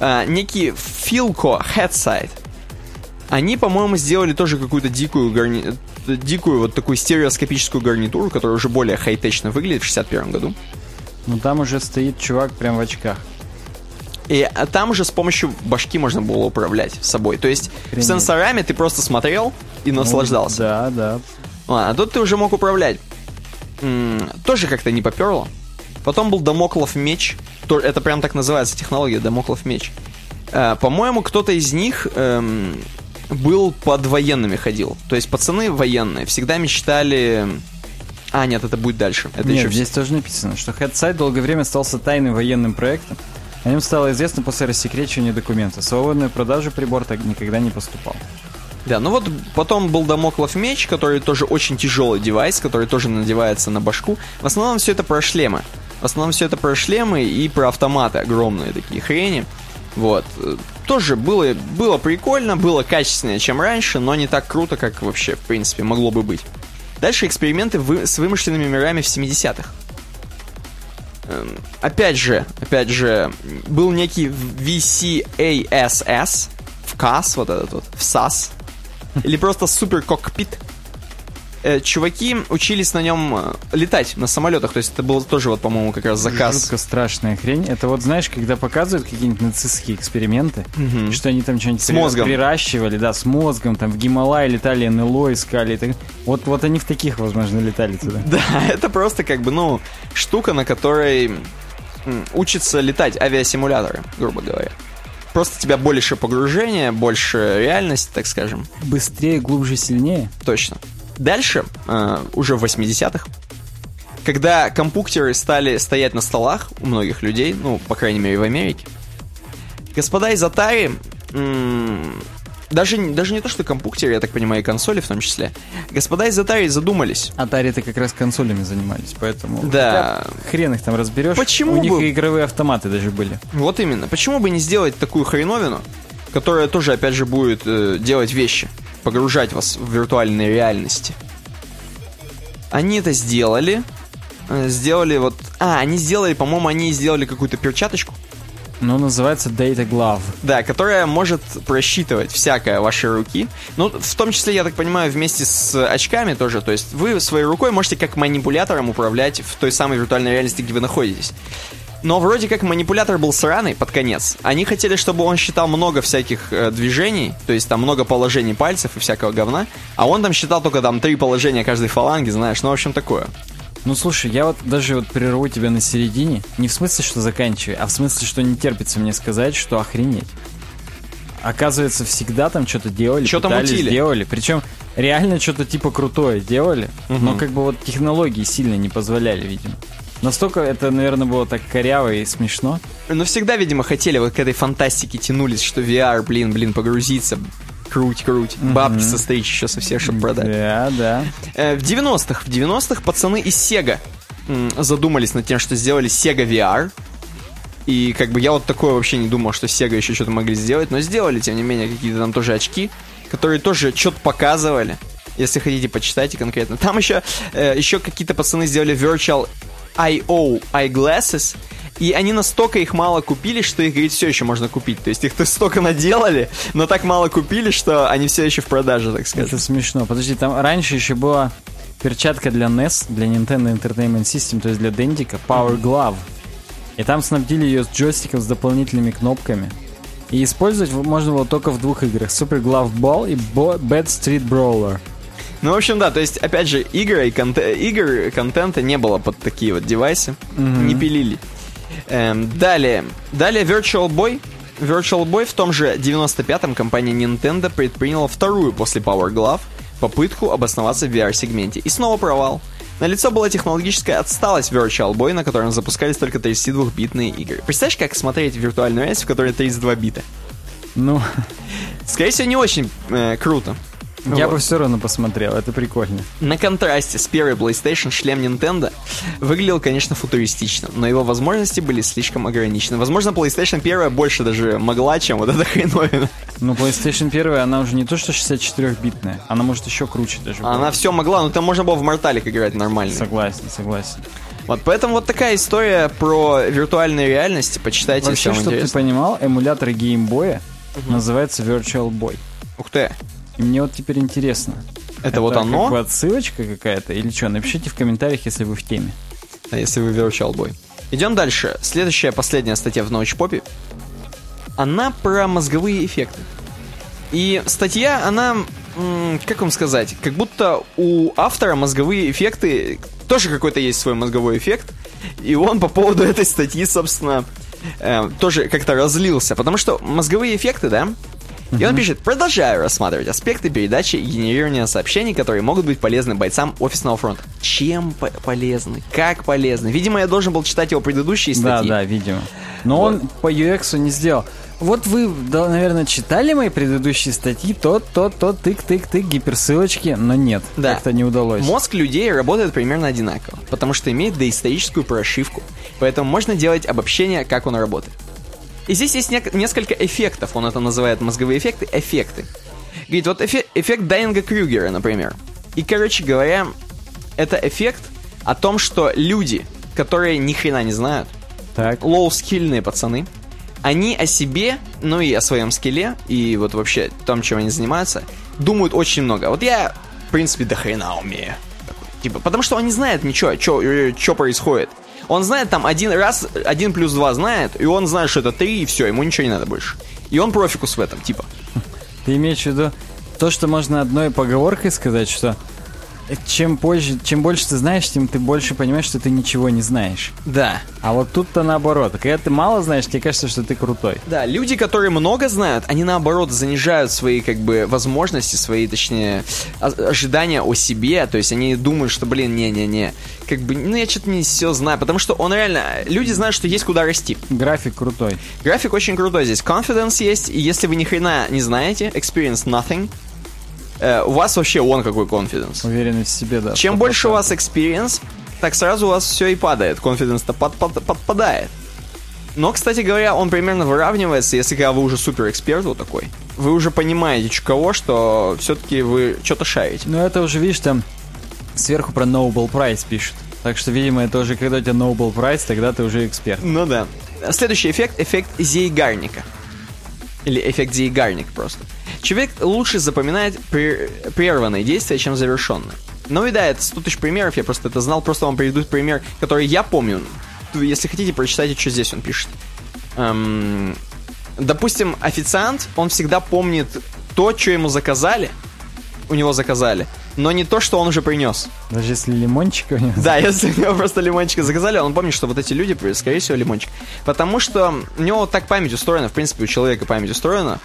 А, некий Филко Headside. Они, по-моему, сделали тоже какую-то дикую гарни... дикую вот такую стереоскопическую гарнитуру, которая уже более хай-течно выглядит в 61 году. Ну, там уже стоит чувак прям в очках. И а там уже с помощью башки можно было управлять собой. То есть Охренеть. сенсорами ты просто смотрел и наслаждался. Ну, да, да. Ладно, а тут ты уже мог управлять. М, тоже как-то не поперло. Потом был Дамоклов меч. То- Это прям так называется технология, Дамоклов меч. Э, По-моему, кто-то из них эм, был под военными ходил. То есть пацаны военные всегда мечтали... А, нет, это будет дальше. Это Нет, еще здесь тоже написано, что Headside долгое время остался тайным военным проектом. О нем стало известно после рассекречивания документа. Свободную продажу прибор так никогда не поступал. Да, ну вот потом был Дамоклов меч, который тоже очень тяжелый девайс, который тоже надевается на башку. В основном все это про шлемы. В основном все это про шлемы и про автоматы огромные такие хрени. Вот. Тоже было, было прикольно, было качественнее, чем раньше, но не так круто, как вообще, в принципе, могло бы быть. Дальше эксперименты вы- с вымышленными мирами в 70-х. Эм, Опять же, опять же, был некий VCASS, ВКАС, вот этот вот, ВСАС, или просто супер кокпит. Э, Чуваки учились на нем э, летать на самолетах, то есть это был тоже вот, по-моему, как раз заказ. Жутко страшная хрень. Это вот, знаешь, когда показывают какие-нибудь нацистские эксперименты, Мгм. что они там что-нибудь С мозгом. приращивали, да, с мозгом, там в Гималай летали, НЛО искали. так- Вот, вот они в таких, возможно, летали туда. Да, это просто как бы, ну, штука, на которой учатся летать авиасимуляторы, грубо говоря. Просто тебя больше погружения, больше реальности, так скажем. Быстрее, глубже, сильнее. Точно. Дальше, э, уже в 80-х, когда компьютеры стали стоять на столах у многих людей, ну, по крайней мере, в Америке, господа из Atari, м, даже, даже не то, что компьютеры, я так понимаю, и консоли в том числе, господа из Atari задумались. Atari-то как раз консолями занимались, поэтому... Да. Хрен их там разберешь. Почему У них бы- и игровые автоматы даже были. Вот именно. Почему бы не сделать такую хреновину, которая тоже, опять же, будет э, делать вещи, погружать вас в виртуальные реальности? Они это сделали. э, Сделали вот... А, они сделали, по-моему, они сделали какую-то перчаточку. Ну, называется Data Glove. Да, которая может просчитывать всякое вашей руки. Ну, в том числе, я так понимаю, вместе с очками тоже. То есть вы своей рукой можете как манипулятором управлять в той самой виртуальной реальности, где вы находитесь. Но вроде как манипулятор был сраный под конец. Они хотели, чтобы он считал много всяких э, движений, то есть там много положений пальцев и всякого говна, а он там считал только там три положения каждой фаланги, знаешь, ну, в общем, такое. Ну, слушай, я вот даже вот прерву тебя на середине. Не в смысле, что заканчивай, а в смысле, что не терпится мне сказать, что охренеть. Оказывается, всегда там что-то делали, пытались, мутили. делали. Причем реально что-то типа крутое делали, но как бы вот технологии сильно не позволяли, видимо. Настолько это, наверное, было так коряво и смешно. Но всегда, видимо, хотели вот к этой фантастике тянулись, что VR, блин, блин, погрузиться, круть, круть, бабки состричь еще со всех, чтобы продать. Да, да. Э, В 90-х, в 90-х пацаны из Sega задумались над тем, что сделали Sega VR. И как бы я вот такое вообще не думал, что Sega еще что-то могли сделать, но сделали, тем не менее, какие-то там тоже очки, которые тоже что-то показывали. Если хотите, почитайте конкретно. Там еще, э, еще какие-то пацаны сделали Virtual I.O. Eyeglasses, и они настолько их мало купили, что их, говорит, все еще можно купить. То есть их то столько наделали, но так мало купили, что они все еще в продаже, так сказать. Это смешно. Подожди, там раньше еще была перчатка для NES, для Nintendo Entertainment System, то есть для Дендика, Power Glove. И там снабдили ее с джойстиком с дополнительными кнопками. И использовать можно было только в двух играх. Super Glove Ball и Bo- Bad Street Brawler. Ну, в общем, да, то есть, опять же, игры и конте- игр, контента не было под такие вот девайсы, не пилили. Эм, далее. Далее Virtual Boy. Virtual Boy в том же 95-м компания Nintendo предприняла вторую после Power Glove попытку обосноваться в VR-сегменте. И снова провал. На лицо была технологическая отсталость Virtual Boy, на котором запускались только 32-битные игры. Представляешь, как смотреть виртуальную реальность, в которой 32 бита? Ну, Скорее всего, не очень э, круто. Я Вот. бы все равно посмотрел, это прикольно. На контрасте с первой PlayStation шлем Nintendo выглядел, конечно, футуристично, но его возможности были слишком ограничены. Возможно, PlayStation 1 больше даже могла, чем вот эта хреновина. Ну, PlayStation 1, она уже не то что 64-битная, она может еще круче даже. Она быть. все могла, но там можно было в Морталик играть нормально. Согласен, согласен. Вот поэтому вот такая история про виртуальную реальность. Почитайте, Вообще, чтобы ты понимал, эмулятор геймбоя называется Virtual Boy. Ух ты. И мне вот теперь интересно. Это вот оно? Как бы отсылочка какая-то или что? Напишите в комментариях, если вы в теме. А если вы Boy. Идем дальше. Следующая, последняя статья в научпопе. Она про мозговые эффекты. И статья, она, как вам сказать, как будто у автора мозговые эффекты, тоже какой-то есть свой мозговой эффект, и он по поводу этой статьи, собственно, э, тоже как-то разлился, потому что мозговые эффекты, да, и он пишет, продолжаю рассматривать аспекты передачи и генерирования сообщений, которые могут быть полезны бойцам офисного фронта. Чем по- полезны? Как полезны? Видимо, я должен был читать его предыдущие Да, статьи. да, видимо. Но он по UX не сделал. Вот вы, да, наверное, читали мои предыдущие статьи, то, то, то, тык-тык-тык, гиперссылочки, но нет, Да. как-то не удалось. Мозг людей работает примерно одинаково, потому что имеет доисторическую прошивку, поэтому можно делать обобщение, как он работает. И здесь есть нек- несколько эффектов, он это называет мозговые эффекты, эффекты. Говорит, вот эфе- эффект Дайинга Крюгера, например. И, короче говоря, это эффект о том, что люди, которые ни хрена не знают, Так, лоу-скильные пацаны, они о себе, ну и о своем скилле, и вот вообще том, чем они занимаются, думают очень много. Вот я, в принципе, до хрена умею. Типа, потому что он не знает ничего, что происходит. Он знает там один раз, один плюс два знает, и он знает, что это три, и все, ему ничего не надо больше. И он профикус в этом, типа. ты имеешь в виду то, что можно одной поговоркой сказать, что чем позже, чем больше ты знаешь, тем ты больше понимаешь, что ты ничего не знаешь. Да. А вот тут-то наоборот. Когда ты мало знаешь, тебе кажется, что ты крутой. Да, люди, которые много знают, они наоборот занижают свои как бы возможности, свои, точнее, о- ожидания о себе. То есть они думают, что, блин, не-не-не, как бы, ну я что-то не все знаю, потому что он реально, люди знают, что есть куда расти. График крутой. График очень крутой здесь, confidence есть, и если вы ни хрена не знаете, experience nothing, э, у вас вообще он какой confidence. Уверенность в себе, да. Чем 100%. больше у вас experience, так сразу у вас все и падает. Confidence-то под- под- подпадает. Но, кстати говоря, он примерно выравнивается, если когда вы уже супер эксперт вот такой. Вы уже понимаете, кого, что все-таки вы что-то шарите. Ну, это уже, видишь, там сверху про Nobel Prize пишут. Так что, видимо, это уже когда у тебя Nobel Prize, тогда ты уже эксперт. Ну да. Следующий эффект — эффект Зейгарника. Или эффект Зейгарник просто. Человек лучше запоминает пре- прерванные действия, чем завершенные. Ну и да, это 100 тысяч примеров, я просто это знал, просто вам приведу пример, который я помню. Если хотите, прочитайте, что здесь он пишет. Эм, допустим, официант, он всегда помнит то, что ему заказали, у него заказали, но не то, что он уже принес. Даже если лимончика у него... Да, если у него просто лимончика заказали, он помнит, что вот эти люди, скорее всего, лимончик. Потому что у него так память устроена, в принципе, у человека память устроена.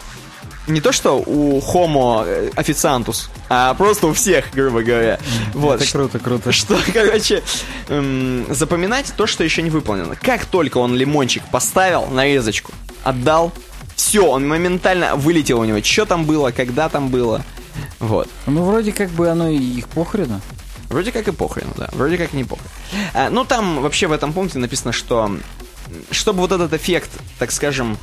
Не то, что у homo э, официантус, а просто у всех, грубо говоря. Вот. Это круто, круто. Что, короче, эм, запоминать то, что еще не выполнено. Как только он лимончик поставил, нарезочку, отдал, все, он моментально вылетел у него. Что там было, когда там было. Вот. Ну, вроде как бы оно и их похрену. Вроде как и похрен, да. Вроде как не похрен. А, ну, там вообще в этом пункте написано, что чтобы вот этот эффект, так скажем,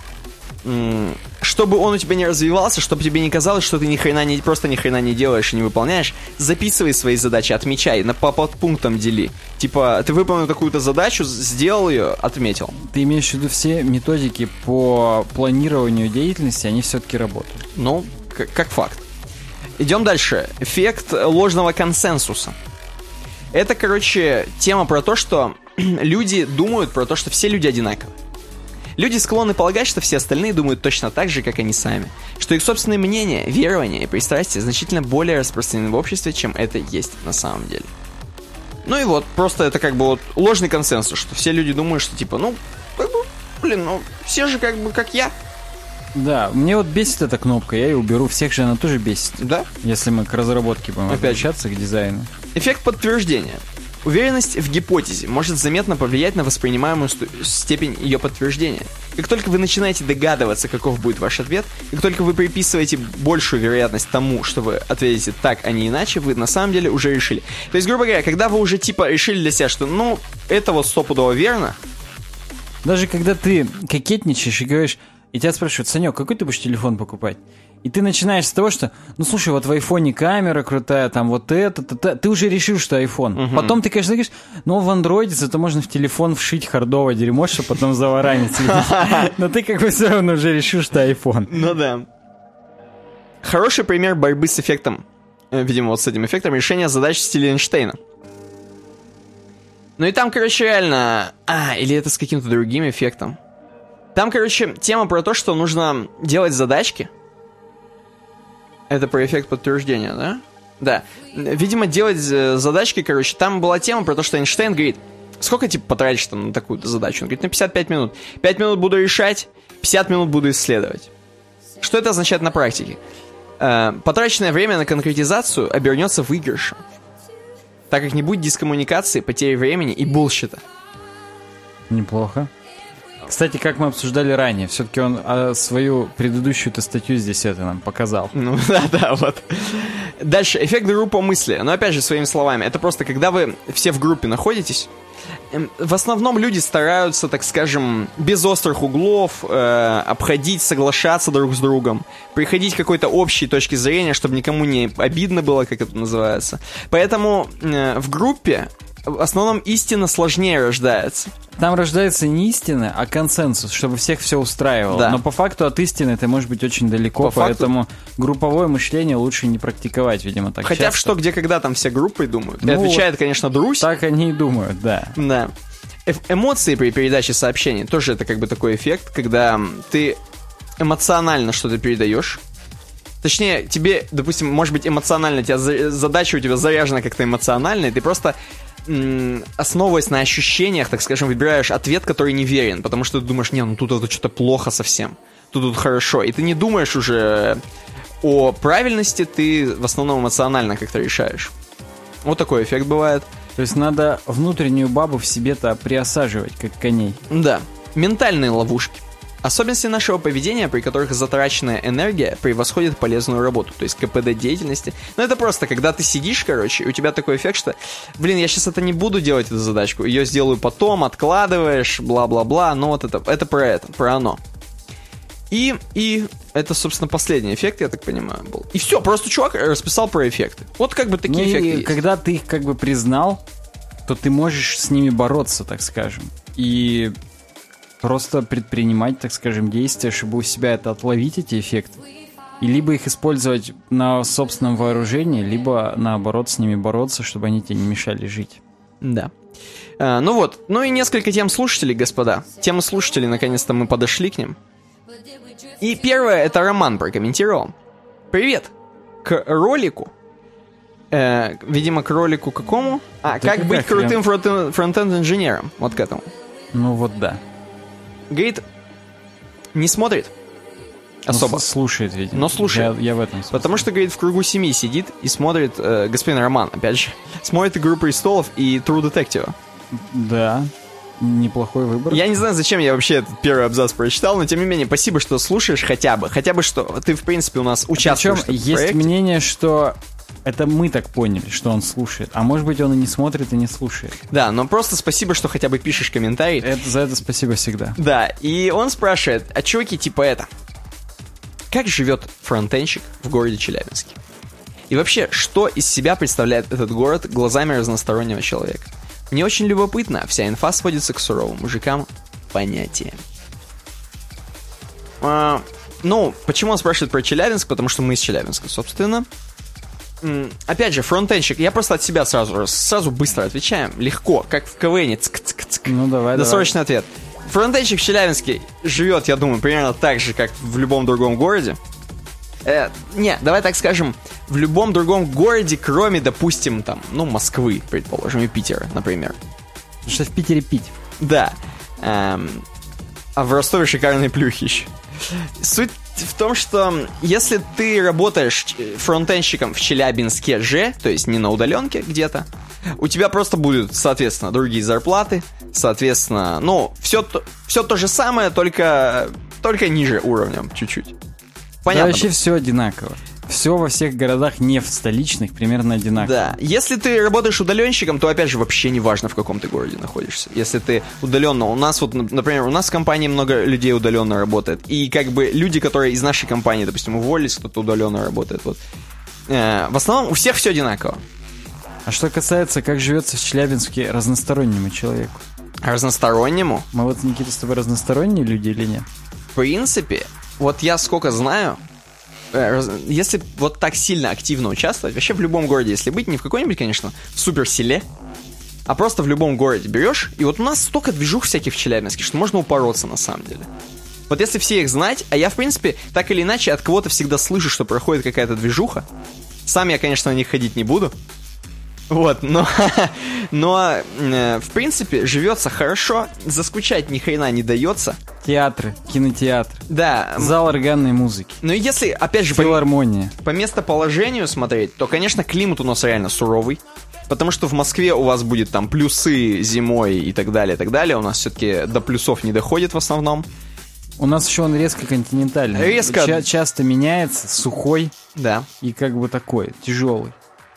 чтобы он у тебя не развивался, чтобы тебе не казалось, что ты ни хрена не, просто ни хрена не делаешь и не выполняешь, записывай свои задачи, отмечай, на, по подпунктам дели. Типа, ты выполнил какую-то задачу, сделал ее, отметил. Ты имеешь в виду все методики по планированию деятельности, они все-таки работают. Ну, как факт. Идем дальше. Эффект ложного консенсуса. Это, короче, тема про то, что люди думают про то, что все люди одинаковы. Люди склонны полагать, что все остальные думают точно так же, как они сами. Что их собственные мнения, верования и пристрастия значительно более распространены в обществе, чем это есть на самом деле. Ну и вот, просто это как бы вот ложный консенсус, что все люди думают, что типа, ну, блин, ну, все же как бы как я. Да, мне вот бесит эта кнопка, я ее уберу. Всех же она тоже бесит. Да? Если мы к разработке будем Опять обращаться, к дизайну. Эффект подтверждения. Уверенность в гипотезе может заметно повлиять на воспринимаемую степень ее подтверждения. Как только вы начинаете догадываться, каков будет ваш ответ, как только вы приписываете большую вероятность тому, что вы ответите так, а не иначе, вы на самом деле уже решили. То есть, грубо говоря, когда вы уже типа решили для себя, что ну, это вот стопудово верно, Даже когда ты кокетничаешь и говоришь, и тебя спрашивают, Санек, какой ты будешь телефон покупать? И ты начинаешь с того, что, ну слушай, вот в айфоне камера крутая, там вот это, то, то. ты уже решил, что iPhone. Потом ты, конечно, говоришь, ну в андроиде зато можно в телефон вшить хардовое дерьмо, чтобы потом заваранить. Но ты как бы все равно уже решил, что iPhone. Ну да. Хороший пример борьбы с эффектом, э, видимо, вот с этим эффектом, решения задач в стиле Эйнштейна. Ну и там, короче, реально... А, или это с каким-то другим эффектом. Там, короче, тема про то, что нужно делать задачки. Это про эффект подтверждения, да? Да. Видимо, делать э, задачки, короче, там была тема про то, что Эйнштейн говорит, сколько, типа, потратишь там на такую задачу? Он говорит, на 55 минут. 5 минут буду решать, 50 минут буду исследовать. Что это означает на практике? Э, потраченное время на конкретизацию обернется выигрышем. Так как не будет дискоммуникации, потери времени и булщита. Неплохо. Кстати, как мы обсуждали ранее, все-таки он а, свою предыдущую-то статью здесь это нам показал. Ну да, да, вот. Дальше, эффект группа мысли. Но опять же, своими словами, это просто когда вы все в группе находитесь, эм, в основном люди стараются, так скажем, без острых углов э, обходить, соглашаться друг с другом, приходить к какой-то общей точке зрения, чтобы никому не обидно было, как это называется. Поэтому э, в группе в основном истина сложнее рождается. Там рождается не истина, а консенсус, чтобы всех все устраивало. Да. Но по факту от истины ты можешь быть очень далеко, По факту- поэтому групповое мышление лучше не практиковать, видимо, так Хотя в часто. что, где, когда там все группой думают. И Ну отвечает, конечно, Друсь. Так они и думают, да. Да. Э- эмоции при передаче сообщений тоже это как бы такой эффект, когда ты эмоционально что-то передаешь. Точнее, тебе, допустим, может быть, эмоционально, тебя за- задача у тебя заряжена как-то эмоционально, и ты просто основываясь на ощущениях, так скажем, выбираешь ответ, который неверен, потому что ты думаешь, не, ну тут это что-то плохо совсем, тут тут хорошо, и ты не думаешь уже о правильности, ты в основном эмоционально как-то решаешь. Вот такой эффект бывает. То есть надо внутреннюю бабу в себе-то приосаживать, как коней. Да, ментальные ловушки. Особенности нашего поведения, при которых затраченная энергия превосходит полезную работу, то есть КПД деятельности. Ну, это просто, когда ты сидишь, короче, и у тебя такой эффект, что, блин, я сейчас это не буду делать, эту задачку, ее сделаю потом, откладываешь, бла-бла-бла, ну вот это, это про это, про оно. И, и это, собственно, последний эффект, я так понимаю, был. И все, просто чувак расписал про эффекты. Вот как бы такие Ну и эффекты есть. когда ты их как бы признал, то ты можешь с ними бороться, так скажем. И просто предпринимать, так скажем, действия, чтобы у себя это отловить, эти эффекты. И либо их использовать на собственном вооружении, либо наоборот с ними бороться, чтобы они тебе не мешали жить. Да. А, ну вот, ну и несколько тем слушателей, господа. Темы слушателей, наконец-то мы подошли к ним. И первое, это Роман прокомментировал. Привет! К ролику. Э, видимо, к ролику какому? А, Да как быть крутым фронтенд-инженером. Вот к этому. Ну вот да. Говорит, не смотрит особо. Ну, с- слушает, видимо. Но слушает. Я, я в этом смысле. Потому что, говорит, в кругу семьи сидит и смотрит, э, господин Роман, опять же, смотрит «Игру престолов» и «True Detective». Да, неплохой выбор. Я не знаю, зачем я вообще этот первый абзац прочитал, но тем не менее, спасибо, что слушаешь хотя бы. Хотя бы что ты, в принципе, у нас Причем участвуешь в этом есть проекте. мнение, что это мы так поняли, что он слушает. А может быть, он и не смотрит, и не слушает. Да, но просто спасибо, что хотя бы пишешь комментарий. Это, за это спасибо всегда. Да, и он спрашивает, а чуваки, типа это, как живет фронтенщик в городе Челябинске? И вообще, что из себя представляет этот город глазами разностороннего человека? Мне очень любопытно, вся инфа сводится к суровым мужикам понятия. А, ну, почему он спрашивает про Челябинск? Потому что мы из Челябинска, собственно. Опять же, фронтенщик, я просто от себя сразу, сразу быстро отвечаем. Легко, как в КВН. Цк-цк-цк. Ну давай, давай. Досрочный ответ. Фронтенщик в Челябинске живет, я думаю, примерно так же, как в любом другом городе. Э, не, давай так скажем, в любом другом городе, кроме, допустим, там, ну, Москвы, предположим, и Питера, например. Потому что в Питере пить. Да. Эм, А в Ростове шикарные плюхи еще. Суть в том, что если ты работаешь фронтенщиком в Челябинске же, то есть не на удаленке где-то, у тебя просто будут, соответственно, другие зарплаты, соответственно, ну, все все то же самое, только, только ниже уровнем чуть-чуть. Понятно. Да, вообще все одинаково. Все во всех городах не в столичных примерно одинаково. Да. Если ты работаешь удаленщиком, то опять же вообще не важно, в каком ты городе находишься. Если ты удаленно, у нас вот, например, у нас в компании много людей удаленно работает. И как бы люди, которые из нашей компании, допустим, уволились, кто-то удаленно работает. Вот. Э, в основном у всех все одинаково. А что касается, как живется в Челябинске разностороннему человеку? Разностороннему? Мы вот, Никита, с тобой разносторонние люди или нет? В принципе, вот я сколько знаю, если вот так сильно активно участвовать, вообще в любом городе, если быть, не в какой-нибудь, конечно, в супер селе, а просто в любом городе берешь, и вот у нас столько движух всяких в Челябинске, что можно упороться на самом деле. Вот если все их знать, а я, в принципе, так или иначе от кого-то всегда слышу, что проходит какая-то движуха, сам я, конечно, на них ходить не буду, вот, но, но э, в принципе, живется хорошо, заскучать ни хрена не дается. Театры, кинотеатр. Да. Зал органной музыки. Ну если, опять же, Филармония. По, по местоположению смотреть, то, конечно, климат у нас реально суровый. Потому что в Москве у вас будет там плюсы зимой и так далее, и так далее. У нас все-таки до плюсов не доходит в основном. У нас еще он резко континентальный. Резко. Ча- часто меняется, сухой. Да. И как бы такой, тяжелый.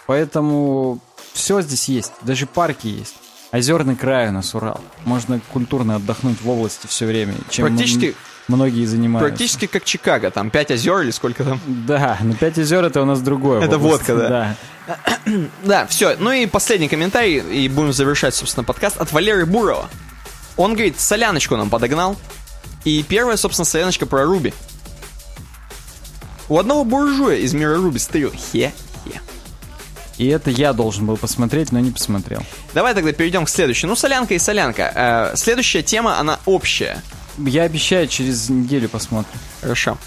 Поэтому все здесь есть, даже парки есть. Озерный край у нас Урал. Можно культурно отдохнуть в области все время, чем Практически... многие занимаются. Практически как Чикаго, там 5 озер или сколько там? Да, но 5 озер это у нас другое. Это водка, да. Да, да все. Ну и последний комментарий, и будем завершать, собственно, подкаст от Валеры Бурова. Он говорит, соляночку нам подогнал. И первая, собственно, соляночка про Руби. У одного буржуя из мира Руби стырил хе и это я должен был посмотреть, но не посмотрел. Давай тогда перейдем к следующей. Ну, солянка и солянка. Э, следующая тема, она общая. Я обещаю, через неделю посмотрим. Хорошо.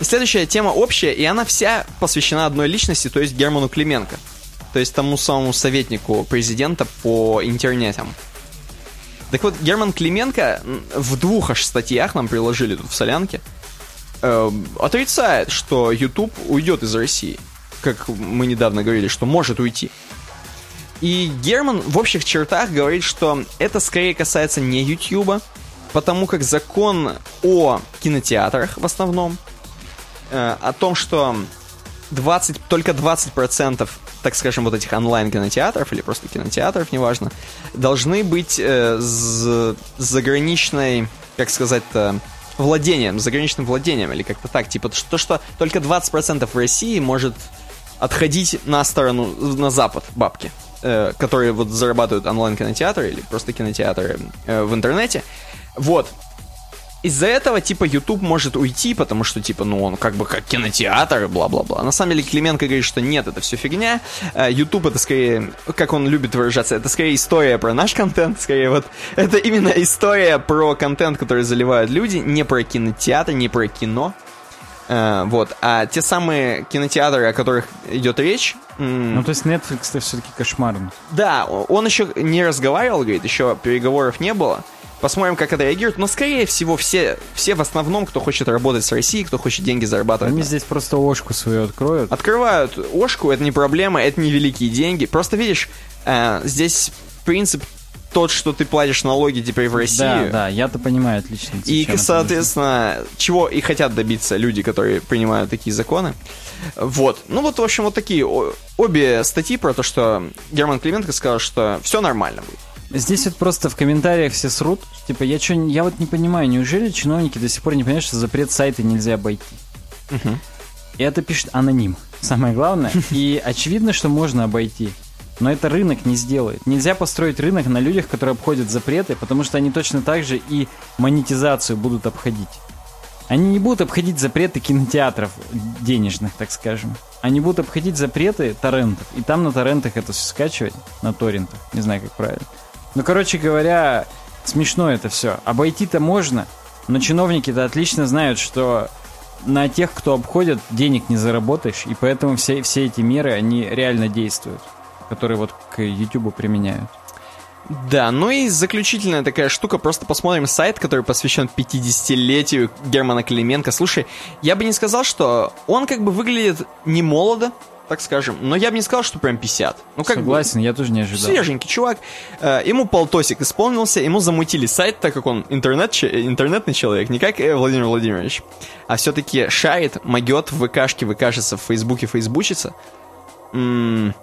следующая тема общая, и она вся посвящена одной личности, то есть Герману Клименко. То есть тому самому советнику президента по интернетам. Так вот, Герман Клименко в двух аж статьях нам приложили тут в солянке, э, отрицает, что YouTube уйдет из России как мы недавно говорили, что может уйти. И Герман в общих чертах говорит, что это скорее касается не YouTube, потому как закон о кинотеатрах в основном, э, о том, что 20, только 20%, так скажем, вот этих онлайн-кинотеатров или просто кинотеатров, неважно, должны быть э, с заграничной, как сказать-то, владением, заграничным владением или как-то так. Типа то, что только 20% в России может отходить на сторону, на запад бабки, э, которые вот зарабатывают онлайн-кинотеатры или просто кинотеатры э, в интернете. Вот. Из-за этого, типа, YouTube может уйти, потому что, типа, ну, он как бы как кинотеатр, бла-бла-бла. На самом деле, Клименко говорит, что нет, это все фигня. Э, YouTube это скорее, как он любит выражаться, это скорее история про наш контент, скорее вот, это именно история про контент, который заливают люди, не про кинотеатр, не про кино. Uh, вот. А те самые кинотеатры, о которых идет речь... Ну, то есть Netflix-то все-таки кошмарный. Да, он еще не разговаривал, говорит, еще переговоров не было. Посмотрим, как это реагирует. Но, скорее всего, все, все в основном, кто хочет работать с Россией, кто хочет деньги зарабатывать. Они здесь просто ошку свою откроют. Открывают ошку, это не проблема, это не великие деньги. Просто, видишь, э, здесь принцип тот, что ты платишь налоги теперь в России. Да, да, я-то понимаю отлично. И, соответственно, чего и хотят добиться люди, которые принимают такие законы. Вот. Ну вот, в общем, вот такие обе статьи про то, что Герман Клименко сказал, что все нормально будет. Здесь вот просто в комментариях все срут. Типа, я что, я вот не понимаю, неужели чиновники до сих пор не понимают, что запрет сайта нельзя обойти? Угу. И это пишет аноним, самое главное. И очевидно, что можно обойти. Но это рынок не сделает. Нельзя построить рынок на людях, которые обходят запреты, потому что они точно так же и монетизацию будут обходить. Они не будут обходить запреты кинотеатров денежных, так скажем. Они будут обходить запреты торрентов. И там на торрентах это все скачивать, на торрентах. Не знаю, как правильно. Ну, короче говоря, смешно это все. Обойти-то можно, но чиновники-то отлично знают, что на тех, кто обходит, денег не заработаешь, и поэтому все, все эти меры, они реально действуют которые вот к YouTube применяют. Да, ну и заключительная такая штука, просто посмотрим сайт, который посвящен 50-летию Германа Клименко. Слушай, я бы не сказал, что он как бы выглядит не молодо, так скажем, но я бы не сказал, что прям 50. Ну, как Согласен, бы, я тоже не ожидал. Свеженький чувак. Э, ему полтосик исполнился, ему замутили сайт, так как он интернет, интернетный человек, не как э, Владимир Владимирович, а все-таки шарит, могет в ВКшке, ВКшится, в Фейсбуке, Фейсбучится. М-м-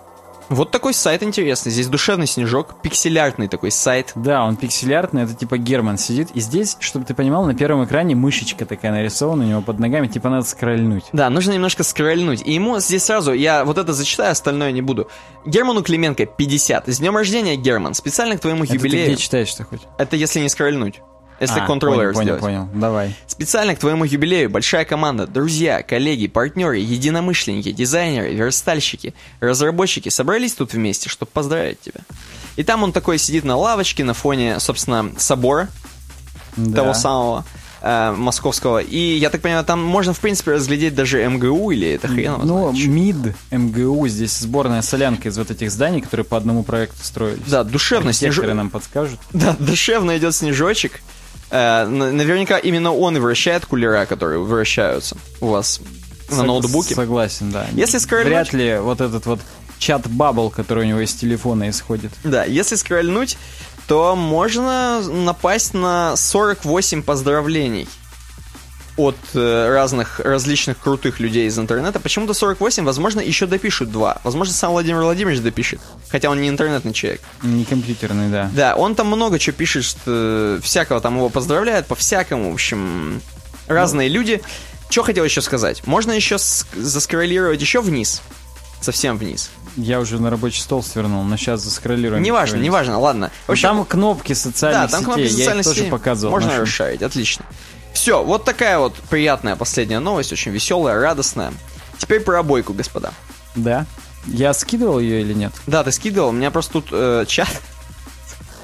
вот такой сайт интересный. Здесь душевный снежок, пикселяртный такой сайт. Да, он пикселяртный, это типа Герман сидит. И здесь, чтобы ты понимал, на первом экране мышечка такая нарисована у него под ногами, типа надо скрольнуть. Да, нужно немножко скрольнуть. И ему здесь сразу, я вот это зачитаю, остальное не буду. Герману Клименко 50. С днем рождения, Герман. Специально к твоему Это юбилею. ты где читаешь что хоть? Это если не скрольнуть. Если А, контроллер понял, сделать. понял, понял. Давай. Специально к твоему юбилею большая команда, друзья, коллеги, партнеры, единомышленники, дизайнеры, верстальщики, разработчики собрались тут вместе, чтобы поздравить тебя. И там он такой сидит на лавочке на фоне, собственно, собора Да. того самого э, московского. И я так понимаю, там можно, в принципе, разглядеть даже МГУ или это хрен Ну, знает. МИД, МГУ, здесь сборная солянка из вот этих зданий, которые по одному проекту строились. Да, душевно снежок. нам подскажут. Да, душевно идет снежочек. Э, наверняка именно он и вращает кулера, которые вращаются у вас на Сог- ноутбуке. Согласен, да. Если скроллить- Вряд ли вот этот вот чат-бабл, который у него из телефона исходит. Да, если скрольнуть, то можно напасть на 48 поздравлений от э, разных различных крутых людей из интернета. Почему-то 48, возможно, еще допишут два. Возможно, сам Владимир Владимирович допишет. Хотя он не интернетный человек. Не компьютерный, да. Да, он там много чего пишет, что всякого там его поздравляют, по-всякому, в общем, разные люди. Что хотел еще сказать? Можно еще ск- заскроллировать еще вниз. Совсем вниз. Я уже на рабочий стол свернул, но сейчас заскроллируем. Неважно, неважно, ладно. В Ну, общем, Там кнопки Да, социальных там сетей, кнопки я их социальной тоже показывал. Можно нашим. расшарить, отлично. Все, вот такая вот приятная последняя новость, очень веселая, радостная. Теперь про обойку, господа. Да. Я скидывал ее или нет? Да, ты скидывал, у меня просто тут э, чат.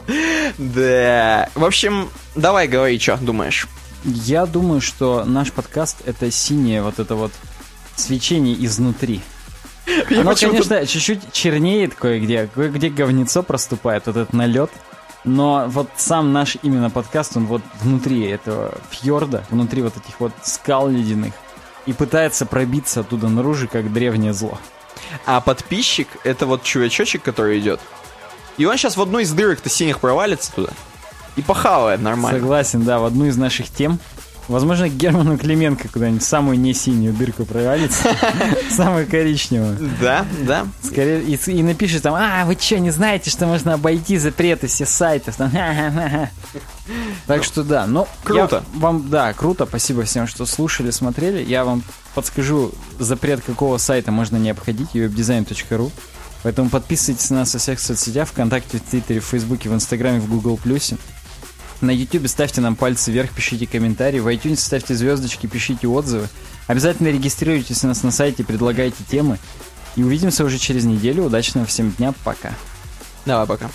Да. В общем, давай говори, что думаешь. Я думаю, что наш подкаст это синее вот это вот свечение изнутри. Я Оно, конечно, чуть-чуть чернеет кое-где, кое-где говнецо проступает, вот этот налет. Но вот сам наш именно подкаст, он вот внутри этого фьорда, внутри вот этих вот скал ледяных, и пытается пробиться оттуда наружу, как древнее зло. А подписчик это вот чувачочек, который идет. И он сейчас в одну из дырок-то синих провалится туда. И похавает нормально. Согласен, да, в одну из наших тем. Возможно, Герману Клименко куда-нибудь самую не синюю дырку провалится, самую коричневую. Да, да. Скорее, и, и напишет там, а, вы что, не знаете, что можно обойти запреты все сайтов? Там, ха-ха-ха». Так что да, ну, Круто. вам, да, круто, спасибо всем, что слушали, смотрели. Я вам подскажу, запрет какого сайта можно не обходить, webdesign.ru. Поэтому подписывайтесь на нас во всех соцсетях, ВКонтакте, в Твиттере, в Фейсбуке, в Инстаграме, в Плюсе. На Ютубе ставьте нам пальцы вверх, пишите комментарии. В iTunes ставьте звездочки, пишите отзывы. Обязательно регистрируйтесь у нас на сайте, предлагайте темы. И увидимся уже через неделю. Удачного всем дня. Пока. Давай, пока.